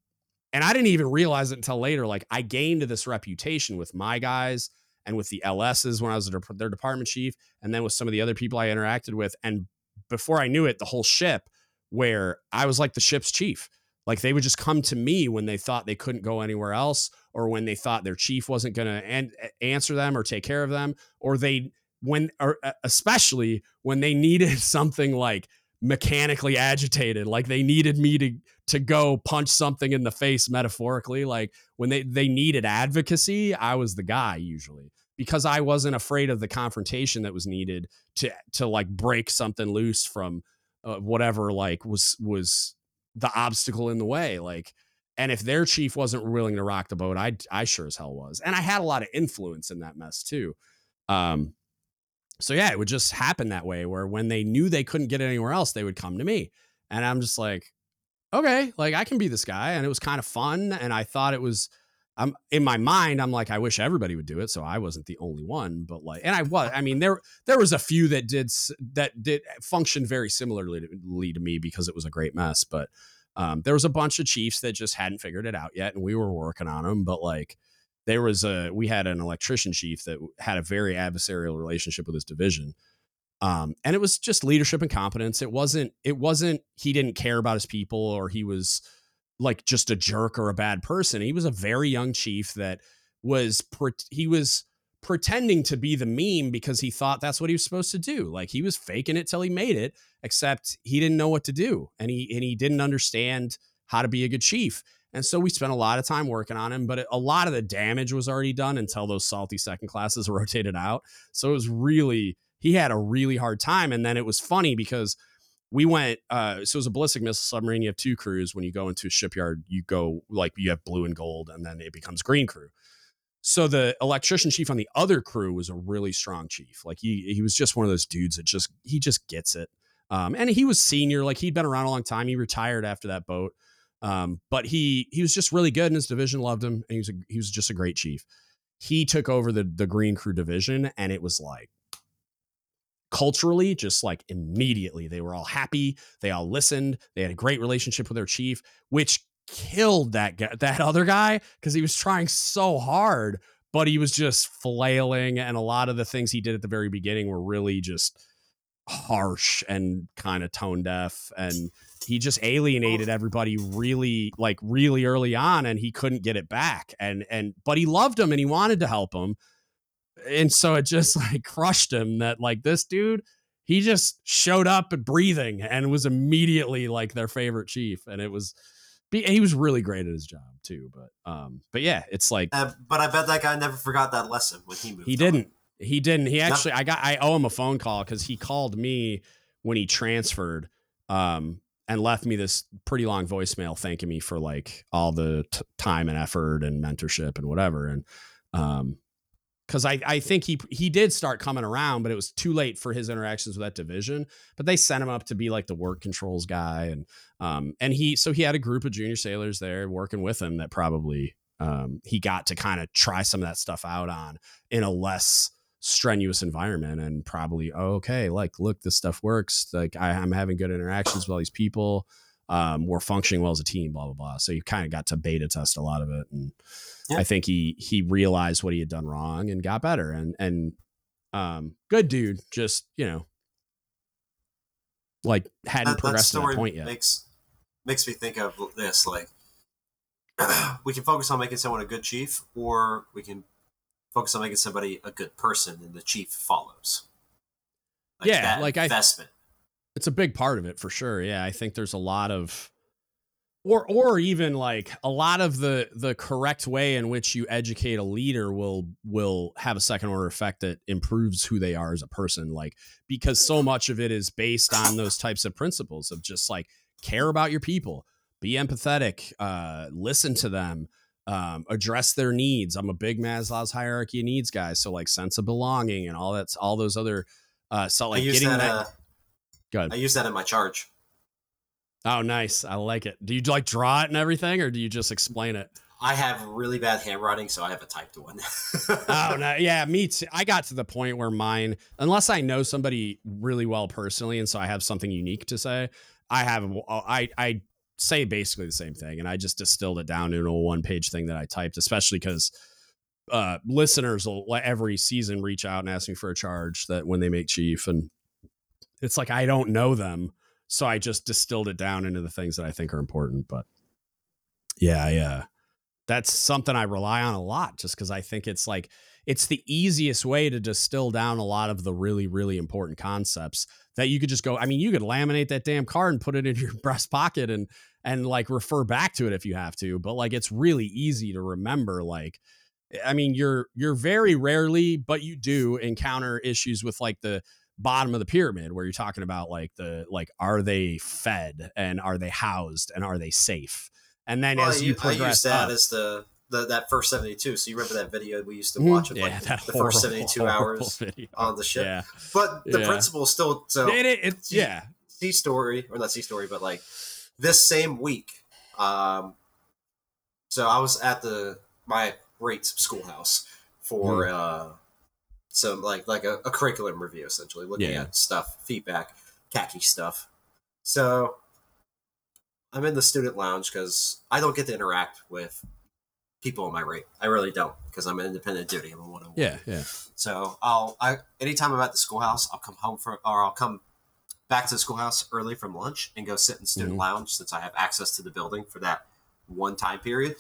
and I didn't even realize it until later like I gained this reputation with my guys and with the LSs when I was their department chief, and then with some of the other people I interacted with. And before I knew it, the whole ship, where I was like the ship's chief. Like they would just come to me when they thought they couldn't go anywhere else, or when they thought their chief wasn't going to an- answer them or take care of them, or they when or especially when they needed something like mechanically agitated like they needed me to to go punch something in the face metaphorically like when they they needed advocacy i was the guy usually because i wasn't afraid of the confrontation that was needed to to like break something loose from uh, whatever like was was the obstacle in the way like and if their chief wasn't willing to rock the boat i i sure as hell was and i had a lot of influence in that mess too. Um so yeah, it would just happen that way where when they knew they couldn't get anywhere else, they would come to me. And I'm just like, okay, like I can be this guy. And it was kind of fun. And I thought it was, I'm in my mind, I'm like, I wish everybody would do it. So I wasn't the only one, but like, and I was, I mean, there, there was a few that did, that did function very similarly to, to me because it was a great mess. But um, there was a bunch of chiefs that just hadn't figured it out yet. And we were working on them. But like, there was a we had an electrician chief that had a very adversarial relationship with his division um, and it was just leadership and competence. It wasn't it wasn't he didn't care about his people or he was like just a jerk or a bad person. He was a very young chief that was he was pretending to be the meme because he thought that's what he was supposed to do. Like he was faking it till he made it except he didn't know what to do and he and he didn't understand how to be a good chief and so we spent a lot of time working on him, but a lot of the damage was already done until those salty second classes rotated out. So it was really, he had a really hard time. And then it was funny because we went, uh, so it was a ballistic missile submarine. You have two crews. When you go into a shipyard, you go like you have blue and gold, and then it becomes green crew. So the electrician chief on the other crew was a really strong chief. Like he, he was just one of those dudes that just, he just gets it. Um, and he was senior, like he'd been around a long time. He retired after that boat. Um, but he he was just really good and his division. Loved him, and he was a, he was just a great chief. He took over the the Green Crew division, and it was like culturally, just like immediately, they were all happy. They all listened. They had a great relationship with their chief, which killed that that other guy because he was trying so hard, but he was just flailing, and a lot of the things he did at the very beginning were really just harsh and kind of tone deaf and he just alienated everybody really like really early on and he couldn't get it back and and but he loved him and he wanted to help him and so it just like crushed him that like this dude he just showed up and breathing and was immediately like their favorite chief and it was he was really great at his job too but um but yeah it's like uh, but i bet that guy never forgot that lesson when he moved he didn't he didn't he actually no. i got i owe him a phone call because he called me when he transferred um and left me this pretty long voicemail thanking me for like all the t- time and effort and mentorship and whatever and um because I, I think he he did start coming around, but it was too late for his interactions with that division. But they sent him up to be like the work controls guy, and um and he so he had a group of junior sailors there working with him that probably um he got to kind of try some of that stuff out on in a less strenuous environment and probably oh, okay like look this stuff works like I, I'm having good interactions with all these people um, we're functioning well as a team, blah blah blah. So you kind of got to beta test a lot of it, and yeah. I think he he realized what he had done wrong and got better. And and um, good dude, just you know, like hadn't that, progressed that to that point yet. Makes makes me think of this like we can focus on making someone a good chief, or we can focus on making somebody a good person, and the chief follows. Like yeah, like investment. I it's a big part of it for sure. Yeah, I think there's a lot of or or even like a lot of the the correct way in which you educate a leader will will have a second order effect that improves who they are as a person like because so much of it is based on those types of principles of just like care about your people be empathetic uh listen to them um address their needs i'm a big maslow's hierarchy of needs guy so like sense of belonging and all that's all those other uh so like getting that, that uh, Good. I use that in my charge. Oh, nice. I like it. Do you like draw it and everything, or do you just explain it? I have really bad handwriting, so I have a typed one. oh no, yeah, me too. I got to the point where mine, unless I know somebody really well personally, and so I have something unique to say, I have I I say basically the same thing, and I just distilled it down into a one page thing that I typed, especially because uh, listeners will every season reach out and ask me for a charge that when they make chief, and it's like I don't know them, so I just distilled it down into the things that I think are important. But yeah, yeah, that's something I rely on a lot, just because I think it's like it's the easiest way to distill down a lot of the really really important concepts that you could just go. I mean, you could laminate that damn card and put it in your breast pocket and and like refer back to it if you have to. But like it's really easy to remember. Like I mean, you're you're very rarely, but you do encounter issues with like the bottom of the pyramid where you're talking about like the like are they fed and are they housed and are they safe and then well, as you, progress I use that up, as the, the that first 72 so you remember that video we used to mm-hmm. watch of like yeah, the, horrible, first 72 hours video. on the ship yeah. but the yeah. principle still so it, it, it's yeah sea story or not sea story but like this same week um so i was at the my great schoolhouse for mm. uh some like like a, a curriculum review essentially, looking yeah. at stuff, feedback, khaki stuff. So I'm in the student lounge because I don't get to interact with people in my rate. I really don't because I'm an independent duty. I'm a one on one. Yeah, yeah. So I'll I anytime I'm at the schoolhouse, I'll come home for or I'll come back to the schoolhouse early from lunch and go sit in student mm-hmm. lounge since I have access to the building for that one time period.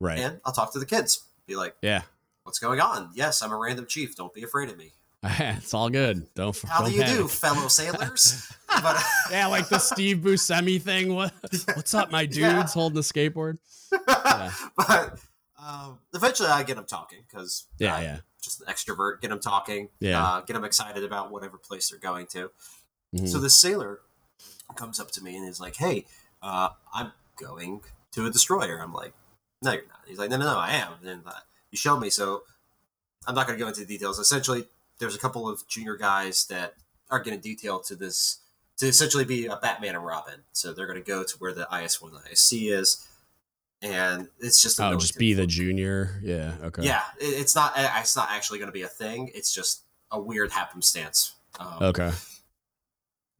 Right. And I'll talk to the kids. Be like, yeah, What's going on? Yes, I'm a random chief. Don't be afraid of me. it's all good. Don't. How don't do you panic. do, fellow sailors? but, yeah, like the Steve Buscemi thing. What? What's up, my dudes? Yeah. Holding the skateboard. Yeah. but um, eventually, I get them talking because yeah, uh, yeah, just an extrovert. Get them talking. Yeah, uh, get them excited about whatever place they're going to. Mm-hmm. So the sailor comes up to me and is like, "Hey, uh, I'm going to a destroyer." I'm like, "No, you're not." He's like, "No, no, no, I am." And uh, you showed me. So I'm not going to go into the details. Essentially, there's a couple of junior guys that are getting detailed to this to essentially be a Batman and Robin. So they're going to go to where the IS-1 the ISC is, and it's just oh, just be the junior. Yeah. Okay. Yeah, it's not. It's not actually going to be a thing. It's just a weird happenstance. Um, okay.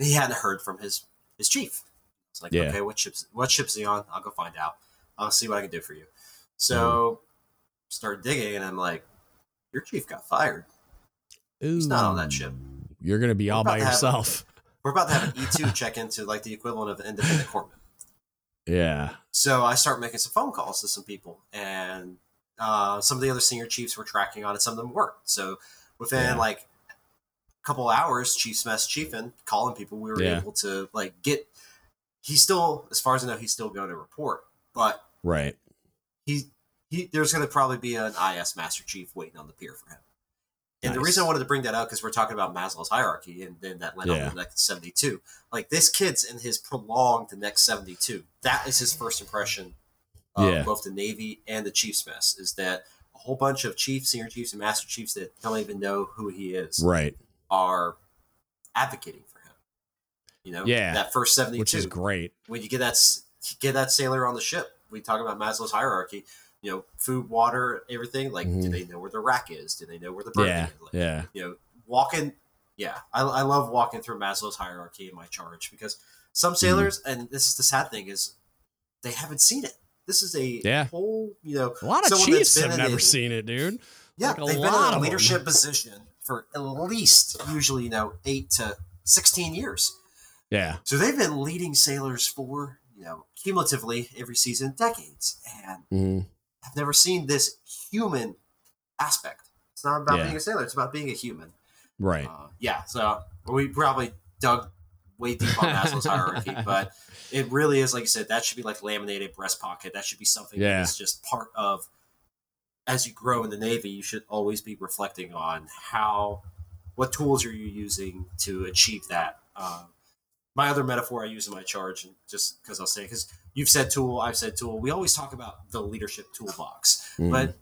He hadn't heard from his his chief. It's like, yeah. okay, what ship's what ship's he on? I'll go find out. I'll see what I can do for you. So start digging, and I'm like, your chief got fired. Ooh, He's not on that ship. You're gonna be We're all by to have- yourself. We're about to have an E2 check into like the equivalent of an independent corpsman. Yeah. So I start making some phone calls to some people, and uh, some of the other senior chiefs were tracking on it. Some of them weren't. So within Yeah. like couple hours, Chiefs Mess Chiefin calling people, we were Yeah. able to like get. He's still, as far as I know, he's still going to report, but Right. he he there's going to probably be an IS Master Chief waiting on the pier for him. And the reason I wanted to bring that up because we're talking about Maslow's hierarchy, and then that led on Yeah. to the next seventy two. Like this kid's in his prolonged the next seventy two. That is his first impression of Yeah. both the Navy and the Chiefs mess. Is that a whole bunch of chiefs, senior chiefs, and master chiefs that don't even know who he is Right. Are advocating for him. You know, Yeah. that first seventy Which is great. when you get that get that sailor on the ship, we talk about Maslow's hierarchy. You know, food, water, everything. Like, do Mhm. they know where the rack is? Do they know where the berth Yeah. is? Like, Yeah. You know, walking. Yeah, I, I love walking through Maslow's hierarchy in my charge because some Mm-hmm. sailors, and this is the sad thing, is they haven't seen it. This is a Yeah. whole, you know, A lot of chiefs have never the- seen it, dude. yeah, Like they've been in a leadership position for at least usually, you know, eight to sixteen years. Yeah. So they've been leading sailors for, you know, cumulatively every season, decades, and Mhm. have never seen this human aspect. It's not about Yeah. being a sailor; it's about being a human. Right. Uh, yeah. So we probably dug way deep on Maslow's hierarchy, but it really is like you said. That should be like laminated breast pocket. That should be something Yeah. that's just part of. As you grow in the Navy, you should always be reflecting on how, what tools are you using to achieve that. Um, my other metaphor I use in my charge, and just because I'll say, because you've said tool, I've said tool. We always talk about the leadership toolbox, Mhm. but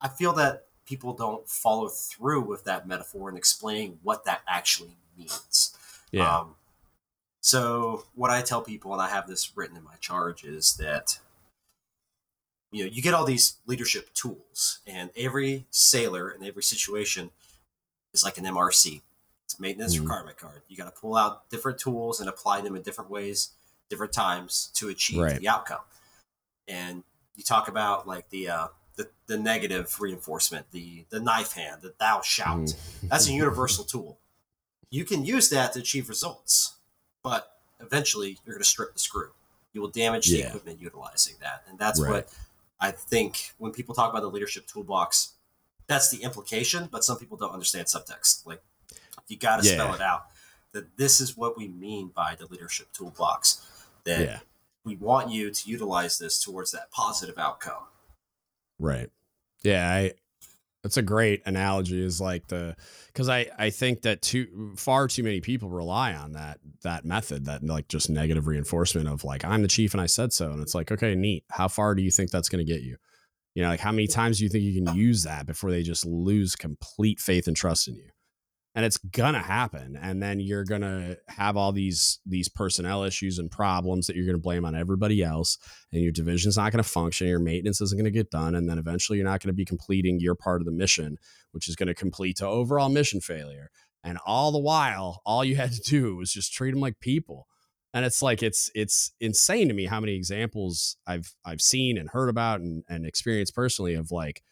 I feel that people don't follow through with that metaphor and explaining what that actually means. yeah. Um, so what I tell people, and I have this written in my charge, is that you know you get all these leadership tools, and every sailor in every situation is like an MRC. It's maintenance Mhm. requirement card. You got to pull out different tools and apply them in different ways, different times to achieve Right. the outcome. And you talk about like the uh, the, the negative reinforcement, the the knife hand, the thou shalt. Mhm. That's a universal tool. You can use that to achieve results, but eventually you're going to strip the screw. You will damage the Yeah. equipment utilizing that. And that's Right. what I think when people talk about the leadership toolbox, that's the implication, but some people don't understand subtext. Like, you got to spell it out that this is what we mean by the leadership toolbox. That Yeah. we want you to utilize this towards that positive outcome. Right. Yeah, I that's a great analogy is like the cuz I I think that too far too many people rely on that that method that like just negative reinforcement of like I'm the chief and I said so and it's like okay, neat. How far do you think that's going to get you? You know, like how many times do you think you can use that before they just lose complete faith and trust in you? And it's gonna happen and then you're gonna have all these these personnel issues and problems that you're gonna blame on everybody else and your division's not gonna function your maintenance isn't gonna get done and then eventually you're not gonna be completing your part of the mission which is gonna complete to overall mission failure. And all the while all you had to do was just treat them like people. And it's like it's it's insane to me how many examples i've i've seen and heard about and, and experienced personally of like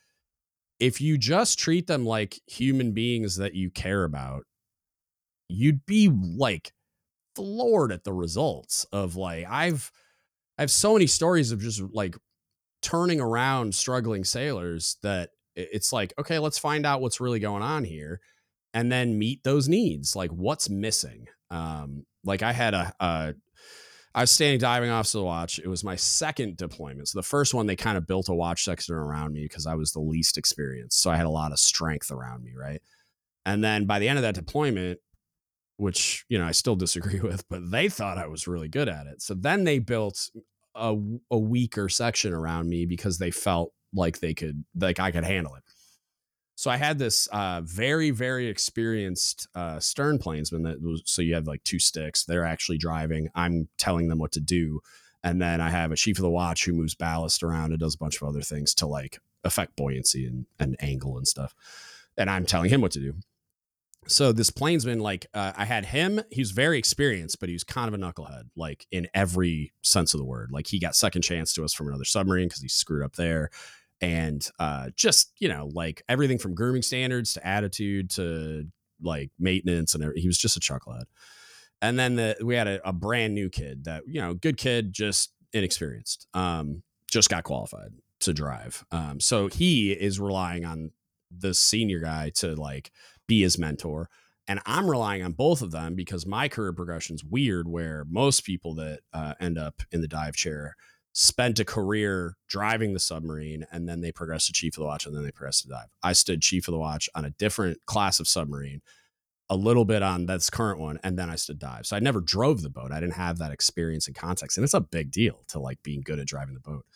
if you just treat them like human beings that you care about, you'd be like floored at the results of like I've I have so many stories of just like turning around struggling sailors that it's like okay, let's find out what's really going on here and then meet those needs. Like what's missing? Um like I had a, a I was standing diving off of the watch. It was my second deployment. So the first one, they kind of built a watch section around me because I was the least experienced. So I had a lot of strength around me, right? And then by the end of that deployment, which you know I still disagree with, but they thought I was really good at it. So then they built a, a weaker section around me because they felt like they could, like I could handle it. So I had this uh, very, very experienced uh, stern planesman that was. So you have like two sticks. They're actually driving. I'm telling them what to do, and then I have a chief of the watch who moves ballast around and does a bunch of other things to like affect buoyancy and, and angle and stuff. And I'm telling him what to do. So this planesman, like uh, I had him. He's very experienced, but he was kind of a knucklehead, like in every sense of the word. Like he got second chance to us from another submarine because he screwed up there and uh, just you know like everything from grooming standards to attitude to like maintenance and everything. he was just a chucklehead. And then the, we had a, a, brand new kid that you know good kid just inexperienced um, just got qualified to drive um, so he is relying on the senior guy to like be his mentor and i'm relying on both of them because my career progression is weird where most people that uh, end up in the dive chair spent a career driving the submarine and then they progressed to chief of the watch and then they progressed to dive. I stood chief of the watch on a different class of submarine, a little bit on this current one, and then I stood dive. So I never drove the boat. I didn't have that experience and context. And it's a big deal to like being good at driving the boat.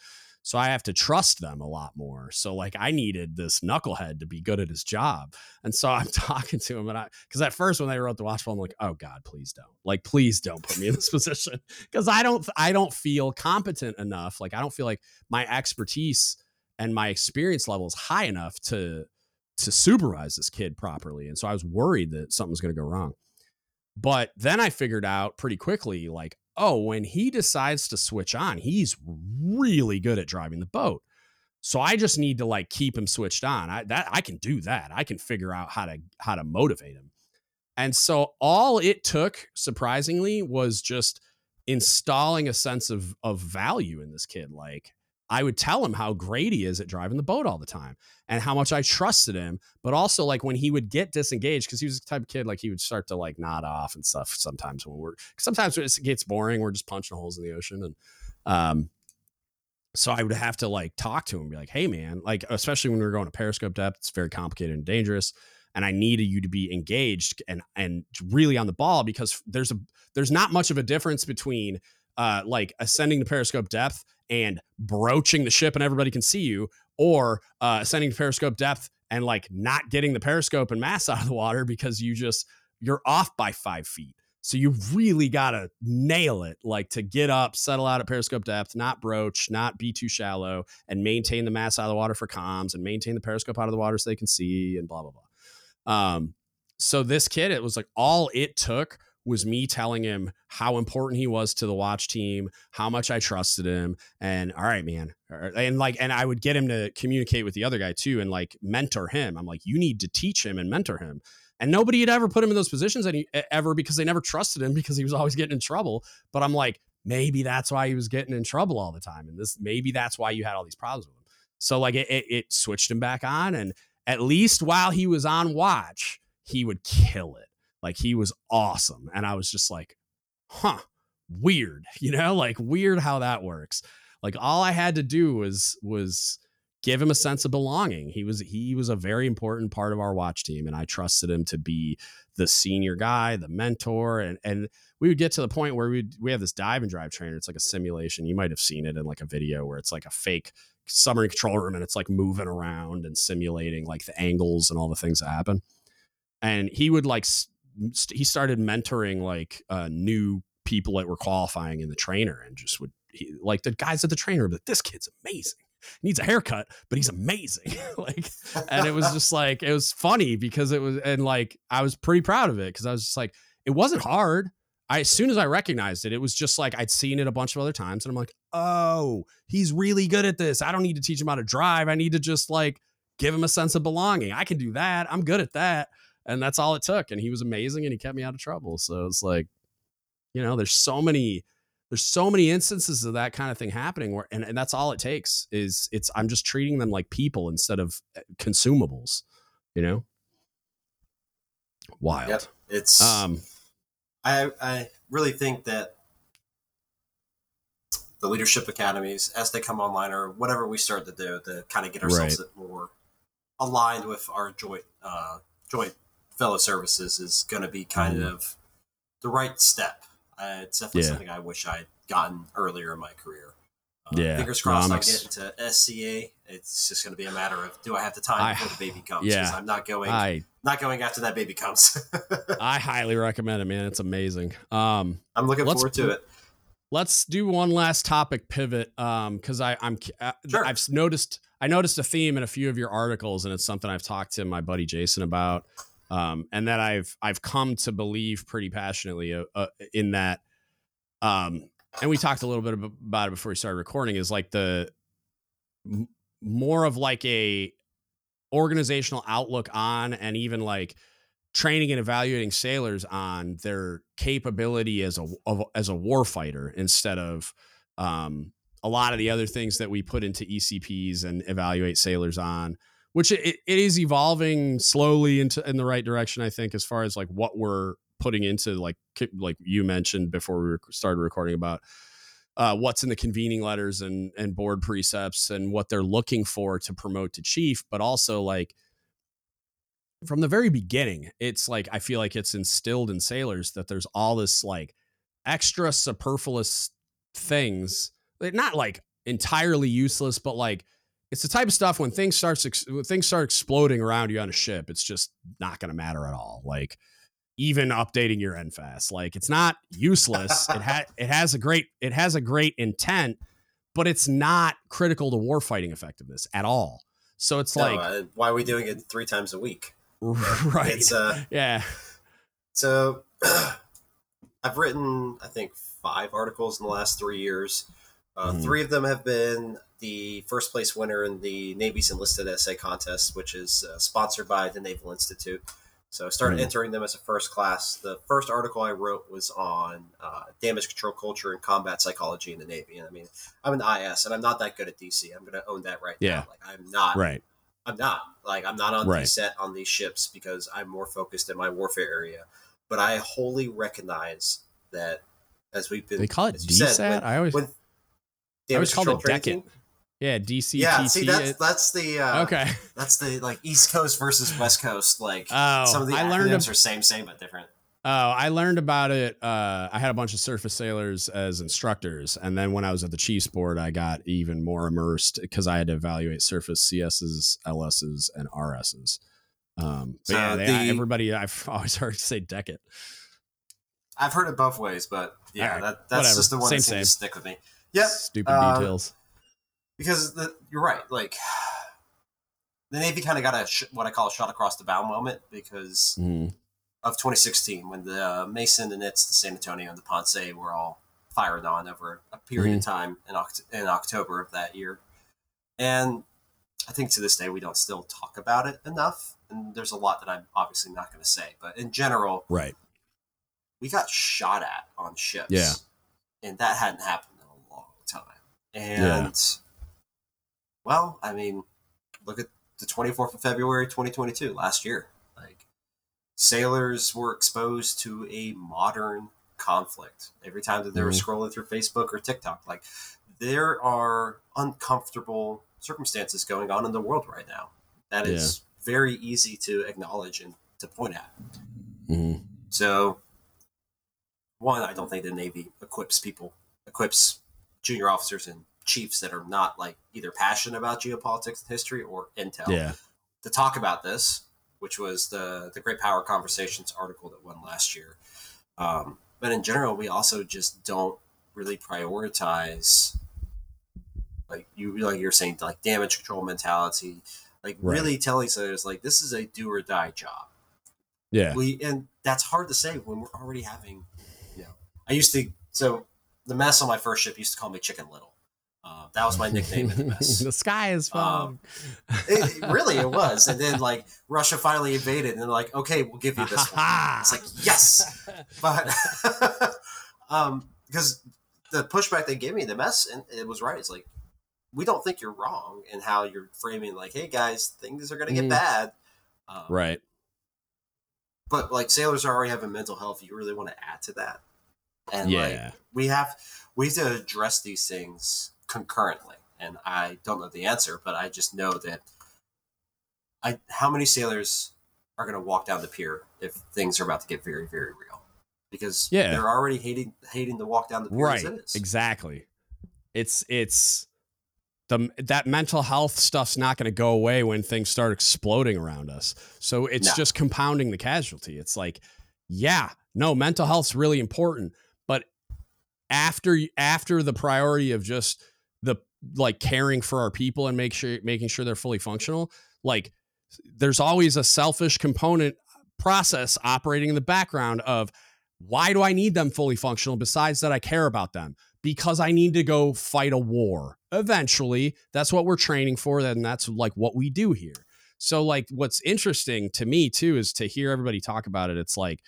So I have to trust them a lot more. So like I needed this knucklehead to be good at his job. And so I'm talking to him and I because at first when they wrote the watch I'm like, oh God, please don't. Like, please don't put me in this position. Cause I don't I don't feel competent enough. Like I don't feel like my expertise and my experience level is high enough to to supervise this kid properly. And so I was worried that something was gonna go wrong. But then I figured out pretty quickly, like, oh, when he decides to switch on, he's really good at driving the boat. So I just need to like keep him switched on. I that I can do that. I can figure out how to how to motivate him. And so all it took, surprisingly, was just installing a sense of of value in this kid. Like I would tell him how great he is at driving the boat all the time and how much I trusted him. But also, like when he would get disengaged, because he was the type of kid like he would start to like nod off and stuff. Sometimes when we're sometimes it gets boring, we're just punching holes in the ocean, and um, so I would have to like talk to him, be like, "Hey, man!" Like especially when we were going to periscope depth, it's very complicated and dangerous and I needed you to be engaged and and really on the ball because there's a there's not much of a difference between uh, like ascending to periscope depth and broaching the ship and everybody can see you, or uh, ascending to periscope depth and like not getting the periscope and mass out of the water because you just you're off by five feet. So you really gotta nail it, like to get up, settle out at periscope depth, not broach, not be too shallow, and maintain the mass out of the water for comms, and maintain the periscope out of the water so they can see, and blah blah blah. Um, so this kid, it was like all it took was me telling him how important he was to the watch team, how much I trusted him, and all right, man, and like, and I would get him to communicate with the other guy too, and like mentor him. I'm like, you need to teach him and mentor him. And nobody had ever put him in those positions any ever because they never trusted him because he was always getting in trouble. But I'm like, maybe that's why he was getting in trouble all the time, and this maybe that's why you had all these problems with him. So like, it, it, it switched him back on, and at least while he was on watch, he would kill it like he was awesome. And I was just like, huh, weird, you know, like weird how that works. Like all I had to do was was give him a sense of belonging. He was he was a very important part of our watch team and I trusted him to be the senior guy, the mentor and and we would get to the point where we we have this dive and drive trainer. It's like a simulation. You might have seen it in like a video where it's like a fake submarine control room and it's like moving around and simulating like the angles and all the things that happen. And he would like he started mentoring like uh, new people that were qualifying in the trainer and just would he, like the guys at the trainer but this kid's amazing he needs a haircut but he's amazing like and it was just like it was funny because it was and like i was pretty proud of it because i was just like it wasn't hard I, as soon as I recognized it, it was just like I'd seen it a bunch of other times, and I'm like, oh, he's really good at this. I don't need to teach him how to drive. I need to just like give him a sense of belonging. I can do that. I'm good at that and that's all it took. And he was amazing, and he kept me out of trouble. So it's like, you know, there's so many there's so many instances of that kind of thing happening where and, and that's all it takes is it's i'm just treating them like people instead of eh, consumables you know wild yep. it's um i i really think that the leadership academies as they come online or whatever we start to do to kind of get ourselves right. more aligned with our joint uh joint fellow services is going to be kind mm. of the right step. Uh, it's definitely yeah. something I wish I'd gotten earlier in my career. Uh, yeah, fingers crossed no, I get into SEA. It's just going to be a matter of do I have the time I, before the baby comes? Yeah, I'm not going. I, not going after that baby comes. I highly recommend it, man. It's amazing. Um, I'm looking forward to it. Let's do one last topic pivot because um, I'm uh, sure. I've noticed I noticed a theme in a few of your articles, and it's something I've talked to my buddy Jason about um, and that I've I've come to believe pretty passionately uh, uh, in that. Um, and we talked a little bit about it before we started recording. Is like the m- more of like a organizational outlook on and even like training and evaluating sailors on their capability as a of, as a war fighter instead of um, a lot of the other things that we put into ECPs and evaluate sailors on which it, it is evolving slowly into in the right direction i think as far as like what we're putting into like like you mentioned before we started recording about uh, what's in the convening letters and and board precepts and what they're looking for to promote to chief but also like from the very beginning it's like i feel like it's instilled in sailors that there's all this like extra superfluous things not like entirely useless but like it's the type of stuff when things starts when things start exploding around you on a ship it's just not going to matter at all like even updating your NFAAS. Like it's not useless. it has it has a great it has a great intent, but it's not critical to warfighting effectiveness at all. So it's no, like uh, why are we doing it three times a week? right. It's uh yeah. So I've written I think five articles in the last three years. Uh, mm. Three of them have been the first place winner in the Navy's enlisted essay contest, which is uh, sponsored by the Naval Institute. So I started mm. entering them as a first class. The first article I wrote was on uh, damage control culture and combat psychology in the Navy. And I mean, I'm an IS, and I'm not that good at DC. I'm going to own that right yeah. now. Like I'm not. Right. I'm not. Like I'm not on right. set on these ships because I'm more focused in my warfare area. But I wholly recognize that as we've been. They call it DSAT. Said, when, I always. When I always called it Decant. Yeah, DC. Yeah, see that's that's the uh, okay. That's the like East Coast versus West Coast. Like oh, some of the I learned ab- are same, same but different. Oh, I learned about it. Uh, I had a bunch of surface sailors as instructors, and then when I was at the Chiefs board, I got even more immersed because I had to evaluate surface CSs, LSs, and RSs. Um, but so yeah, they, the, everybody I've always heard say Decant. I've heard it both ways, but yeah, right, that, that's whatever. just the one same, that seems to stick with me. Yep. Stupid uh, details because the, you're right. Like the Navy kind of got a sh- what I call a shot across the bow moment because mm. of 2016 when the uh, Mason, the Nitze, the San Antonio, and the Ponce were all fired on over a period mm. of time in, Oct- in October of that year, and I think to this day we don't still talk about it enough. And there's a lot that I'm obviously not going to say, but in general, right, we got shot at on ships, yeah, and that hadn't happened in a long time, and. Yeah well, I mean, look at the 24th of February 2022, last year. Like, sailors were exposed to a modern conflict every time that they were mm-hmm. scrolling through Facebook or TikTok. Like, there are uncomfortable circumstances going on in the world right now. That is yeah. very easy to acknowledge and to point at. Mm-hmm. So, one, I don't think the Navy equips people, equips junior officers and chiefs that are not like either passionate about geopolitics and history or intel yeah. to talk about this, which was the the Great Power Conversations article that won last year. Um, but in general, we also just don't really prioritize like you like you're saying like damage control mentality, like right. really telling us like this is a do or die job. Yeah, we and that's hard to say when we're already having. You know, I used to so the mess on my first ship used to call me Chicken Little uh, that was my nickname in the mess. the sky is falling. Um, it, really, it was. And then like Russia finally invaded, and they're like, "Okay, we'll give you this one." It's like yes, but um, because the pushback they gave me, the mess, and it was right. It's like we don't think you're wrong in how you're framing. Like, hey guys, things are going to get mm. bad. Um, right. But like sailors are already having mental health. You really want to add to that, and yeah, like, we have we have to address these things concurrently. And I don't know the answer, but I just know that I how many sailors are going to walk down the pier if things are about to get very very real because yeah. they're already hating hating to walk down the pier right exactly it's it's the that mental health stuff's not going to go away when things start exploding around us so it's no. just compounding the casualty it's like yeah no mental health's really important but after after the priority of just like caring for our people and make sure making sure they're fully functional like there's always a selfish component uh, process operating in the background of why do I need them fully functional besides that I care about them? Because I need to go fight a war. eventually. That's what we're training for. and that's like what we do here. So, like, what's interesting to me too is to hear everybody talk about it. It's like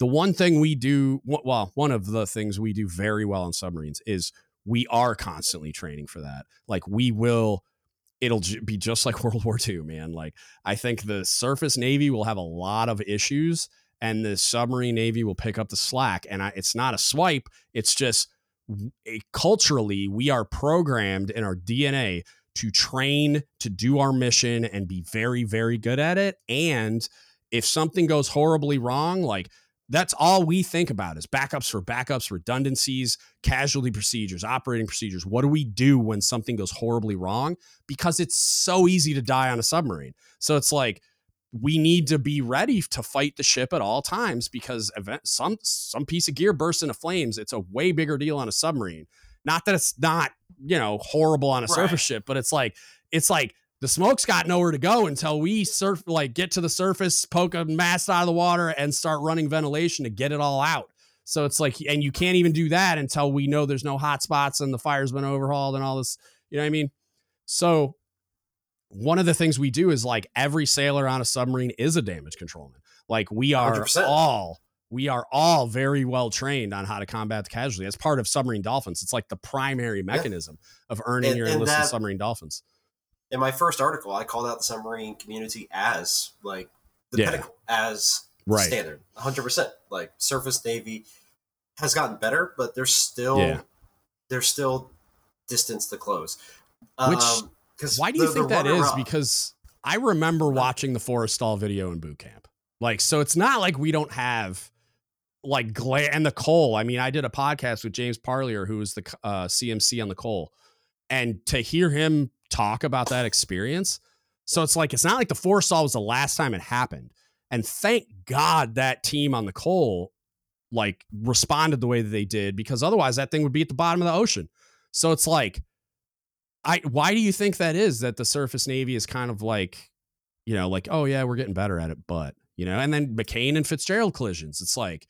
the one thing we do, well, one of the things we do very well in submarines is we are constantly training for that. Like, we will it'll be just like World War II, man. Like I think the surface navy will have a lot of issues, and the submarine navy will pick up the slack. And I, it's not a swipe; it's just a, culturally we are programmed in our DNA to train to do our mission and be very, very good at it. And if something goes horribly wrong, like that's all we think about is backups for backups, redundancies, casualty procedures, operating procedures. What do we do when something goes horribly wrong? Because it's so easy to die on a submarine. So it's like we need to be ready to fight the ship at all times because event, some some piece of gear bursts into flames. It's a way bigger deal on a submarine. Not that it's not you know horrible on a right. surface ship, but it's like it's like the smoke's got nowhere to go until we surf like get to the surface, poke a mast out of the water, and start running ventilation to get it all out. So it's like, and you can't even do that until we know there's no hot spots and the fire's been overhauled and all this. You know what I mean? So one of the things we do is like every sailor on a submarine is a damage controlman. Like we are 100%. all we are all very well trained on how to combat the casualty. As part of submarine dolphins, it's like the primary mechanism yeah. of earning and, your enlisted submarine dolphins in my first article, I called out the submarine community as like the yeah. pinnacle, as right. standard, 100. percent Like surface navy has gotten better, but there's still yeah. there's still distance to close. Which um, why do you the, think the that is? Up, because I remember watching the Forrestal video in boot camp. Like, so it's not like we don't have like glare and the Cole. I mean, I did a podcast with James Parlier, who was the uh, CMC on the Cole, and to hear him talk about that experience. So it's like it's not like the Forrestal was the last time it happened. And thank God that team on the Cole like responded the way that they did because otherwise that thing would be at the bottom of the ocean. So it's like I why do you think that is that the surface navy is kind of like you know like oh yeah we're getting better at it but you know and then McCain and Fitzgerald collisions it's like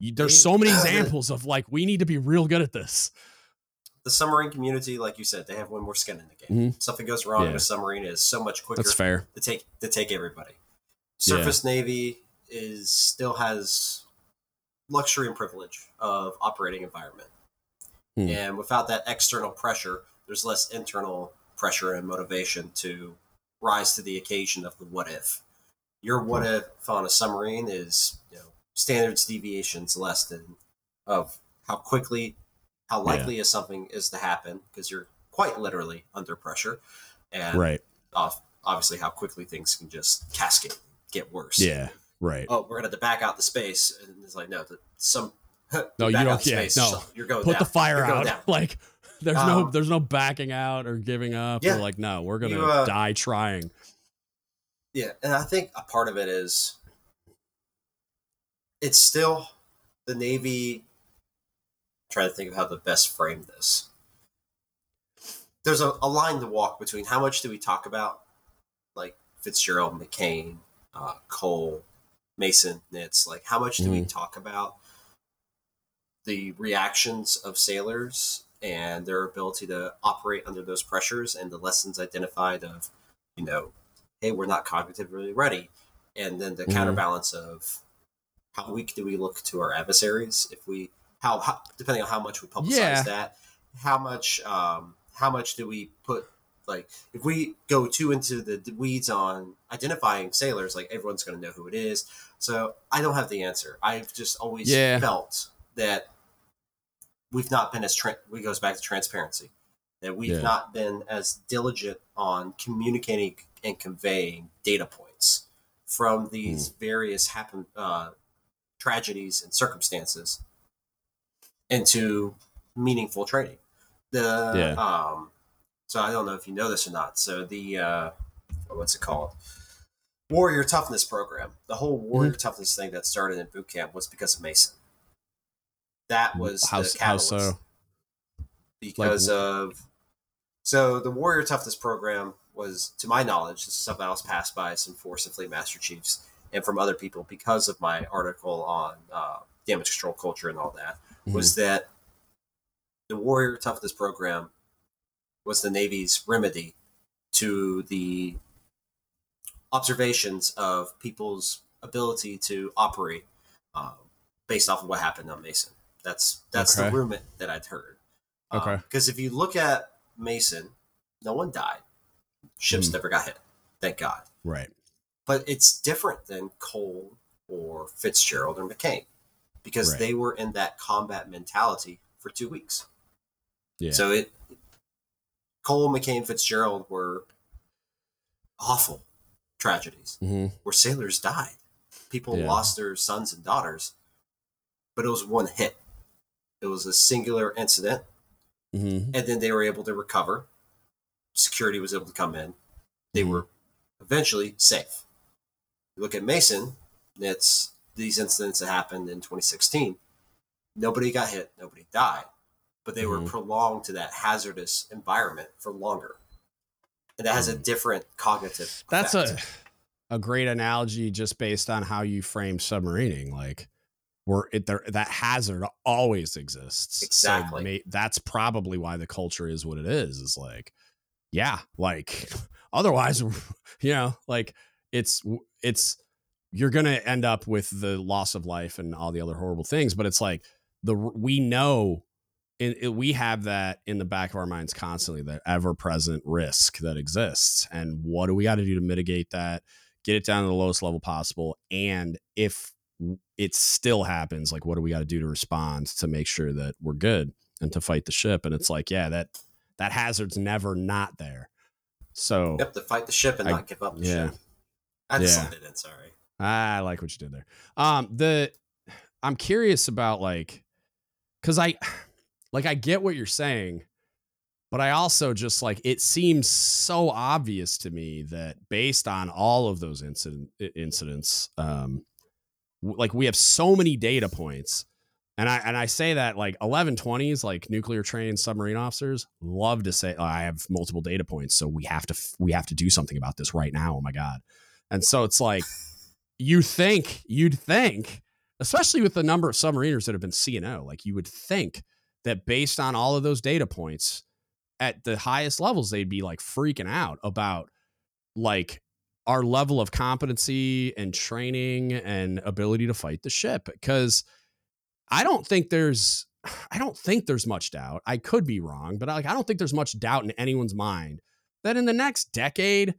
you, there's so many examples of like we need to be real good at this the submarine community, like you said, they have one more skin in the game. Mm-hmm. Something goes wrong yeah. with submarine is so much quicker. That's fair to take to take everybody. Surface yeah. Navy is still has luxury and privilege of operating environment, hmm. and without that external pressure, there's less internal pressure and motivation to rise to the occasion of the what if. Your what hmm. if on a submarine is you know standards deviations less than of how quickly how likely yeah. is something is to happen because you're quite literally under pressure, and right. Off, obviously how quickly things can just cascade, get worse. Yeah, right. Oh, we're gonna have to back out the space, and it's like no, the, some. no, you don't. Yeah, space, no. You're going. Put down. the fire out. Like there's um, no there's no backing out or giving up. Yeah, or like no, we're gonna you, uh, die trying. Yeah, and I think a part of it is it's still the Navy trying to think of how to best frame this. There's a, a line to walk between how much do we talk about, like Fitzgerald, McCain, uh, Cole, Mason, Nitze. Like, how much do mm-hmm. we talk about the reactions of sailors and their ability to operate under those pressures and the lessons identified of, you know, hey, we're not cognitively ready. And then the mm-hmm. counterbalance of how weak do we look to our adversaries if we how, how depending on how much we publicize yeah. that, how much um, how much do we put like if we go too into the weeds on identifying sailors, like everyone's going to know who it is. So I don't have the answer. I've just always yeah. felt that we've not been as tra- we goes back to transparency that we've yeah. not been as diligent on communicating and conveying data points from these mm. various happen uh, tragedies and circumstances into meaningful training. The yeah. um, so I don't know if you know this or not. So the uh, what's it called? Warrior Toughness Program. The whole Warrior mm-hmm. Toughness thing that started in boot camp was because of Mason. That was how, the catalyst. How so? Because like, of so the Warrior Toughness Program was, to my knowledge, this is something I was passed by some Force and Fleet Master Chiefs and from other people because of my article on uh, damage control culture and all that mm-hmm. was that the Warrior Toughness program was the Navy's remedy to the observations of people's ability to operate uh, based off of what happened on Mason. That's that's Okay. the rumor that I'd heard. Okay. Because if you look at Mason, no one died. Ships Hmm. never got hit. Thank God. Right. But it's different than Cole or Fitzgerald or McCain because Right. they were in that combat mentality for two weeks. Yeah. So it Cole, McCain, Fitzgerald were awful tragedies hmm where sailors died. People Yeah. lost their sons and daughters, but it was one hit. It was a singular incident, hmm and then they were able to recover. Security was able to come in. They Mhm. were eventually safe. You look at Mason, it's these incidents that happened in 2016. Nobody got hit, nobody died, but they Mhm. were prolonged to that hazardous environment for longer. And that has a different cognitive. That's effect. a a great analogy just based on how you frame submarining. Like, we're it there that hazard always exists. Exactly. So may, that's probably why the culture is what it is. Is like, yeah, like otherwise, you know, like it's it's you're gonna end up with the loss of life and all the other horrible things. But it's like the we know. In, we have that in the back of our minds constantly, that ever present risk that exists. And what do we got to do to mitigate that? Get it down to the lowest level possible. And if it still happens, like, what do we got to do to respond to make sure that we're good and to fight the ship? And it's like, yeah, that that hazard's never not there. So Yep, to fight the ship and I- not give up the yeah. ship. I just Yeah. slid it in, sorry. I like what you did there. Um, the I'm curious about like, cause I like I get what you're saying, but I also just like it seems so obvious to me that based on all of those incident incidents, um, like we have so many data points. And I and I say that like 1120s, like nuclear trained submarine officers, love to say "Oh, I have multiple data points, so we have to we have to do something about this right now. Oh my god! And so it's like you think you'd think, especially with the number of submariners that have been CNO, like you would think that based on all of those data points at the highest levels, they'd be like freaking out about like our level of competency and training and ability to fight the ship. Because I don't think there's I don't think there's much doubt. I could be wrong, but like I don't think there's much doubt in anyone's mind that in the next decade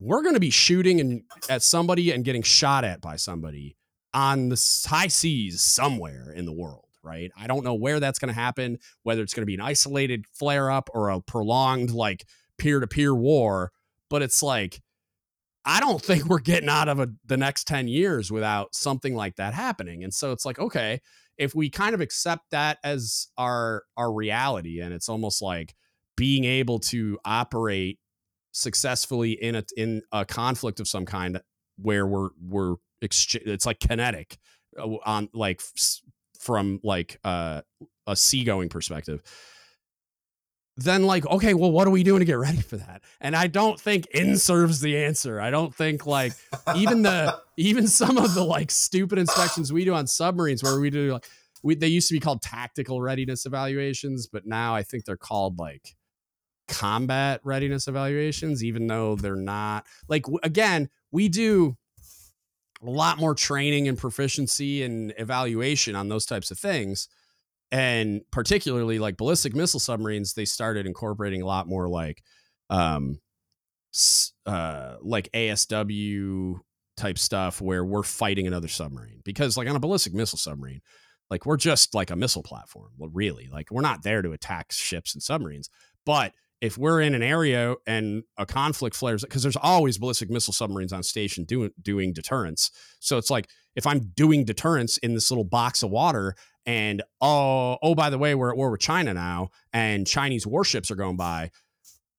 we're going to be shooting and at somebody and getting shot at by somebody on the high seas somewhere in the world, right? I don't know where that's going to happen, whether it's going to be an isolated flare up or a prolonged like peer to peer war, but it's like I don't think we're getting out of a, the next 10 years without something like that happening. And so it's like, okay, if we kind of accept that as our our reality and it's almost like being able to operate successfully in a in a conflict of some kind where we're we're it's like kinetic uh, on like from like uh, a seagoing perspective. Then like okay well what are we doing to get ready for that? And i don't think in serves the answer. I don't think like even the even some of the like stupid inspections we do on submarines where we do like we, they used to be called tactical readiness evaluations but now i think they're called like combat readiness evaluations even though they're not like again we do a lot more training and proficiency and evaluation on those types of things. And particularly like ballistic missile submarines they started incorporating a lot more like um uh like ASW type stuff where we're fighting another submarine. Because like on a ballistic missile submarine like we're just like a missile platform well really. Like we're not there to attack ships and submarines. But if we're in an area and a conflict flares because there's always ballistic missile submarines on station doing doing deterrence. So it's like if i'm doing deterrence in this little box of water and oh oh by the way we're at war with china now and chinese warships are going by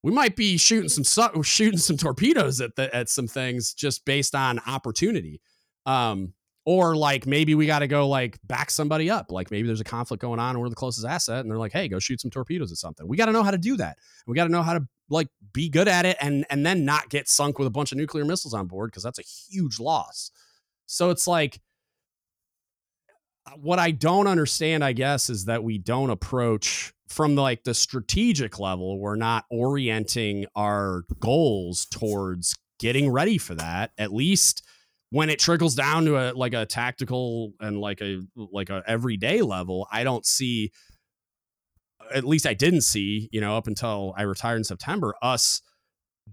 we might be shooting some su- shooting some torpedoes at the at some things just based on opportunity. Um or like maybe we got to go like back somebody up. Like maybe there's a conflict going on and we're the closest asset and they're like hey go shoot some torpedoes at something. We got to know how to do that. We got to know how to like be good at it and and then not get sunk with a bunch of nuclear missiles on board because that's a huge loss. So it's like uh, what I don't understand, I guess, is that we don't approach from like the strategic level, we're not orienting our goals towards getting ready for that. At least when it trickles down to a like a tactical and like a like a everyday level, I don't see at least I didn't see, you know, up until I retired in September, us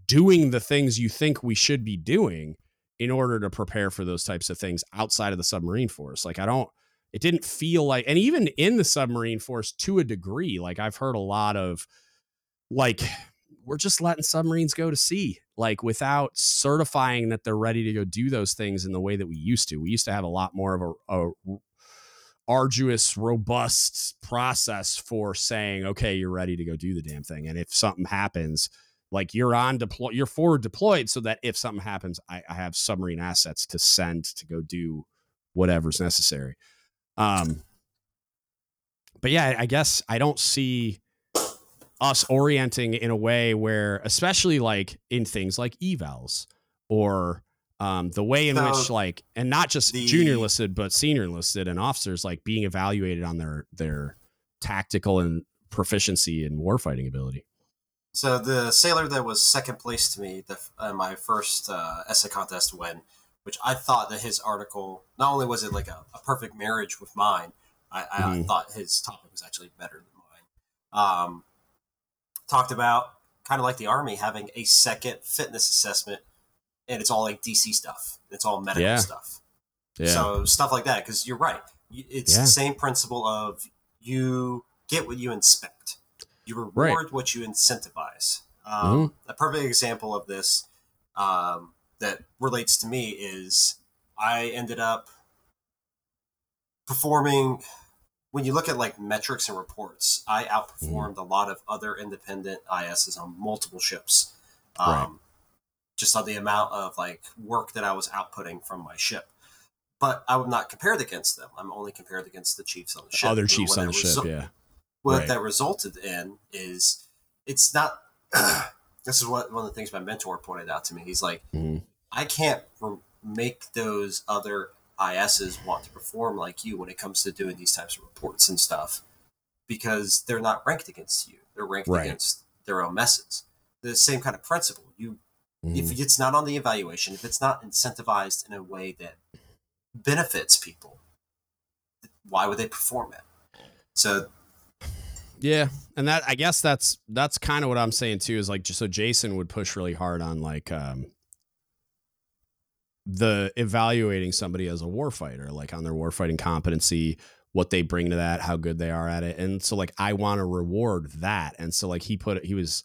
doing the things you think we should be doing in order to prepare for those types of things outside of the submarine force. Like I don't it didn't feel like and even in the submarine force to a degree, like I've heard a lot of like we're just letting submarines go to sea like without certifying that they're ready to go do those things in the way that we used to. We used to have a lot more of a, a arduous, robust process for saying, okay, you're ready to go do the damn thing. And if something happens, like you're on deploy, you're forward deployed so that if something happens, I, I have submarine assets to send to go do whatever's necessary. Um, but yeah, I guess I don't see us orienting in a way where, especially like in things like evals or um, the way in so which like, and not just the, junior listed, but senior listed and officers like being evaluated on their their tactical and proficiency and warfighting ability. So the sailor that was second place to me, the, uh, my first uh, essay contest win, which I thought that his article not only was it like a, a perfect marriage with mine, I, I mm-hmm. thought his topic was actually better than mine. Um, talked about kind of like the army having a second fitness assessment, and it's all like DC stuff. It's all medical yeah. stuff. Yeah. So stuff like that, because you're right. It's yeah. the same principle of you get what you inspect. You reward right. what you incentivize. Um, mm-hmm. A perfect example of this um, that relates to me is I ended up performing. When you look at like metrics and reports, I outperformed mm-hmm. a lot of other independent ISs on multiple ships. Um, right. Just on the amount of like work that I was outputting from my ship but I would not compare it against them. I'm only compared against the Chiefs on the ship. Other Chiefs on the ship, yeah what right. that resulted in is it's not this is what one of the things my mentor pointed out to me he's like mm-hmm. i can't re- make those other is's want to perform like you when it comes to doing these types of reports and stuff because they're not ranked against you they're ranked right. against their own messes the same kind of principle you mm-hmm. if it's not on the evaluation if it's not incentivized in a way that benefits people why would they perform it so yeah, and that I guess that's that's kind of what I'm saying too. Is like just so Jason would push really hard on like um the evaluating somebody as a warfighter, like on their warfighting competency, what they bring to that, how good they are at it, and so like I want to reward that, and so like he put it, he was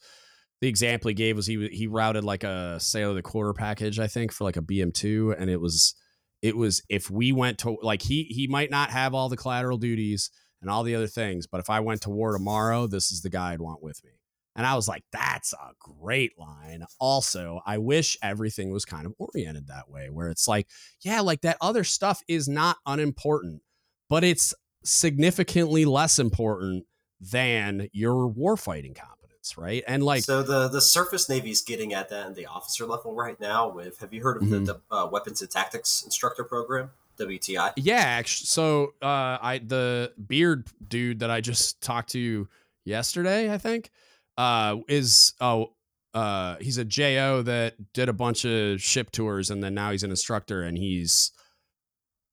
the example he gave was he he routed like a sale of the quarter package, I think, for like a BM two, and it was it was if we went to like he he might not have all the collateral duties and all the other things. But if I went to war tomorrow, this is the guy I'd want with me. And I was like, that's a great line. Also, I wish everything was kind of oriented that way, where it's like, yeah, like that other stuff is not unimportant, but it's significantly less important than your warfighting competence, right? And like, so the the surface navy is getting at that in the officer level right now. With have you heard of mm-hmm. the, the uh, weapons and tactics instructor program? WTI. Yeah, actually, so uh, I the beard dude that I just talked to yesterday, I think, uh, is oh uh, he's a JO that did a bunch of ship tours and then now he's an instructor and he's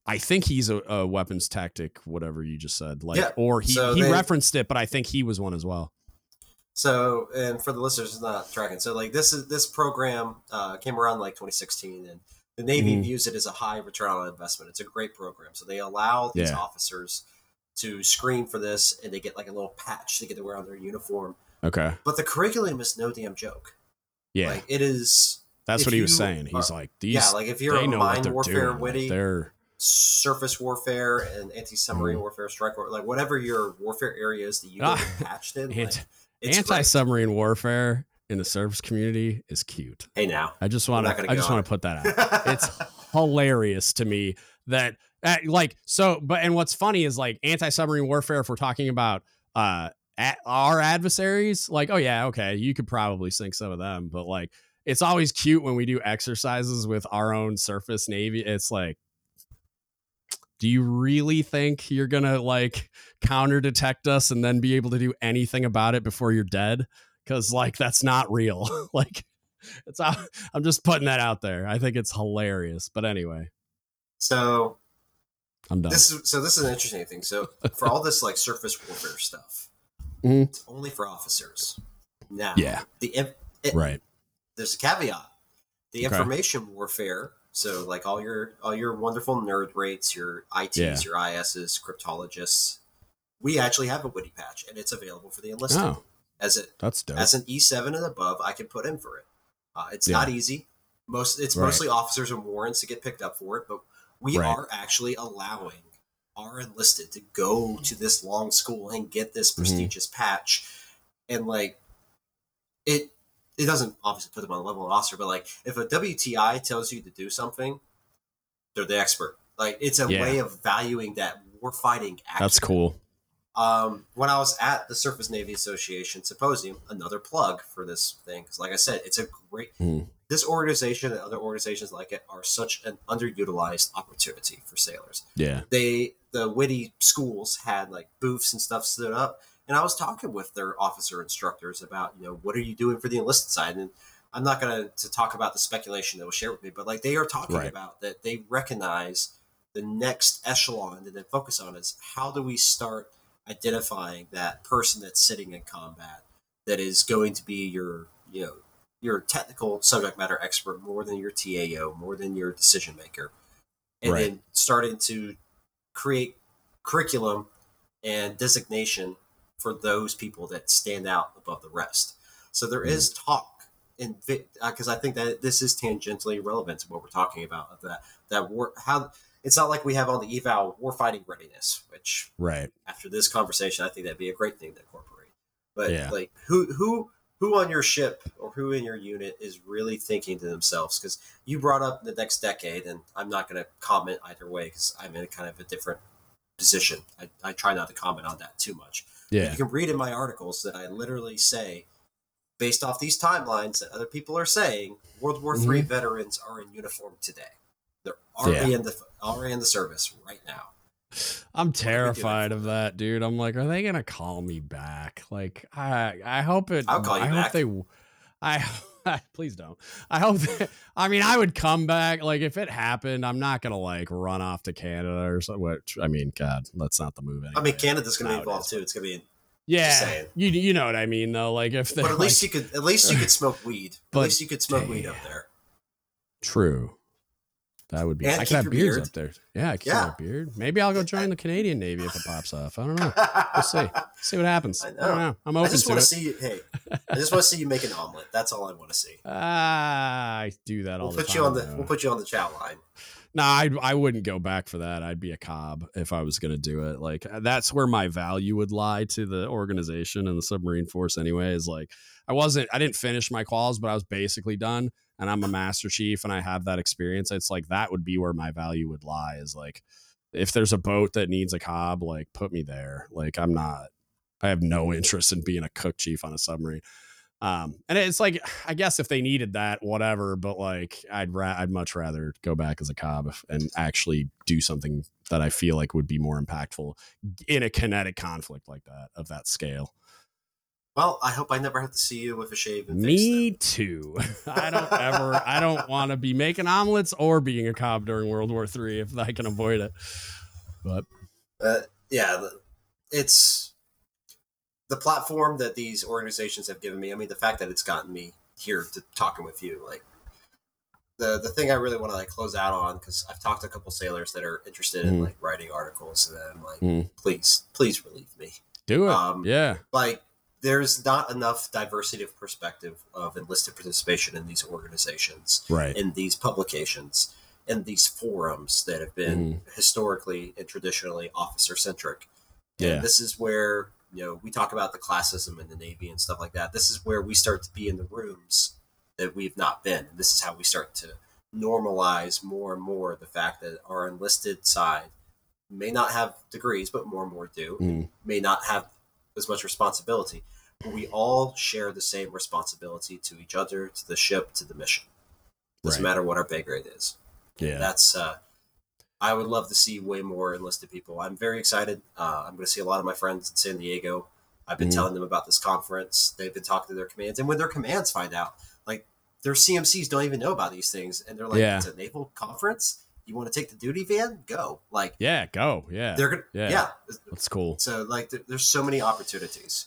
I think he's a, a weapons tactic, whatever you just said. Like yeah. or he, so he they, referenced it, but I think he was one as well. So, and for the listeners not tracking, so like this is this program uh, came around like 2016, and the Navy mm. views it as a high return on investment. It's a great program. So they allow these yeah. officers to screen for this and they get like a little patch to get to wear on their uniform. Okay. But the curriculum is no damn joke. Yeah. Like it is That's what he was saying. He's are, like these Yeah, like if you're a mine warfare doing. witty they're surface warfare and anti-submarine mm. warfare strike war like whatever your warfare area is that you ah, get patched in. Anti- like, anti-submarine warfare in the service community is cute. Hey now, I just want to I just want to put that out. it's hilarious to me that uh, like so but and what's funny is like anti-submarine warfare if we're talking about uh at our adversaries like oh yeah okay you could probably sink some of them but like it's always cute when we do exercises with our own surface navy it's like Do you really think you're gonna like counter detect us and then be able to do anything about it before you're dead? Because like that's not real. like it's I'm just putting that out there. I think it's hilarious. But anyway, So I'm done. this is so this is an interesting thing. So for all this like surface warfare stuff, Mhm. it's only for officers. Now, yeah, the it, right. there's a caveat. The Okay. information warfare, so like all your all your wonderful nerd rates, your ITs, Yeah. your ISs, cryptologists, we actually have a witty patch, and it's available for the enlisted Oh, as a that's dope. as an E7 and above. I can put in for it. Uh, it's Yeah. not easy. Most it's Right. mostly officers and warrants to get picked up for it, but we Right. are actually allowing our enlisted to go to this long school and get this Mm-hmm. prestigious patch, and like it. It doesn't obviously put them on the level of officer, but like if a WTI tells you to do something, they're the expert. Like it's a Yeah. way of valuing that warfighting action. That's cool. Um, when I was at the Surface Navy Association Symposium, another plug for this thing, because like I said, it's a great. Hmm. This organization and other organizations like it are such an underutilized opportunity for sailors. Yeah. They the witty schools had like booths and stuff stood up, and I was talking with their officer instructors about you know what are you doing for the enlisted side, and I'm not going to talk about the speculation that was shared with me, but like they are talking Right. about that they recognize the next echelon that they focus on is how do we start identifying that person that's sitting in combat that is going to be your you know your technical subject matter expert more than your TAO, more than your decision maker, and Right. then starting to create curriculum and designation for those people that stand out above the rest. So there is mm. talk in because uh, I think that this is tangentially relevant to what we're talking about of that that war how it's not like we have on the eval warfighting readiness, which Right. after this conversation, I think that'd be a great thing to incorporate. But Yeah. like, who who who on your ship or who in your unit is really thinking to themselves? Because you brought up the next decade, and I'm not going to comment either way because I'm in a kind of a different position. I, I try not to comment on that too much. Yeah. You can read in my articles that I literally say, based off these timelines that other people are saying, World War III veterans are in uniform today. They're already Mm-hmm. Yeah. in the already in the service right now. I'm terrified of that, dude. I'm like, are they gonna call me back? Like, I I hope it. I'll call you I back. hope they. I please don't. I hope. That, I mean, I would come back. Like, if it happened, I'm not gonna like run off to Canada or something. Which I mean, God, that's not the move. Anyway. I mean, Canada's going to be involved too. It's going to be yeah, you you know what I mean though. Like, if they But at least you could at least you could smoke weed. At least you could smoke weed up there. true. That would be. And I could have beards beard. up there. Yeah, I could Yeah. have a beard. Maybe I'll go join the Canadian Navy if it pops off. I don't know. We'll see. See what happens. I I, don't know. I'm open I just to want to see you. Hey, I just want to see you make an omelet. That's all I want to see. Ah, I do that all We'll the put time. you on the though. we'll put you on the chow line. No, I I wouldn't go back for that. I'd be a cob if I was going to do it. Like that's where my value would lie to the organization and the submarine force. Anyway, is like I wasn't. I didn't finish my quals, but I was basically done. And I'm a master chief, and I have that experience. It's like that would be where my value would lie. Is like if there's a boat that needs a cob, like put me there. Like I'm not. I have no interest in being a cook chief on a submarine. Um, and it's like, I guess if they needed that, whatever. But like, I'd ra- I'd much rather go back as a cob and actually do something that I feel like would be more impactful in a kinetic conflict like that of that scale. Well, I hope I never have to see you with a shave and. Me too. I don't ever. I don't want to be making omelets or being a cob during World War Three if I can avoid it. But Uh, yeah, it's the platform that these organizations have given me. I mean, the fact that it's gotten me here to talking with you, like the the thing I really want to like close out on because I've talked to a couple sailors that are interested in Mhm. like writing articles, and I'm like, Mhm. please, please relieve me. do it. Um, yeah. Like, there's not enough diversity of perspective of enlisted participation in these organizations Right. in these publications in these forums that have been Mm-hmm. historically and traditionally officer centric. Yeah. And this is where, you know, we talk about the classism in the Navy and stuff like that. This is where we start to be in the rooms that we've not been. And this is how we start to normalize more and more the fact that our enlisted side may not have degrees, but more and more do, Mhm. may not have as much responsibility. We all share the same responsibility to each other, to the ship, to the mission. Doesn't Right. matter what our pay grade is Yeah. that's uh, I would love to see way more enlisted people. I'm very excited. Uh, I'm going to see a lot of my friends in San Diego. I've been Mhm. telling them about this conference. They've been talking to their commands, and when their commands find out, like their CMCs don't even know about these things, and they're like, Yeah. "It's a naval conference. You want to take the duty van? Go!" Like Yeah, go. Yeah. they're gonna, Yeah. yeah. That's cool. So like, there, there's so many opportunities.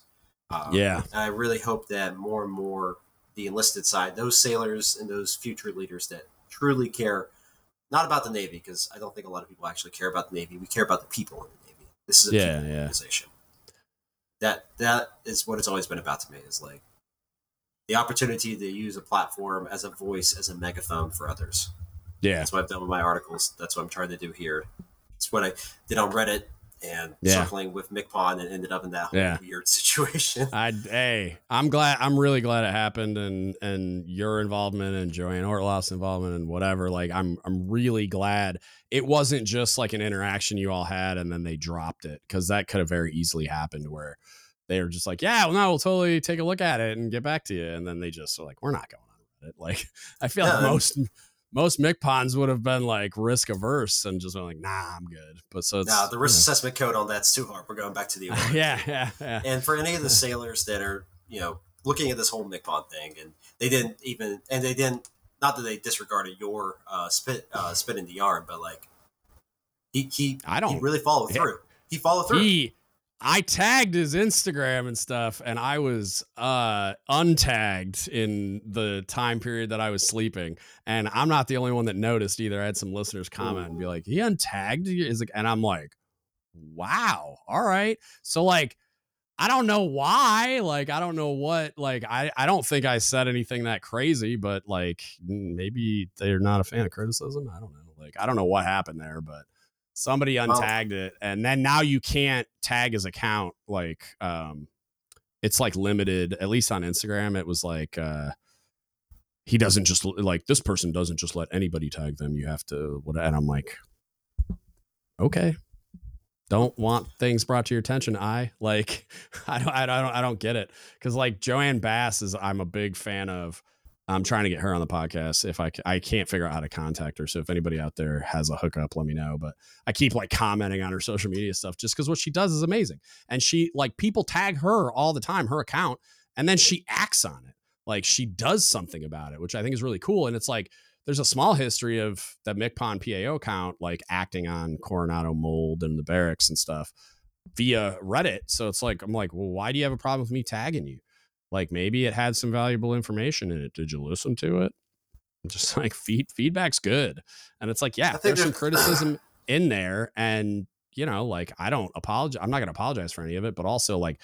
Um, Yeah. and I really hope that more and more the enlisted side, those sailors and those future leaders that truly care, not about the Navy, because I don't think a lot of people actually care about the Navy. We care about the people in the Navy. This is a Yeah, people yeah. organization. That that is what it's always been about to me. Is like the opportunity to use a platform as a voice, as a megaphone for others. Yeah. That's what I've done with my articles. That's what I'm trying to do here. It's what I did on Reddit and Yeah. circling with MCPON and ended up in that whole Yeah. weird situation. I hey, I'm glad. I'm really glad it happened, and and your involvement and Joanne Ortloff's involvement and whatever. Like, I'm I'm really glad it wasn't just like an interaction you all had and then they dropped it because that could have very easily happened where they were just like, yeah, well, no, we'll totally take a look at it and get back to you, and then they just are like, we're not going on with it. Like, I feel like most most MCPONs would have been like risk averse and just been like, nah, I'm good. But so it's Now the risk you assessment code on that's too hard. We're going back to the yeah, yeah, yeah. And for any of the sailors that are, you know, looking at this whole MCPON thing, and they didn't even, and they didn't, not that they disregarded your uh, spit, uh, spit in the yarn, but like he he, I don't- he really followed Yeah. through. He followed through. he i tagged his instagram and stuff and i was uh untagged in the time period that i was sleeping. And i'm not the only one that noticed either. I had some listeners comment and be like he untagged you? Is and i'm like wow all right. So like i don't know why like i don't know what like i i don't think i said anything that crazy but like maybe they're not a fan of criticism? I don't know. Like i don't know what happened there but somebody untagged it and then now you can't tag his account like um it's like limited at least on instagram it was like uh he doesn't just like this person doesn't just let anybody tag them you have to what and i'm like okay. Don't want things brought to your attention i like i don't i don't i don't get it because like joanne bass is i'm a big fan of i'm trying to get her on the podcast if i i can't figure out how to contact her. So if anybody out there has a hookup let me know. But i keep like commenting on her social media stuff just because what she does is amazing. And she like people tag her all the time her account and then she acts on it. Like she does something about it which i think is really cool. And it's like there's a small history of the MCPON PAO account like acting on Coronado mold and the barracks and stuff via Reddit. So it's like I'm like, well, why do you have a problem with me tagging you? Like maybe it had some valuable information in it. Did you listen to it? Just like feed feedback's good. And it's like, yeah, there's some criticism in there. And you know, like I don't apologize. I'm not gonna apologize for any of it, but also like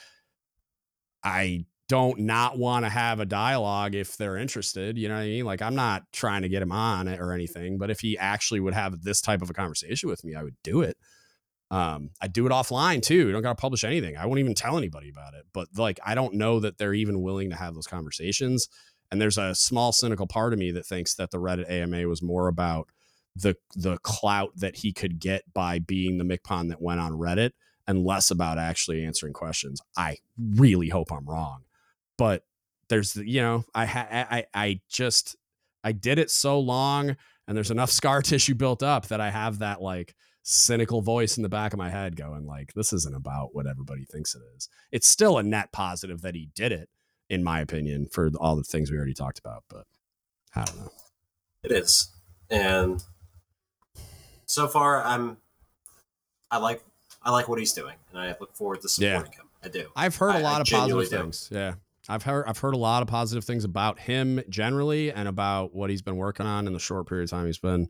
I don't not want to have a dialogue if they're interested. You know what I mean? Like I'm not trying to get him on it or anything, but if he actually would have this type of a conversation with me, I would do it. Um, I do it offline too. You don't gotta publish anything. I won't even tell anybody about it. But like I don't know that they're even willing to have those conversations. And there's a small cynical part of me that thinks that the Reddit AMA was more about the the clout that he could get by being the MCPON that went on Reddit and less about actually answering questions. I really hope I'm wrong. But there's you know, I ha- I I just I did it so long and there's enough scar tissue built up that I have that like cynical voice in the back of my head going like this isn't about what everybody thinks it is. It's still a net positive that he did it in my opinion for all the things we already talked about, but I don't know. It is, and so far, I'm. I like I like what he's doing, and I look forward to Yeah. supporting him. I do. I've heard a lot I of positive do. things. Yeah. I've heard I've heard a lot of positive things about him generally and about what he's been working on in the short period of time he's been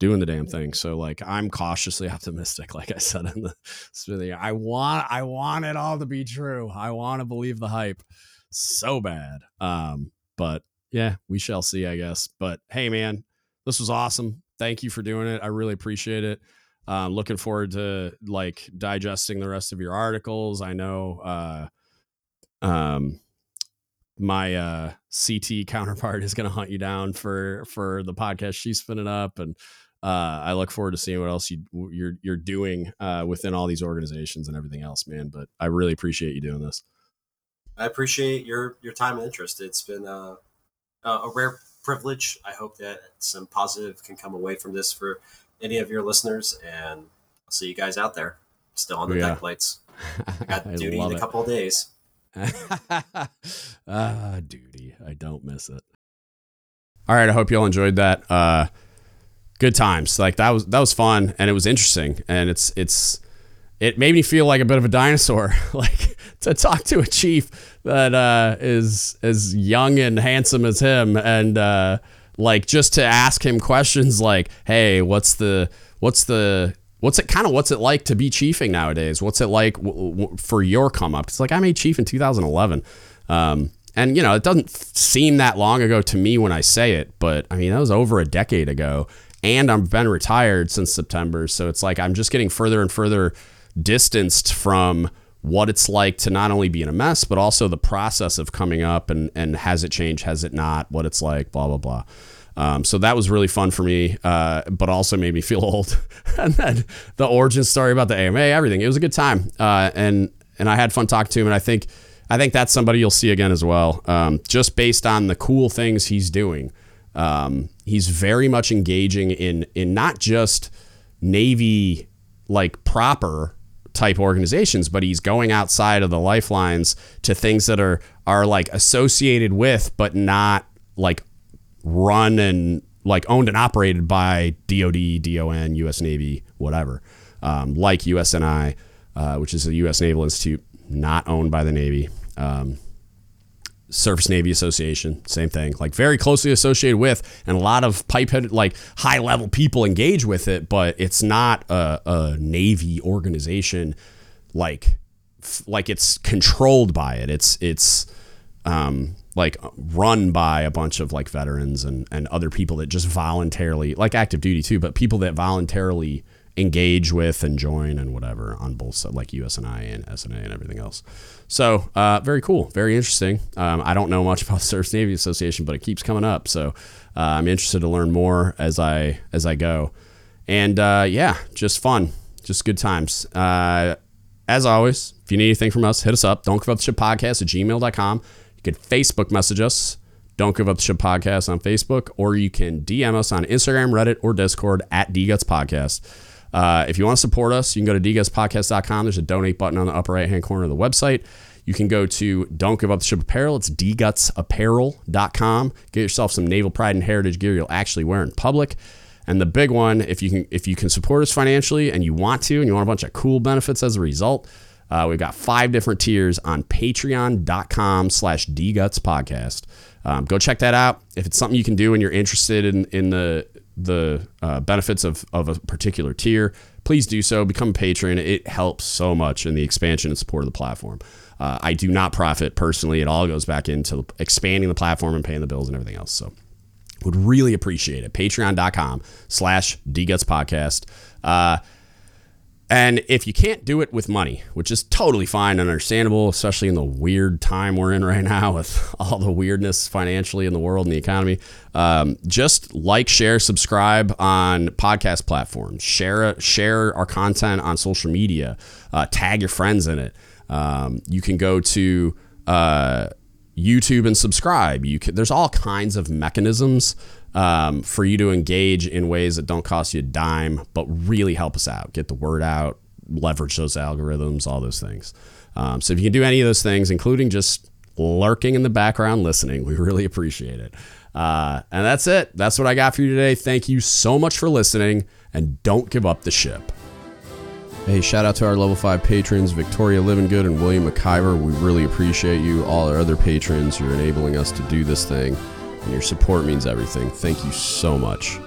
doing the damn thing. So like I'm cautiously optimistic, like I said in the video. I want I want it all to be true. I want to believe the hype so bad. Um, but yeah, we shall see, I guess. But hey man, this was awesome. Thank you for doing it. I really appreciate it. Um, looking forward to like digesting the rest of your articles. I know uh um my uh CT counterpart is going to hunt you down for for the podcast she's spinning up and uh I look forward to seeing what else you you're you're doing uh within all these organizations and everything else man but I really appreciate you doing this. I appreciate your your time and interest. It's been a a rare privilege. I hope that some positive can come away from this for any of your listeners, and I'll see you guys out there. Still on the Yeah. deck plates. Got I duty in a couple of days. ah, duty. I don't miss it. All right, I hope y'all enjoyed that. Uh, good times. Like that was that was fun and it was interesting and it's it's it made me feel like a bit of a dinosaur. like to talk to a chief that uh, is as young and handsome as him and uh, like just to ask him questions like, "Hey, what's the what's the what's it kind of what's it like to be chiefing nowadays? What's it like w- w- for your come up?" It's like I made chief in 2011. Um, and you know, it doesn't seem that long ago to me when I say it, but I mean, that was over a decade ago. And I've been retired since September, so it's like I'm just getting further and further distanced from what it's like to not only be in a mess, but also the process of coming up and and has it changed, has it not, what it's like, blah blah blah. Um, so that was really fun for me, uh, but also made me feel old. and then the origin story about the AMA, everything. It was a good time, uh, and and I had fun talking to him. And I think I think that's somebody you'll see again as well, um, just based on the cool things he's doing. Um, he's very much engaging in in not just Navy like proper type organizations, but he's going outside of the lifelines to things that are are like associated with, but not like run and like owned and operated by DoD, DON, U.S. Navy, whatever, um, like USNI, uh, which is a U.S. Naval Institute, not owned by the Navy. Um, Surface Navy Association, same thing, like very closely associated with, and a lot of pipehead, like high level people engage with it, but it's not a, a Navy organization, like like it's controlled by it. It's it's um, like run by a bunch of like veterans and and other people that just voluntarily, like active duty too, but people that voluntarily engage with and join and whatever on both sides, like USNI and SNA and everything else. So uh, very cool, very interesting. Um, I don't know much about the Surface Navy Association, but it keeps coming up, so uh, I'm interested to learn more as I as I go. And uh, yeah, just fun, just good times. Uh, as always, if you need anything from us, hit us up. Don't give up the ship podcast at gmail.com. You can Facebook message us. Don't give up the ship podcast on Facebook, or you can DM us on Instagram, Reddit, or Discord at DGuts Podcast. Uh, if you want to support us, you can go to dgutspodcast.com. There's a donate button on the upper right hand corner of the website. You can go to Don't Give Up the Ship Apparel. It's dgutsapparel.com. Get yourself some naval pride and heritage gear you'll actually wear in public. And the big one, if you can if you can support us financially and you want to, and you want a bunch of cool benefits as a result, uh, we've got five different tiers on patreon.com slash dgutspodcast. Um, go check that out. If it's something you can do and you're interested in, in the the uh, benefits of, of a particular tier, please do so. Become a patron. It helps so much in the expansion and support of the platform. Uh, I do not profit personally. It all goes back into expanding the platform and paying the bills and everything else. So would really appreciate it. Patreon.com slash DGuts podcast. Uh, and if you can't do it with money, which is totally fine and understandable, especially in the weird time we're in right now with all the weirdness financially in the world and the economy, um, just like, share, subscribe on podcast platforms. Share share our content on social media. Uh, tag your friends in it. Um, you can go to uh, YouTube and subscribe. You can, there's all kinds of mechanisms um, for you to engage in ways that don't cost you a dime, but really help us out. Get the word out, leverage those algorithms, all those things. Um, so if you can do any of those things, including just lurking in the background listening, we really appreciate it. Uh, and that's it. That's what I got for you today. Thank you so much for listening, and don't give up the ship. Hey, shout out to our level 5 patrons, Victoria Livingood and William McIver. We really appreciate you. All our other patrons, you're enabling us to do this thing, and your support means everything. Thank you so much.